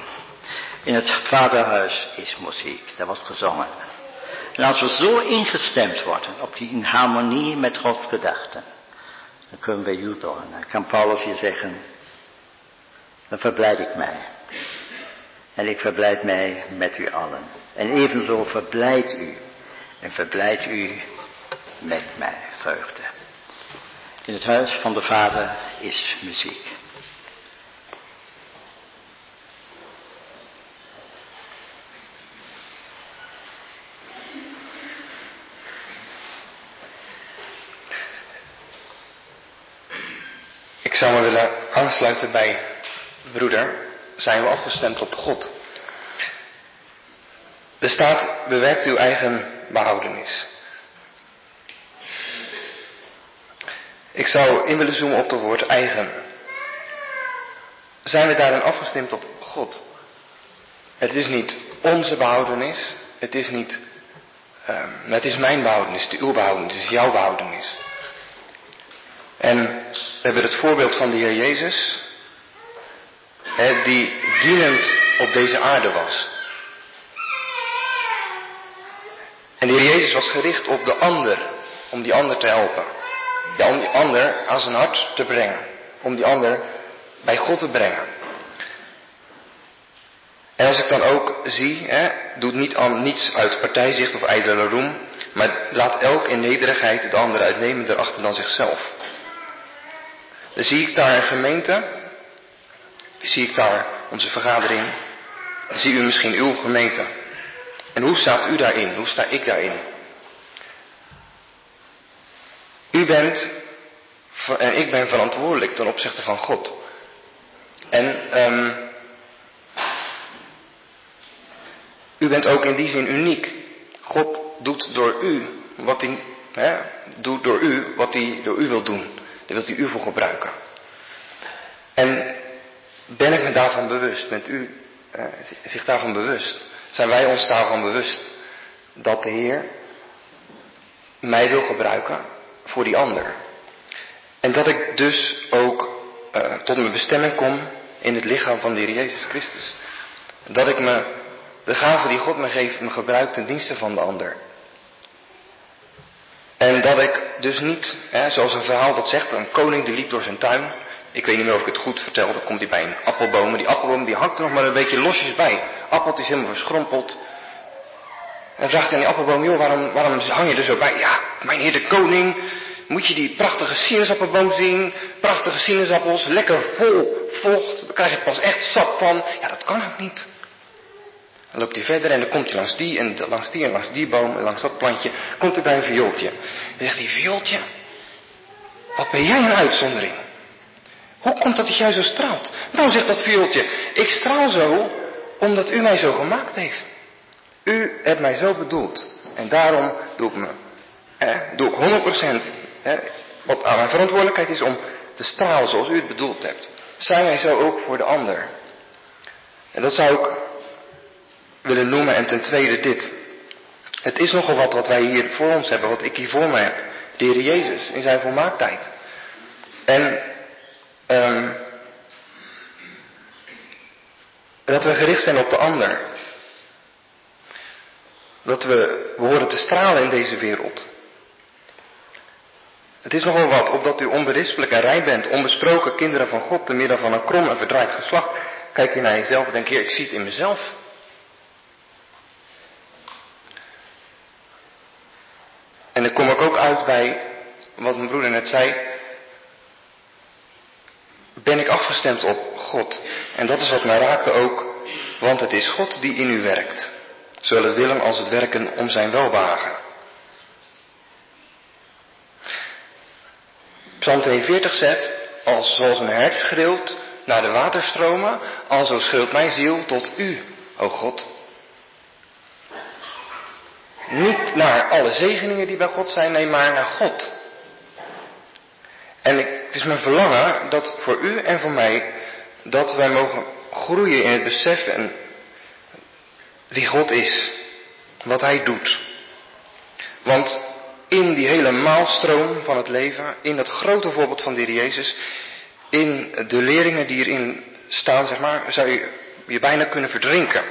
In het vaderhuis is muziek, daar wordt gezongen. En als we zo ingestemd worden op die in harmonie met Gods gedachten, dan kunnen we jubelen. Dan kan Paulus hier zeggen, dan verblijd ik mij. En ik verblijd mij met u allen. En evenzo verblijd u. En verblijd u met mij, vreugde. In het huis van de Vader is muziek. Ik zou me willen aansluiten bij broeder, zijn we afgestemd op God. De staat, bewerkt uw eigen behoudenis. Ik zou in willen zoomen op het woord eigen. Zijn we daarin afgestemd op God? Het is niet onze behoudenis, het is niet, uh, het is mijn behoudenis, is uw behoudenis, het is jouw behoudenis. En we hebben het voorbeeld van de Heer Jezus, die dienend op deze aarde was. En de Heer Jezus was gericht op de ander, om die ander te helpen. Die ander aan zijn hart te brengen. Om die ander bij God te brengen. En als ik dan ook zie, hè, doet niet aan niets uit partijzicht of ijdele roem, maar laat elk in nederigheid de ander uitnemender achter dan zichzelf. Dan zie ik daar een gemeente, zie ik daar onze vergadering, zie u misschien uw gemeente. En hoe staat u daarin? Hoe sta ik daarin? U bent en ik ben verantwoordelijk ten opzichte van God. En um, u bent ook in die zin uniek. God doet door u wat hij hè, doet door u wat hij door u wil doen. Daar wilt hij u voor gebruiken. En ben ik me daarvan bewust? Bent u eh, zich daarvan bewust? Zijn wij ons daarvan bewust dat de Heer mij wil gebruiken voor die ander? En dat ik dus ook uh, tot mijn bestemming kom in het lichaam van de Heer Jezus Christus. Dat ik me, de gave die God me geeft, me gebruik ten dienste van de ander. En dat ik dus niet, hè, zoals een verhaal dat zegt, een koning die liep door zijn tuin. Ik weet niet meer of ik het goed vertel, dan komt hij bij een appelboom. Die appelboom die hangt er nog maar een beetje losjes bij. Appeltje is helemaal verschrompeld. En vraagt aan die appelboom, joh, waarom, waarom hang je er zo bij? Ja, mijn heer de koning, moet je die prachtige sinaasappelboom zien. Prachtige sinaasappels, lekker vol vocht. Daar krijg je pas echt sap van. Ja, dat kan ook niet. Dan loopt hij verder en dan komt hij langs die en langs die en langs die boom en langs dat plantje. Komt hij bij een viooltje. Dan zegt hij, viooltje, wat ben jij een uitzondering? Hoe komt dat dat jij zo straalt? Nou, zegt dat viooltje, ik straal zo omdat u mij zo gemaakt heeft. U hebt mij zo bedoeld. En daarom doe ik me, eh, doe ik 100% hè, wat aan mijn verantwoordelijkheid is om te stralen zoals u het bedoeld hebt. Zijn wij zo ook voor de ander? En dat zou ik willen noemen. En ten tweede dit. Het is nogal wat wat wij hier voor ons hebben, wat ik hier voor mij heb. De Jezus in zijn volmaaktheid. En um, dat we gericht zijn op de ander. Dat we, we horen te stralen in deze wereld. Het is nogal wat, opdat u onberispelijk en rein bent, onbesproken kinderen van God, te midden van een krom en verdraaid geslacht. Kijk je naar jezelf en denk je, ik zie het in mezelf. En dan kom ik ook uit bij wat mijn broeder net zei. Ben ik afgestemd op God? En dat is wat mij raakte ook, want het is God die in u werkt. Zowel willen als het werken om zijn welbehagen. Psalm 42 zegt, als zoals een hert schreeuwt naar de waterstromen, alzo schreeuwt mijn ziel tot u, o God. Niet naar alle zegeningen die bij God zijn, nee maar naar God. En ik, het is mijn verlangen dat voor u en voor mij, dat wij mogen groeien in het beseffen wie God is. Wat Hij doet. Want in die hele maalstroom van het leven, in dat grote voorbeeld van de Heer Jezus, in de leringen die erin staan, zeg maar, zou je je bijna kunnen verdrinken.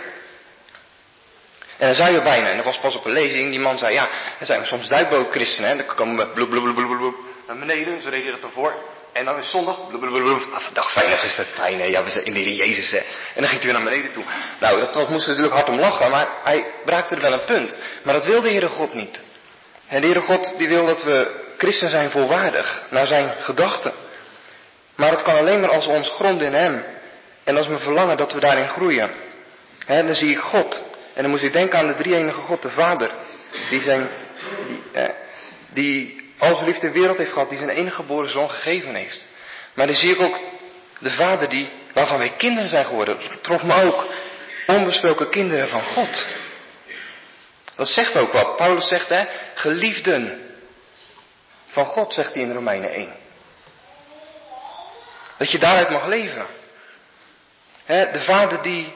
En dan zou je bijna, en dat was pas op een lezing, die man zei, ja, er zijn soms duikbootchristenen, hè, dan komen we blub, blub, blub, blub, blub, naar beneden, zo reed je dat ervoor. En dan is zondag, ah, dag veilig is dat fijn, hè, ja, we zijn in de Heer Jezus, hè. En dan ging hij weer naar beneden toe. Nou, dat, dat moest natuurlijk hard om lachen, maar hij braakte er wel een punt. Maar dat wilde de Heere God niet. En de Heere God die wil dat we christen zijn volwaardig, naar zijn gedachten. Maar het kan alleen maar als we ons gronden in hem. En als we verlangen dat we daarin groeien. He, dan zie ik God. En dan moest ik denken aan de drie-enige God, de Vader. Die zijn, die, eh, die al zo lief de wereld heeft gehad, die zijn enige geboren zoon gegeven heeft. Maar dan zie ik ook de vader die, waarvan wij kinderen zijn geworden. Trof me ook. Onbesproken kinderen van God. Dat zegt ook wat. Paulus zegt, hè, geliefden van God, zegt hij in Romeinen 1. Dat je daaruit mag leven. De vader die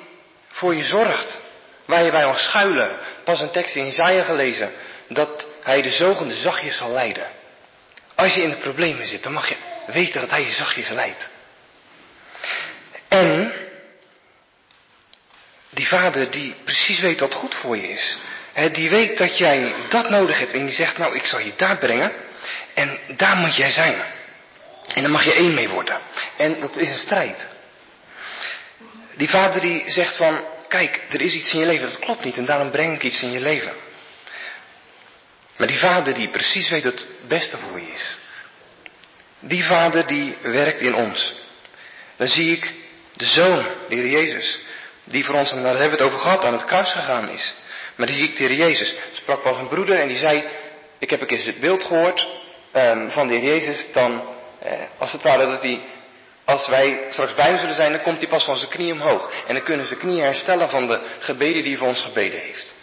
voor je zorgt. Waar je bij mag schuilen. Pas een tekst in Isaiah gelezen. Dat hij de zogende zachtjes zal leiden. Als je in de problemen zit, dan mag je weten dat hij je zachtjes leidt. En die vader die precies weet wat goed voor je is. die weet dat jij dat nodig hebt. En die zegt, nou ik zal je daar brengen. En daar moet jij zijn. En dan mag je één mee worden. En dat is een strijd. Die vader die zegt van, kijk, er is iets in je leven, dat klopt niet. En daarom breng ik iets in je leven. Maar die vader die precies weet wat het beste voor je is. Die vader die werkt in ons. Dan zie ik de zoon, de Heer Jezus. Die voor ons, en daar hebben we het over gehad, aan het kruis gegaan is. Maar die zie ik de Heer Jezus. Sprak pas een broeder en die zei, ik heb een keer het beeld gehoord um, van de Heer Jezus. Dan, eh, als het ware dat hij, als wij straks bij hem zullen zijn, dan komt hij pas van zijn knie omhoog. En dan kunnen zijn knieën herstellen van de gebeden die hij voor ons gebeden heeft.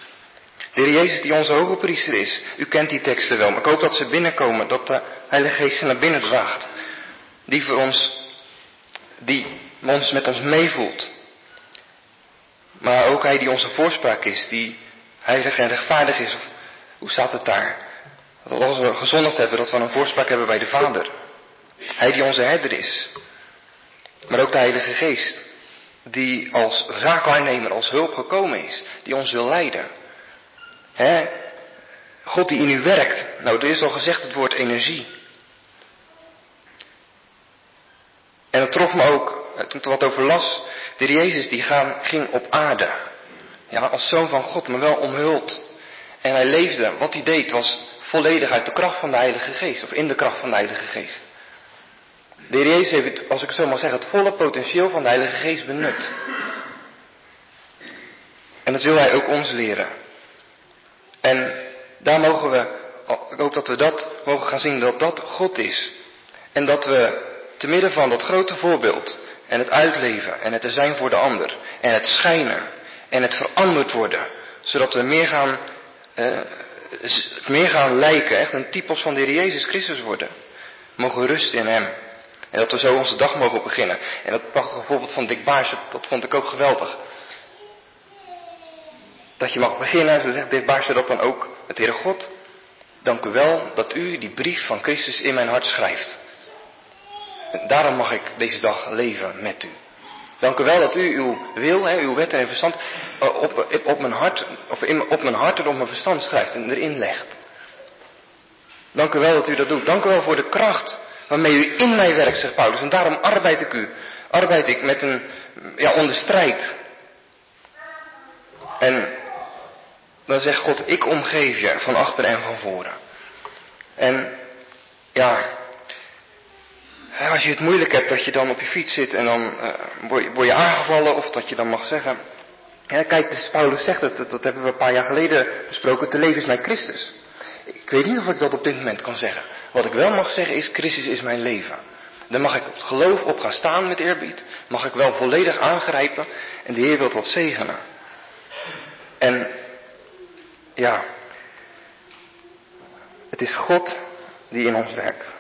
De Heer Jezus die onze hoge priester is. U kent die teksten wel, maar ik hoop dat ze binnenkomen, dat de Heilige Geest ze naar binnen draagt. Die voor ons, die ons met ons meevoelt. Maar ook Hij die onze voorspraak is, die heilig en rechtvaardig is. Hoe staat het daar? Dat als we gezondigd hebben, dat we een voorspraak hebben bij de Vader. Hij die onze herder is. Maar ook de Heilige Geest, die als raakwaarnemer, als hulp gekomen is, die ons wil leiden. God die in u werkt. Nou, er is al gezegd het woord energie. En dat trof me ook, eh, toen ik er wat over las. De Jezus die gaan, ging op aarde. Ja, als zoon van God, maar wel omhuld. En hij leefde, wat hij deed was volledig uit de kracht van de Heilige Geest. Of in de kracht van de Heilige Geest. De Heer Jezus heeft, als ik zo mag zeggen, het volle potentieel van de Heilige Geest benut. En dat wil Hij ook ons leren. En daar mogen we, hoop dat we dat mogen gaan zien, dat dat God is. En dat we te midden van dat grote voorbeeld en het uitleven en het er zijn voor de ander en het schijnen en het veranderd worden, zodat we meer gaan, eh, meer gaan lijken, echt een typos van de Heer Jezus Christus worden. Mogen rusten in Hem. En dat we zo onze dag mogen beginnen. En dat prachtige voorbeeld van Dick Baars, dat vond ik ook geweldig. Dat je mag beginnen, zo zegt Baars dat dan ook met Heere God. Dank u wel dat u die brief van Christus in mijn hart schrijft. En daarom mag ik deze dag leven met u. Dank u wel dat u uw wil, hè, uw wet en verstand eh, op, op, mijn hart, of in, op mijn hart en op mijn verstand schrijft en erin legt. Dank u wel dat u dat doet. Dank u wel voor de kracht waarmee u in mij werkt, zegt Paulus. En daarom arbeid ik u, arbeid ik met een, ja, onder strijd. En dan zegt God, ik omgeef je van achter en van voren. En ja, als je het moeilijk hebt dat je dan op je fiets zit en dan uh, word, je, aangevallen of dat je dan mag zeggen, kijk, dus Paulus zegt het, dat hebben we een paar jaar geleden besproken, te leven is mijn Christus. Ik weet niet of ik dat op dit moment kan zeggen. Wat ik wel mag zeggen is, Christus is mijn leven. Dan mag ik op het geloof op gaan staan met eerbied. Mag ik wel volledig aangrijpen en de Heer wil wat zegenen. En ja, het is God die in ons werkt.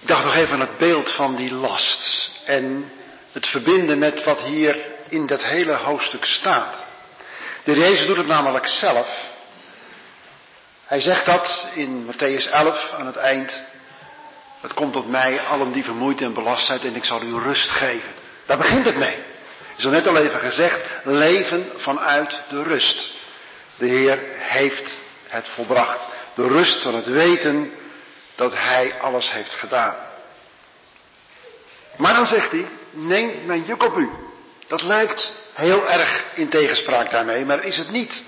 Ik dacht nog even aan het beeld van die last en het verbinden met wat hier in dat hele hoofdstuk staat. De Jezus doet het namelijk zelf. Hij zegt dat in Matthäus 11 aan het eind. Het komt tot mij, allen die vermoeid en belast zijn, en ik zal u rust geven. Daar begint het mee. Is al net al even gezegd, leven vanuit de rust. De Heer heeft het volbracht. De rust van het weten dat Hij alles heeft gedaan. Maar dan zegt hij, neem mijn juk op u. Dat lijkt heel erg in tegenspraak daarmee, maar is het niet.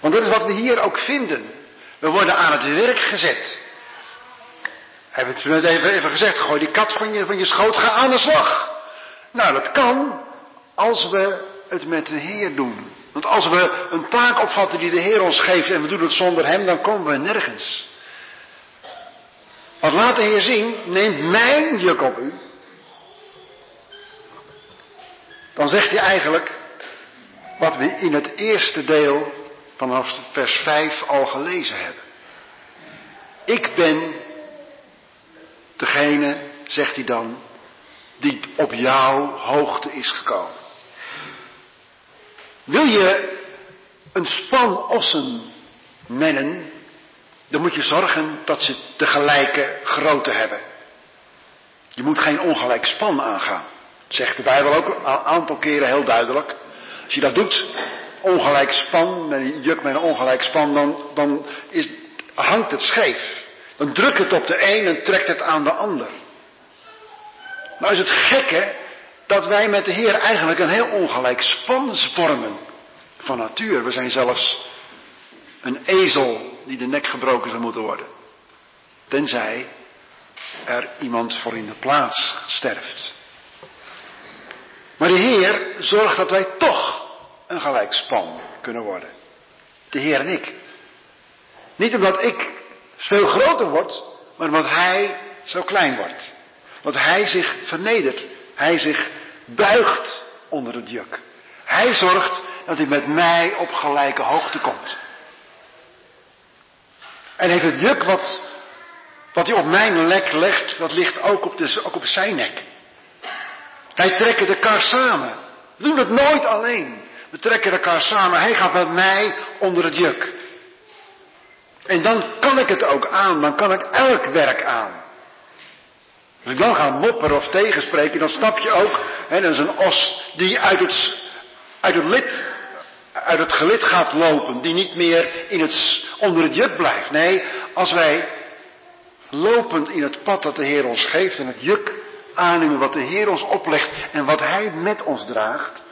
Want dat is wat we hier ook vinden. We worden aan het werk gezet. Hij heeft het net even, even gezegd, gooi die kat van je, van je schoot, ga aan de slag. Nou, dat kan als we het met de Heer doen. Want als we een taak opvatten die de Heer ons geeft en we doen het zonder Hem, dan komen we nergens. Want laat de Heer zien, neem mijn juk op u. Dan zegt hij eigenlijk wat we in het eerste deel vanaf vers 5 al gelezen hebben. Ik ben degene, zegt hij dan, die op jouw hoogte is gekomen. Wil je een span ossen mennen, dan moet je zorgen dat ze de gelijke grootte hebben. Je moet geen ongelijk span aangaan. zegt de Bijbel ook een aantal keren heel duidelijk. Als je dat doet, ongelijk span, met juk met een ongelijk span, dan, dan is, hangt het scheef. Dan drukt het op de een en trekt het aan de ander. Nou is het gekke dat wij met de Heer eigenlijk een heel ongelijk span vormen. Van natuur. We zijn zelfs een ezel die de nek gebroken zou moeten worden. Tenzij er iemand voor in de plaats sterft. Maar de Heer zorgt dat wij toch een gelijk span kunnen worden. De Heer en ik. Niet omdat ik veel groter word, maar omdat Hij zo klein wordt. Want Hij zich vernedert. Hij zich buigt onder het juk. Hij zorgt dat hij met mij op gelijke hoogte komt. En heeft het juk wat, wat hij op mijn lek legt, dat ligt ook op, de, ook op zijn nek. Wij trekken de kar samen. We doen het nooit alleen. We trekken elkaar samen. Hij gaat met mij onder het juk. En dan kan ik het ook aan. Dan kan ik elk werk aan. Als ik dan ga mopperen of tegenspreken, dan snap je ook, hè, dat is een os die uit het, uit het lid, uit het gelid gaat lopen, die niet meer in het, onder het juk blijft. Nee, als wij lopend in het pad dat de Heer ons geeft en het juk aannemen wat de Heer ons oplegt en wat Hij met ons draagt,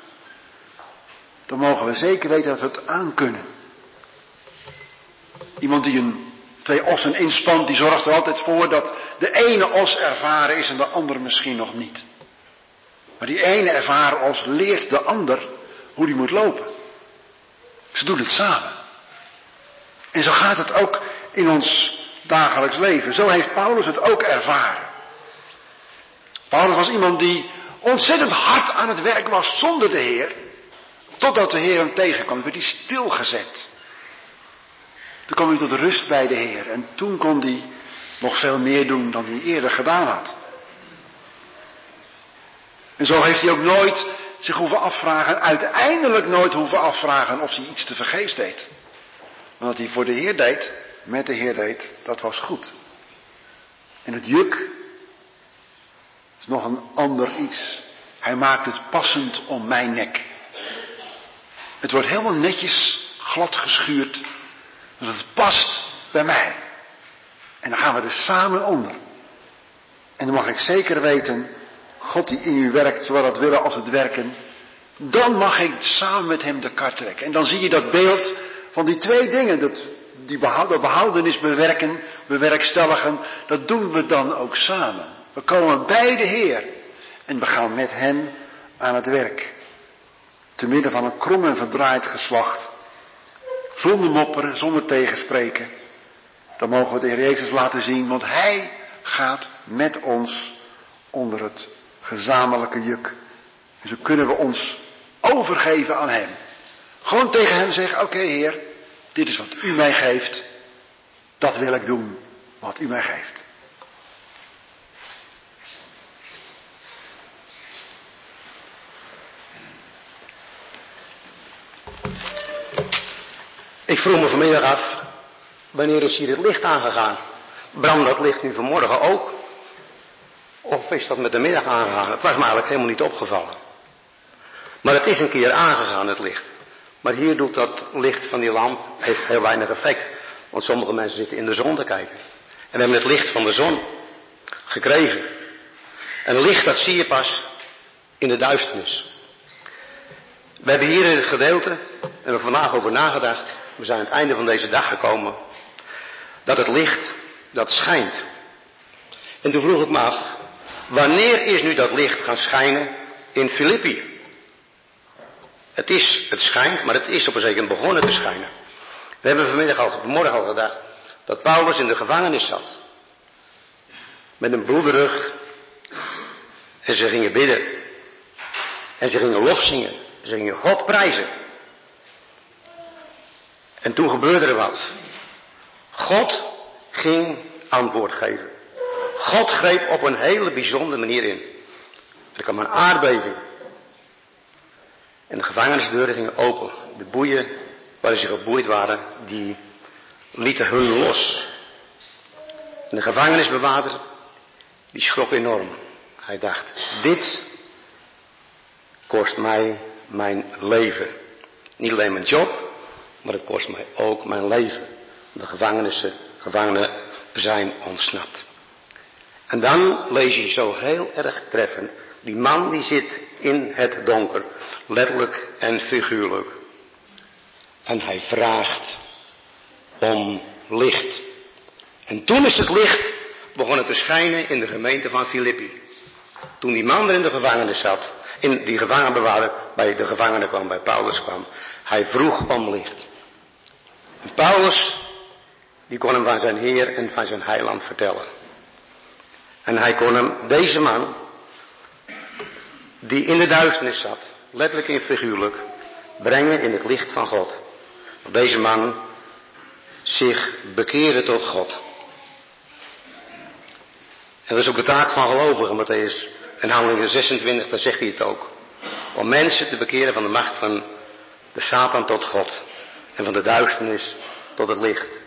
dan mogen we zeker weten dat we het aankunnen. Iemand die een twee ossen inspant, die zorgt er altijd voor dat de ene os ervaren is en de andere misschien nog niet. Maar die ene ervaren os leert de ander hoe die moet lopen. Ze doen het samen. En zo gaat het ook in ons dagelijks leven. Zo heeft Paulus het ook ervaren. Paulus was iemand die ontzettend hard aan het werk was zonder de Heer. Totdat de Heer hem tegenkwam, werd hij stilgezet. Toen kwam hij tot rust bij de Heer. En toen kon hij nog veel meer doen dan hij eerder gedaan had. En zo heeft hij ook nooit zich hoeven afvragen, uiteindelijk nooit hoeven afvragen of hij iets te vergeefs deed. Maar wat hij voor de Heer deed, met de Heer deed, dat was goed. En het juk is nog een ander iets. Hij maakt het passend om mijn nek. Het wordt helemaal netjes glad geschuurd dat het past bij mij. En dan gaan we er samen onder. En dan mag ik zeker weten, God die in u werkt, zowel het willen als het werken, dan mag ik samen met hem de kar trekken. En dan zie je dat beeld van die twee dingen, dat, die behoud, behoudenis bewerken, bewerkstelligen, dat doen we dan ook samen. We komen bij de Heer en we gaan met hem aan het werk. Te midden van een krom en verdraaid geslacht zonder mopperen, zonder tegenspreken. Dan mogen we de Heer Jezus laten zien, want Hij gaat met ons onder het gezamenlijke juk. En zo kunnen we ons overgeven aan Hem. Gewoon tegen Hem zeggen, oké Heer, dit is wat U mij geeft. Dat wil ik doen, wat U mij geeft. Ik vroeg me vanmiddag af, wanneer is hier het licht aangegaan? Brandt dat licht nu vanmorgen ook? Of is dat met de middag aangegaan? Het was me eigenlijk helemaal niet opgevallen. Maar het is een keer aangegaan, het licht. Maar hier doet dat licht van die lamp, heeft heel weinig effect. Want sommige mensen zitten in de zon te kijken. En we hebben het licht van de zon gekregen. En licht, dat zie je pas in de duisternis. We hebben hier in het gedeelte, en we vandaag over nagedacht, we zijn aan het einde van deze dag gekomen, dat het licht, dat schijnt. En toen vroeg ik me af, wanneer is nu dat licht gaan schijnen in Filippi. Het is, het schijnt, maar het is op een zeker begonnen te schijnen. We hebben vanmiddag al, vanmorgen al gedacht, dat Paulus in de gevangenis zat. Met een bloederig. En ze gingen bidden. En ze gingen lof zingen. Ze gingen God prijzen. En toen gebeurde er wat. God ging antwoord geven. God greep op een hele bijzondere manier in. Er kwam een aardbeving. En de gevangenisdeuren gingen open. De boeien waar ze geboeid waren, die lieten hun los. En de gevangenisbewaarder, die schrok enorm. Hij dacht, dit kost mij mijn leven. Niet alleen mijn job, maar het kost mij ook mijn leven. De gevangenissen, gevangenen zijn ontsnapt. En dan lees je zo heel erg treffend. Die man die zit in het donker, letterlijk en figuurlijk. En hij vraagt om licht. En toen is het licht begonnen te schijnen in de gemeente van Filippi. Toen die man er in de gevangenis zat, in die gevangenbewaarder bij de gevangenen kwam, bij Paulus kwam, hij vroeg om licht. Paulus, die kon hem van zijn Heer en van zijn heiland vertellen. En hij kon hem, deze man, die in de duisternis zat, letterlijk en figuurlijk, brengen in het licht van God. Dat deze man zich bekeerde tot God. En dat is ook de taak van gelovigen, Matthäus in handelingen 26, daar zegt hij het ook. Om mensen te bekeren van de macht van de Satan tot God. En van de duisternis tot het licht.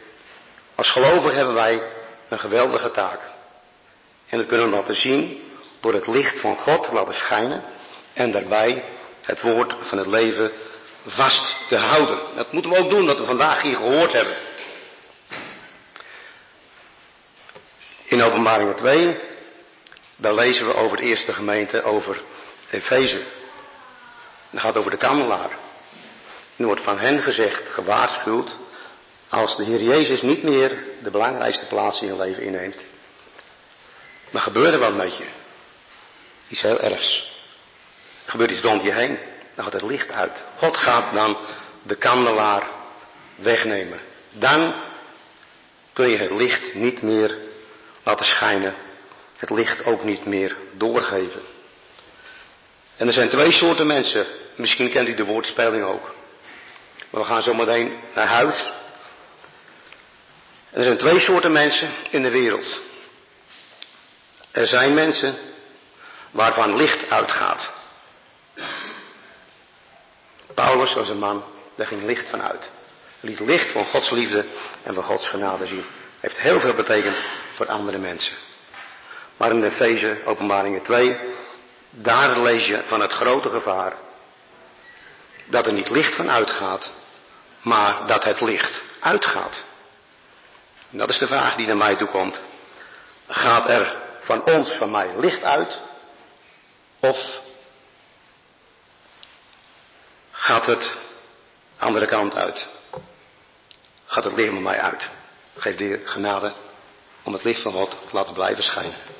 Als gelovigen hebben wij een geweldige taak. En dat kunnen we laten zien door het licht van God te laten schijnen. En daarbij het woord van het leven vast te houden. Dat moeten we ook doen, dat we vandaag hier gehoord hebben. In openbaringen 2, daar lezen we over de eerste gemeente, over Efeze. Dat gaat over de kandelaar. Er wordt van hen gezegd, gewaarschuwd, als de Heer Jezus niet meer de belangrijkste plaats in je leven inneemt. Maar gebeurt er wat met je? Iets heel ergs. Er gebeurt iets rond je heen. Dan gaat het licht uit. God gaat dan de kandelaar wegnemen. Dan kun je het licht niet meer laten schijnen. Het licht ook niet meer doorgeven. En er zijn twee soorten mensen. Misschien kent u de woordspeling ook. Maar we gaan zo meteen naar huis. Er zijn twee soorten mensen in de wereld. Er zijn mensen waarvan licht uitgaat. Paulus was een man, daar ging licht van uit. Liet licht van Gods liefde en van Gods genade zien. Heeft heel veel betekend voor andere mensen. Maar in Efeze, openbaringen 2, daar lees je van het grote gevaar. Dat er niet licht van uitgaat, maar dat het licht uitgaat. dat is de vraag die naar mij toe komt. Gaat er van ons, van mij, licht uit? Of gaat het andere kant uit? Gaat het licht met mij uit? Geef de genade om het licht van God te laten blijven schijnen.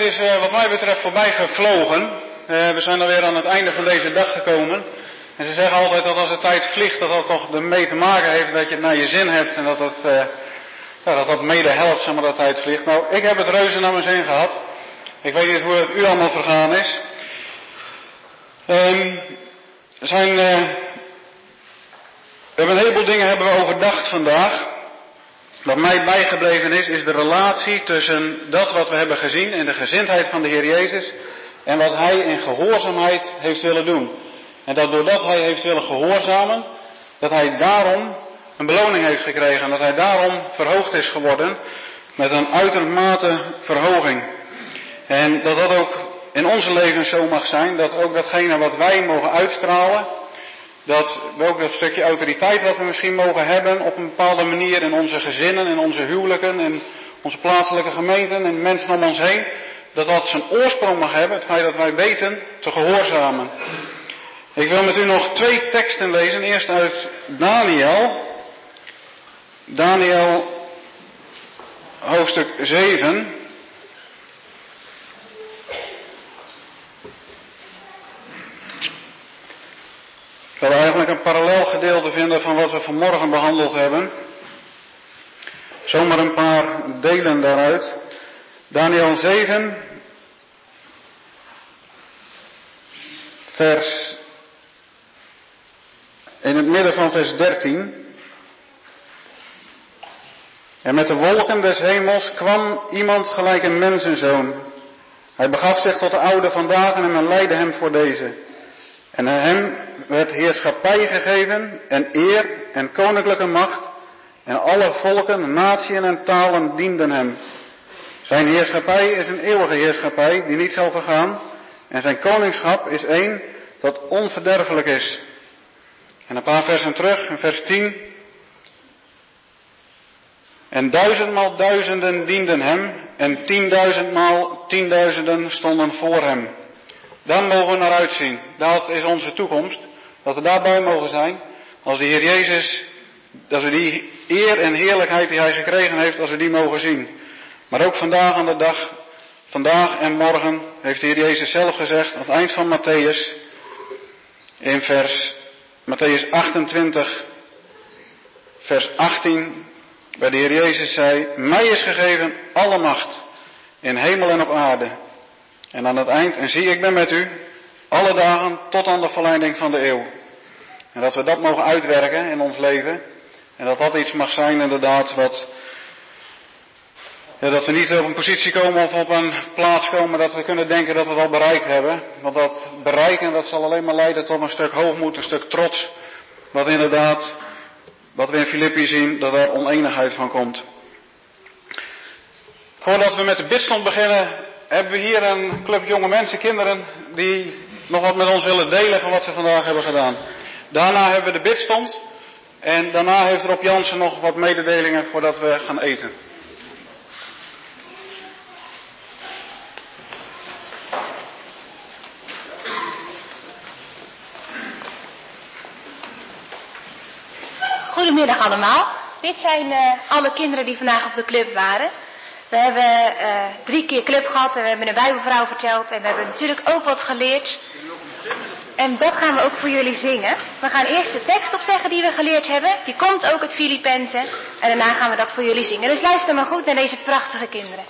Tijd is uh, wat mij betreft voorbij gevlogen. Uh, we zijn alweer aan het einde van deze dag gekomen. En ze zeggen altijd dat als de tijd vliegt, dat dat toch ermee te maken heeft dat je het naar je zin hebt en dat dat, ja, dat, dat mede helpt, zeg maar, dat tijd vliegt. Nou, ik heb het reuze naar mijn zin gehad. Ik weet niet hoe het u allemaal vergaan is. Um, er zijn, we hebben een heleboel dingen hebben we overdacht vandaag. Wat mij bijgebleven is, is de relatie tussen dat wat we hebben gezien in de gezindheid van de Heer Jezus en wat Hij in gehoorzaamheid heeft willen doen. En dat doordat Hij heeft willen gehoorzamen, dat Hij daarom een beloning heeft gekregen. En dat Hij daarom verhoogd is geworden met een uitermate verhoging. En dat dat ook in onze leven zo mag zijn, dat ook datgene wat wij mogen uitstralen, dat we ook dat stukje autoriteit wat we misschien mogen hebben op een bepaalde manier in onze gezinnen, in onze huwelijken, in onze plaatselijke gemeenten, in mensen om ons heen, dat dat zijn oorsprong mag hebben, het feit dat wij weten te gehoorzamen. Ik wil met u nog twee teksten lezen. Eerst uit Daniel. Daniel hoofdstuk 7. Wil eigenlijk een parallel gedeelte vinden van wat we vanmorgen behandeld hebben. Zomaar een paar delen daaruit. Daniel 7, vers, in het midden van vers 13. En met de wolken des hemels kwam iemand gelijk een mensenzoon. Hij begaf zich tot de oude vandaag en men leidde hem voor deze. En aan hem werd heerschappij gegeven en eer en koninklijke macht. En alle volken, natieën en talen dienden hem. Zijn heerschappij is een eeuwige heerschappij die niet zal vergaan. En zijn koningschap is één dat onverderfelijk is. En een paar versen terug, in vers 10. En duizendmaal duizenden dienden hem en tienduizendmaal tienduizenden stonden voor hem. Daar mogen we naar uitzien. Dat is onze toekomst. Dat we daarbij mogen zijn. Als de Heer Jezus, dat we die eer en heerlijkheid die Hij gekregen heeft, als we die mogen zien. Maar ook vandaag aan de dag, vandaag en morgen, heeft de Heer Jezus zelf gezegd, aan het eind van Matthäus, in vers Matthäus 28, vers 18, waar de Heer Jezus zei, mij is gegeven alle macht in hemel en op aarde. En aan het eind, en zie ik ben met u, alle dagen tot aan de verleiding van de eeuw. En dat we dat mogen uitwerken in ons leven. En dat dat iets mag zijn inderdaad wat, ja, dat we niet op een positie komen of op een plaats komen dat we kunnen denken dat we het al bereikt hebben. Want dat bereiken, dat zal alleen maar leiden tot een stuk hoogmoed, een stuk trots. Wat inderdaad, wat we in Filippi zien, dat er oneenigheid van komt. Voordat we met de bidstond beginnen, hebben we hier een club jonge mensen, kinderen, die nog wat met ons willen delen van wat ze vandaag hebben gedaan. Daarna hebben we de bidstond. En daarna heeft Rob Jansen nog wat mededelingen voordat we gaan eten. Goedemiddag allemaal. Dit zijn uh, alle kinderen die vandaag op de club waren. We hebben uh, drie keer club gehad en we hebben een bijbelvrouw verteld en we hebben natuurlijk ook wat geleerd. En dat gaan we ook voor jullie zingen. We gaan eerst de tekst opzeggen die we geleerd hebben. Die komt ook uit Filippenzen. En daarna gaan we dat voor jullie zingen. Dus luister maar goed naar deze prachtige kinderen.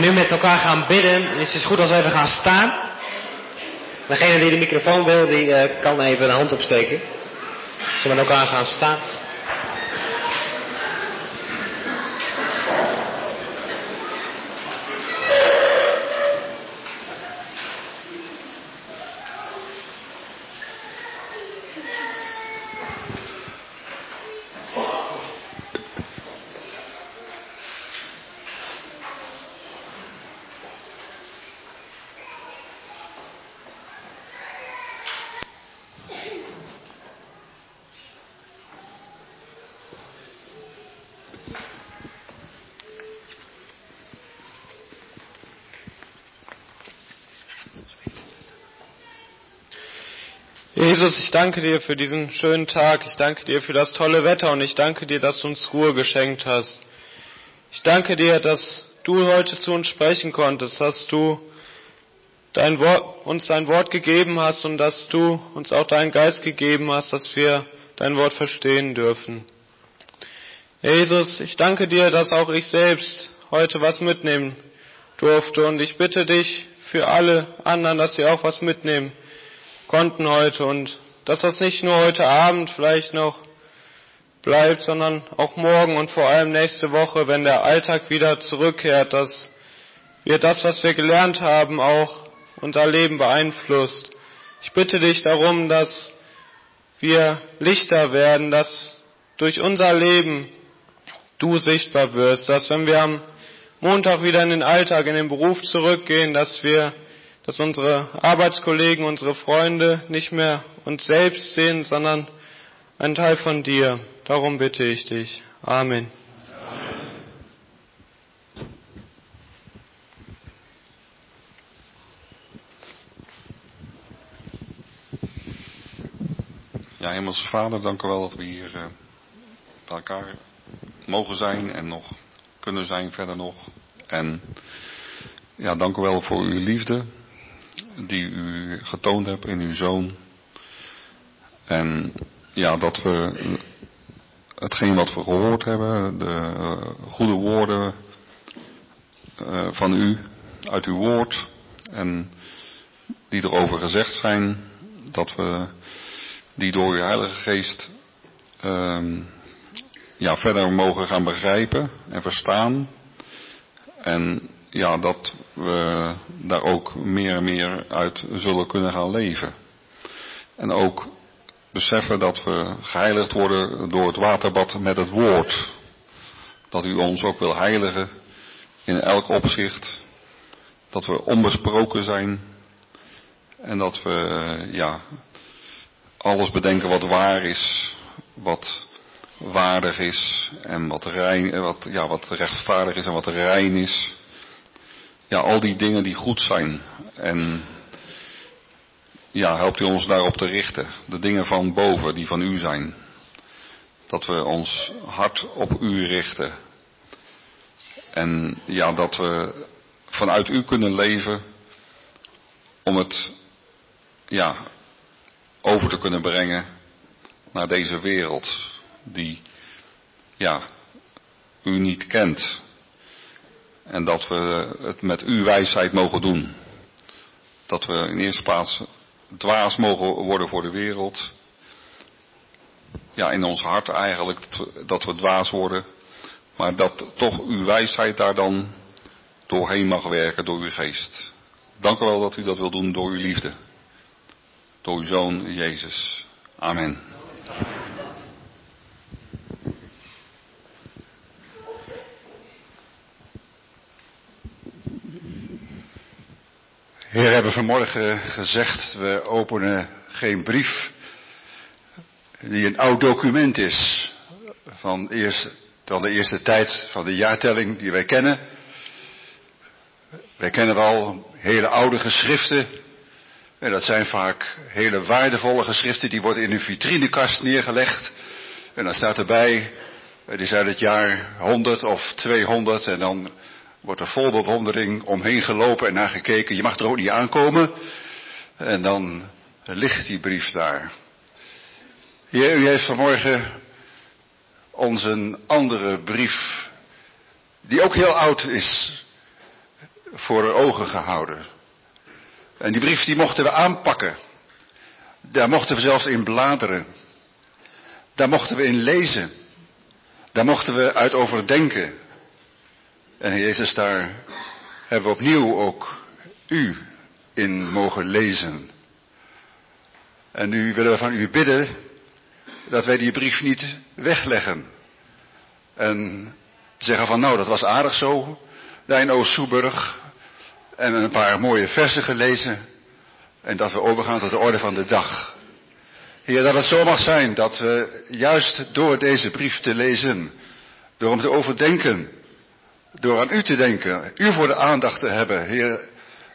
Nu met elkaar gaan bidden, is het goed als we even gaan staan. Degene die de microfoon wil, die uh, kan even de hand opsteken. Zullen we met elkaar gaan staan? Jesus, ich danke dir für diesen schönen Tag. Ich danke dir für das tolle Wetter und ich danke dir, dass du uns Ruhe geschenkt hast. Ich danke dir, dass du heute zu uns sprechen konntest, dass du dein Wort, uns dein Wort gegeben hast und dass du uns auch deinen Geist gegeben hast, dass wir dein Wort verstehen dürfen. Jesus, ich danke dir, dass auch ich selbst heute was mitnehmen durfte und ich bitte dich für alle anderen, dass sie auch was mitnehmen konnten heute und dass das nicht nur heute Abend vielleicht noch bleibt, sondern auch morgen und vor allem nächste Woche, wenn der Alltag wieder zurückkehrt, dass wir das, was wir gelernt haben, auch unser Leben beeinflusst. Ich bitte dich darum, dass wir Lichter werden, dass durch unser Leben du sichtbar wirst, dass wenn wir am Montag wieder in den Alltag, in den Beruf zurückgehen, dass wir dass unsere Arbeitskollegen, unsere Freunde nicht mehr uns selbst sehen, sondern ein Teil von dir. Darum bitte ich dich. Amen. Ja, Hemelse Vader, dank u wel dat we hier uh, bij elkaar mogen zijn en nog kunnen zijn verder nog. En ja, dank u wel voor uw liefde, die u getoond hebt in uw zoon. En ja, dat we hetgeen wat we gehoord hebben, de uh, goede woorden uh, van u, uit uw woord, en die erover gezegd zijn, dat we die door uw Heilige Geest uh, ja, verder mogen gaan begrijpen en verstaan. En ja, dat we daar ook meer en meer uit zullen kunnen gaan leven. En ook beseffen dat we geheiligd worden door het waterbad met het woord. Dat u ons ook wil heiligen in elk opzicht. Dat we onbesproken zijn. En dat we, ja, alles bedenken wat waar is. Wat waardig is. En wat, rein, wat, ja, wat rechtvaardig is en wat rein is ja, al die dingen die goed zijn. En ja, helpt u ons daarop te richten. De dingen van boven die van u zijn. Dat we ons hart op u richten. En ja, dat we vanuit u kunnen leven om het ja, over te kunnen brengen naar deze wereld die ja, u niet kent. En dat we het met uw wijsheid mogen doen. Dat we in eerste plaats dwaas mogen worden voor de wereld. Ja, in ons hart eigenlijk dat we dwaas worden. Maar dat toch uw wijsheid daar dan doorheen mag werken door uw geest. Dank u wel dat u dat wil doen door uw liefde. Door uw Zoon Jezus. Amen. Heer, hebben vanmorgen gezegd, we openen geen brief die een oud document is van, eerst, van de eerste tijd van de jaartelling die wij kennen. Wij kennen wel hele oude geschriften. En dat zijn vaak hele waardevolle geschriften, die worden in een vitrinekast neergelegd. En dan staat erbij, het is uit het jaar 100 of 200 en dan wordt er vol bewondering omheen gelopen en naar gekeken. Je mag er ook niet aankomen. En dan ligt die brief daar. Heer, u heeft vanmorgen ons een andere brief, die ook heel oud is, voor ogen gehouden. En die brief die mochten we aanpakken. Daar mochten we zelfs in bladeren. Daar mochten we in lezen. Daar mochten we uit overdenken. En Jezus, daar hebben we opnieuw ook u in mogen lezen. En nu willen we van u bidden dat wij die brief niet wegleggen. En zeggen van nou, dat was aardig zo, daar in Oost-Soeburg. En een paar mooie versen gelezen. En dat we overgaan tot de orde van de dag. Heer, dat het zo mag zijn dat we juist door deze brief te lezen, door hem te overdenken, door aan u te denken, u voor de aandacht te hebben, Heer,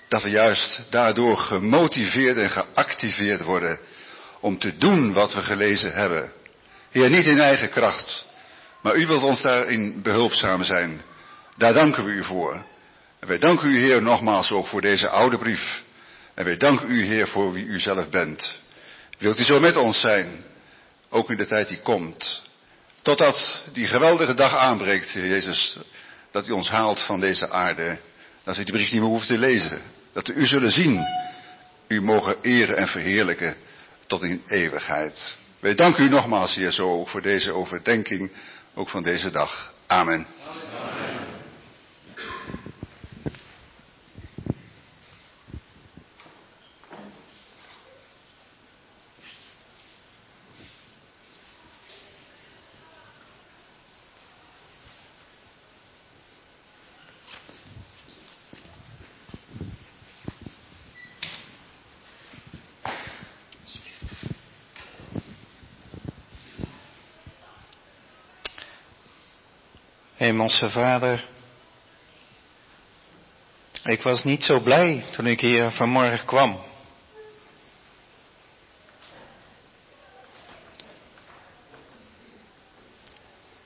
dat we juist daardoor gemotiveerd en geactiveerd worden om te doen wat we gelezen hebben. Heer, niet in eigen kracht, maar u wilt ons daarin behulpzaam zijn. Daar danken we u voor. En wij danken u, Heer, nogmaals ook voor deze oude brief. En wij danken u, Heer, voor wie u zelf bent. Wilt u zo met ons zijn, ook in de tijd die komt. Totdat die geweldige dag aanbreekt, Heer Jezus, dat u ons haalt van deze aarde. Dat we die brief niet meer hoeven te lezen. Dat we u zullen zien. U mogen eren en verheerlijken tot in eeuwigheid. Wij danken u nogmaals, Heer, zo voor deze overdenking, ook van deze dag. Amen. Hemelse Vader, ik was niet zo blij toen ik hier vanmorgen kwam.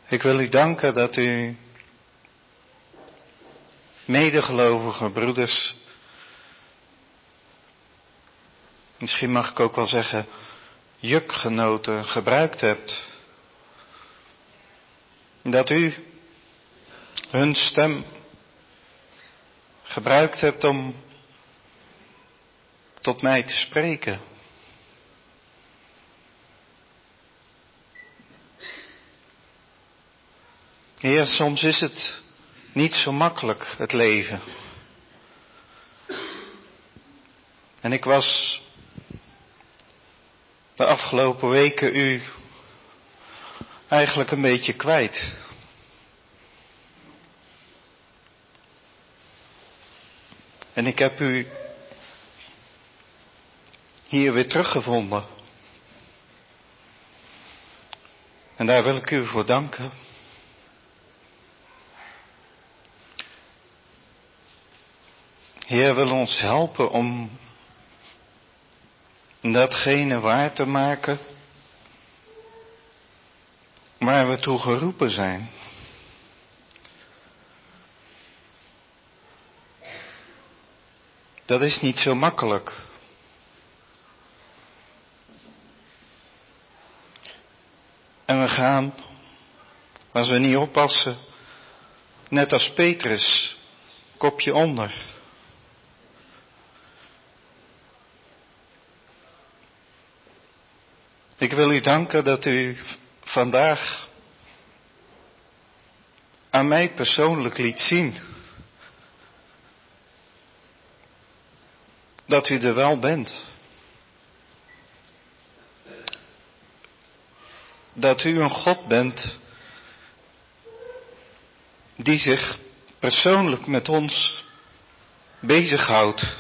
Ik wil u danken dat u medegelovige broeders, misschien mag ik ook wel zeggen, jukgenoten gebruikt hebt. Dat u hun stem gebruikt hebt om tot mij te spreken. Heer, soms is het niet zo makkelijk, het leven. En ik was de afgelopen weken u eigenlijk een beetje kwijt. En ik heb u hier weer teruggevonden. En daar wil ik u voor danken. Heer wil ons helpen om datgene waar te maken waar we toe geroepen zijn. Dat is niet zo makkelijk. En we gaan, als we niet oppassen, net als Petrus, kopje onder. Ik wil u danken dat u vandaag aan mij persoonlijk liet zien dat u er wel bent. Dat u een God bent die zich persoonlijk met ons bezighoudt.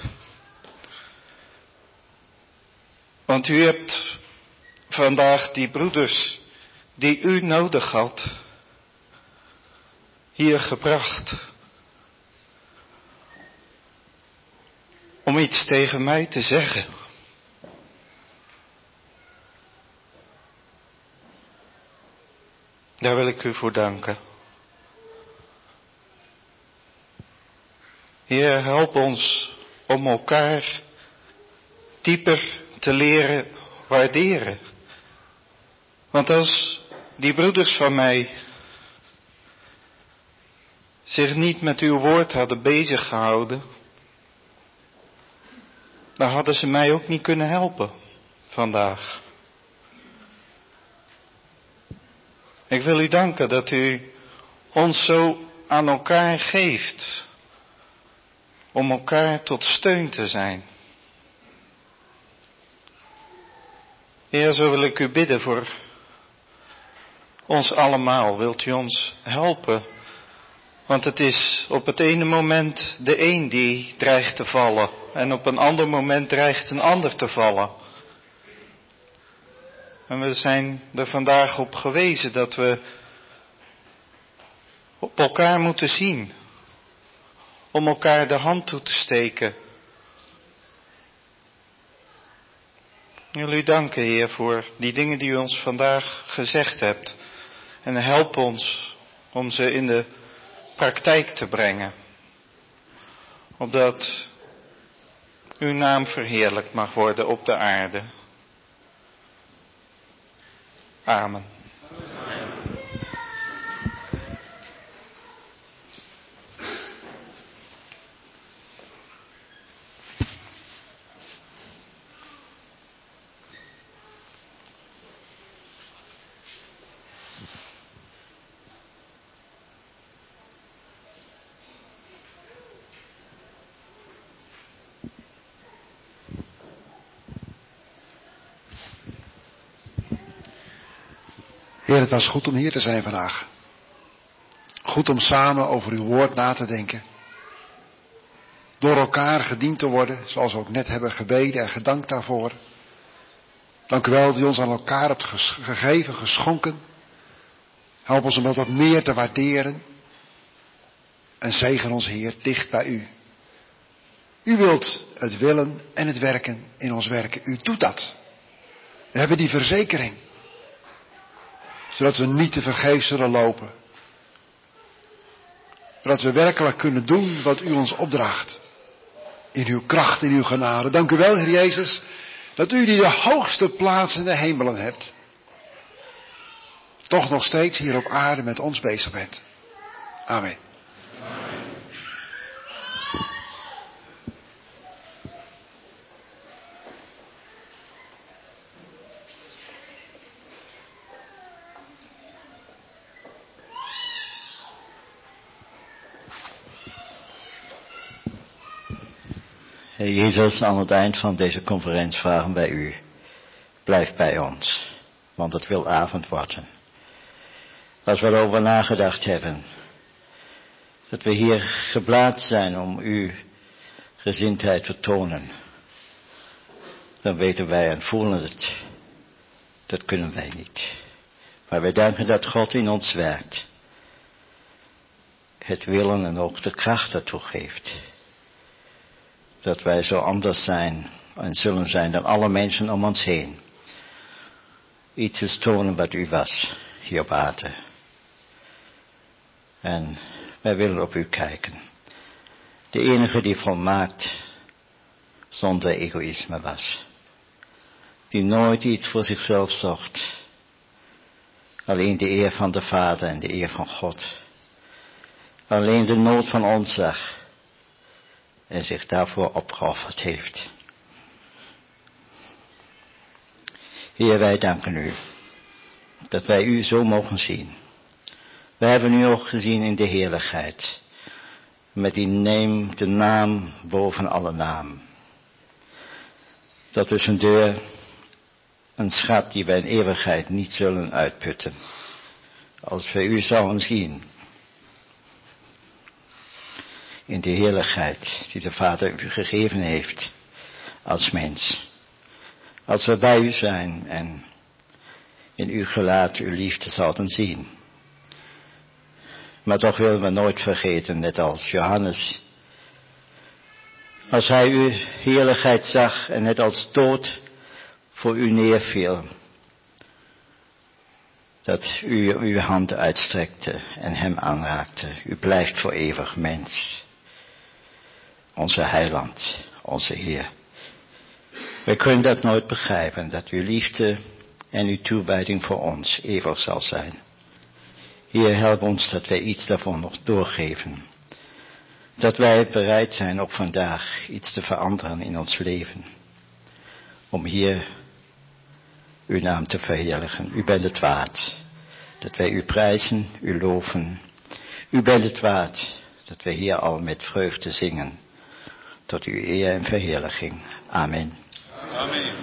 Want u hebt vandaag die broeders die u nodig had, hier gebracht. Om iets tegen mij te zeggen. Daar wil ik u voor danken. Heer, help ons om elkaar dieper te leren waarderen. Want als die broeders van mij zich niet met uw woord hadden bezig gehouden, dan hadden ze mij ook niet kunnen helpen vandaag. Ik wil u danken dat u ons zo aan elkaar geeft om elkaar tot steun te zijn. Heer, zo wil ik u bidden voor ons allemaal. Wilt u ons helpen? Want het is op het ene moment de een die dreigt te vallen en op een ander moment dreigt een ander te vallen. En we zijn er vandaag op gewezen dat we op elkaar moeten zien. Om elkaar de hand toe te steken. U danken, Heer, voor die dingen die u ons vandaag gezegd hebt. En help ons om ze in de praktijk te brengen. Opdat uw naam verheerlijkt mag worden op de aarde. Amen. Het was goed om hier te zijn vandaag. Goed om samen over uw woord na te denken. Door elkaar gediend te worden, zoals we ook net hebben gebeden en gedankt daarvoor. Dank u wel dat u ons aan elkaar hebt gegeven, geschonken. Help ons om dat wat meer te waarderen. En zegen ons, Heer, dicht bij u. U wilt het willen en het werken in ons werken. U doet dat. We hebben die verzekering zodat we niet te vergeefs zullen lopen. Zodat we werkelijk kunnen doen wat u ons opdraagt. In uw kracht, in uw genade. Dank u wel, Heer Jezus, dat u die de hoogste plaats in de hemelen hebt. Toch nog steeds hier op aarde met ons bezig bent. Amen. Jezus, aan het eind van deze conferentie vragen wij u, blijf bij ons, want het wil avond worden. Als we erover nagedacht hebben, dat we hier geplaatst zijn om uw gezindheid te tonen, dan weten wij en voelen het, dat kunnen wij niet. Maar wij danken dat God in ons werkt, het willen en ook de kracht ertoe geeft dat wij zo anders zijn en zullen zijn dan alle mensen om ons heen. Iets is tonen wat u was hier op aarde. En wij willen op u kijken. De enige die volmaakt zonder egoïsme was. Die nooit iets voor zichzelf zocht. Alleen de eer van de Vader en de eer van God. Alleen de nood van ons zag en zich daarvoor opgeofferd heeft. Heer, wij danken u dat wij u zo mogen zien. Wij hebben u ook gezien in de heerlijkheid, met die neem de naam boven alle naam. Dat is een deur, een schat die wij in eeuwigheid niet zullen uitputten. Als wij u zouden zien, in de heerlijkheid die de Vader u gegeven heeft als mens. Als we bij u zijn en in uw gelaat uw liefde zouden zien. Maar toch willen we nooit vergeten, net als Johannes. Als hij uw heerlijkheid zag en het als dood voor u neerviel. Dat u uw hand uitstrekte en hem aanraakte. U blijft voor eeuwig mens onze heiland, onze Heer. Wij kunnen dat nooit begrijpen, dat uw liefde en uw toewijding voor ons eeuwig zal zijn. Heer, help ons dat wij iets daarvan nog doorgeven. Dat wij bereid zijn ook vandaag iets te veranderen in ons leven. Om hier uw naam te verheerlijken. U bent het waard. Dat wij u prijzen, u loven. U bent het waard. Dat wij hier al met vreugde zingen. Tot uw eer en verheerlijking. Amen. Amen.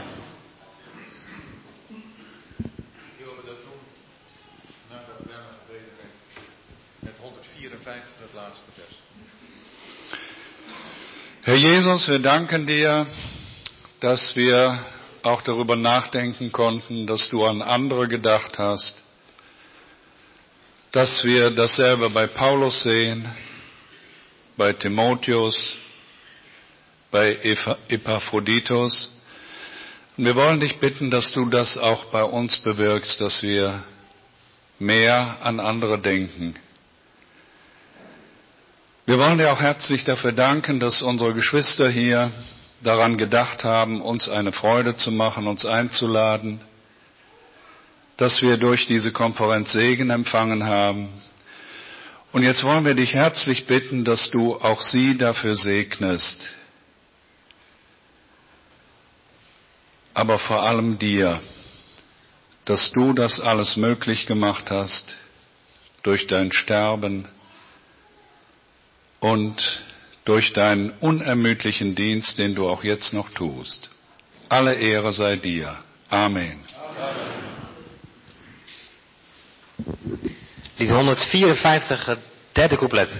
Met 154 het laatste vers. Herr Jesus, wir danken dir, dass wir auch darüber nachdenken konnten, dass du an andere gedacht hast, dass wir dasselbe bei Paulus sehen, bei Timotheus, bei Epaphroditus. Und wir wollen dich bitten, dass du das auch bei uns bewirkst, dass wir mehr an andere denken. Wir wollen dir auch herzlich dafür danken, dass unsere Geschwister hier daran gedacht haben, uns eine Freude zu machen, uns einzuladen, dass wir durch diese Konferenz Segen empfangen haben. Und jetzt wollen wir dich herzlich bitten, dass du auch sie dafür segnest. Aber vor allem dir, dass du das alles möglich gemacht hast durch dein Sterben und durch deinen unermüdlichen Dienst, den du auch jetzt noch tust. Alle Ehre sei dir. Amen. Lied 154, het derde couplet.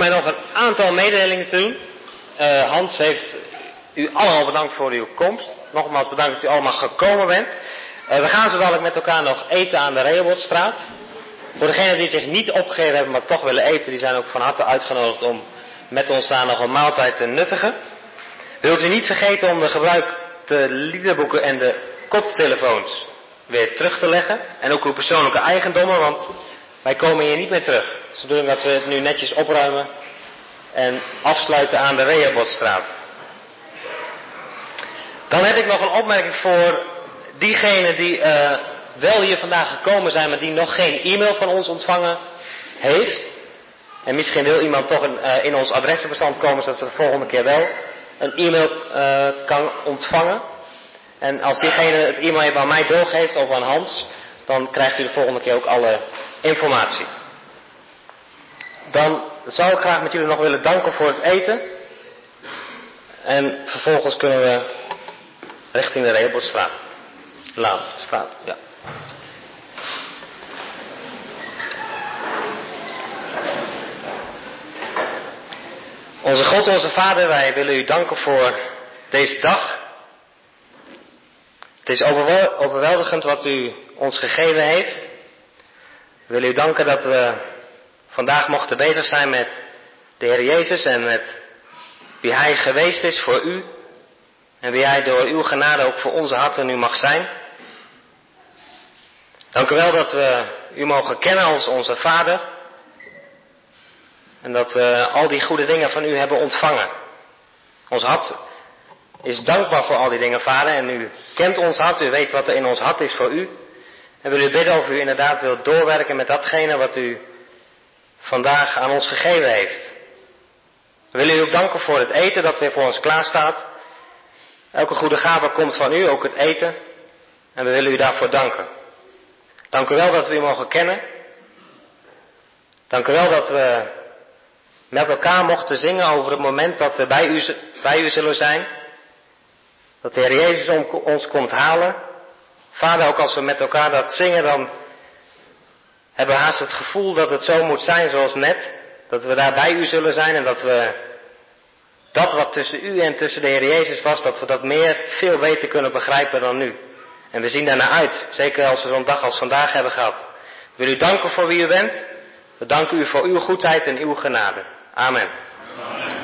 Mij nog een aantal mededelingen doen. Uh, Hans heeft u allemaal bedankt voor uw komst. Nogmaals bedankt dat u allemaal gekomen bent. Uh, we gaan zo dadelijk met elkaar nog eten aan de Rehobothstraat. Voor degenen die zich niet opgegeven hebben, maar toch willen eten, die zijn ook van harte uitgenodigd om met ons daar nog een maaltijd te nuttigen. Wilt u niet vergeten om de gebruikte liederboeken en de koptelefoons weer terug te leggen. En ook uw persoonlijke eigendommen, want wij komen hier niet meer terug. Het is de bedoeling dat we het nu netjes opruimen en afsluiten aan de Rehabotstraat. Dan heb ik nog een opmerking voor diegenen die uh, wel hier vandaag gekomen zijn, maar die nog geen e-mail van ons ontvangen heeft. En misschien wil iemand toch uh, in ons adressenbestand komen, zodat ze de volgende keer wel een e-mail uh, kan ontvangen. En als diegene het e-mail even aan mij doorgeeft of aan Hans, dan krijgt u de volgende keer ook alle informatie. Dan zou ik graag met jullie nog willen danken voor het eten. En vervolgens kunnen we richting de Rehobothstraat. Laan, straat, ja. Onze God, onze Vader, wij willen u danken voor deze dag. Het is overweldigend wat u ons gegeven heeft. We willen u danken dat we vandaag mochten bezig zijn met de Heer Jezus en met wie Hij geweest is voor u. En wie Hij door uw genade ook voor onze harten nu mag zijn. Dank u wel dat we u mogen kennen als onze Vader. En dat we al die goede dingen van u hebben ontvangen. Ons hart is dankbaar voor al die dingen, Vader. En u kent ons hart, u weet wat er in ons hart is voor u. En wil u bidden of u inderdaad wilt doorwerken met datgene wat u vandaag aan ons gegeven heeft. We willen u ook danken voor het eten dat weer voor ons klaar staat. Elke goede gave komt van u, ook het eten. En we willen u daarvoor danken. Dank u wel dat we u mogen kennen. Dank u wel dat we met elkaar mochten zingen over het moment dat we bij u, bij u zullen zijn. Dat de Heer Jezus ons komt halen. Vader, ook als we met elkaar dat zingen, dan hebben we haast het gevoel dat het zo moet zijn zoals net. Dat we daar bij u zullen zijn en dat we dat wat tussen u en tussen de Heer Jezus was, dat we dat meer, veel beter kunnen begrijpen dan nu. En we zien daarnaar uit, zeker als we zo'n dag als vandaag hebben gehad. Ik wil u danken voor wie u bent. We danken u voor uw goedheid en uw genade. Amen. Amen.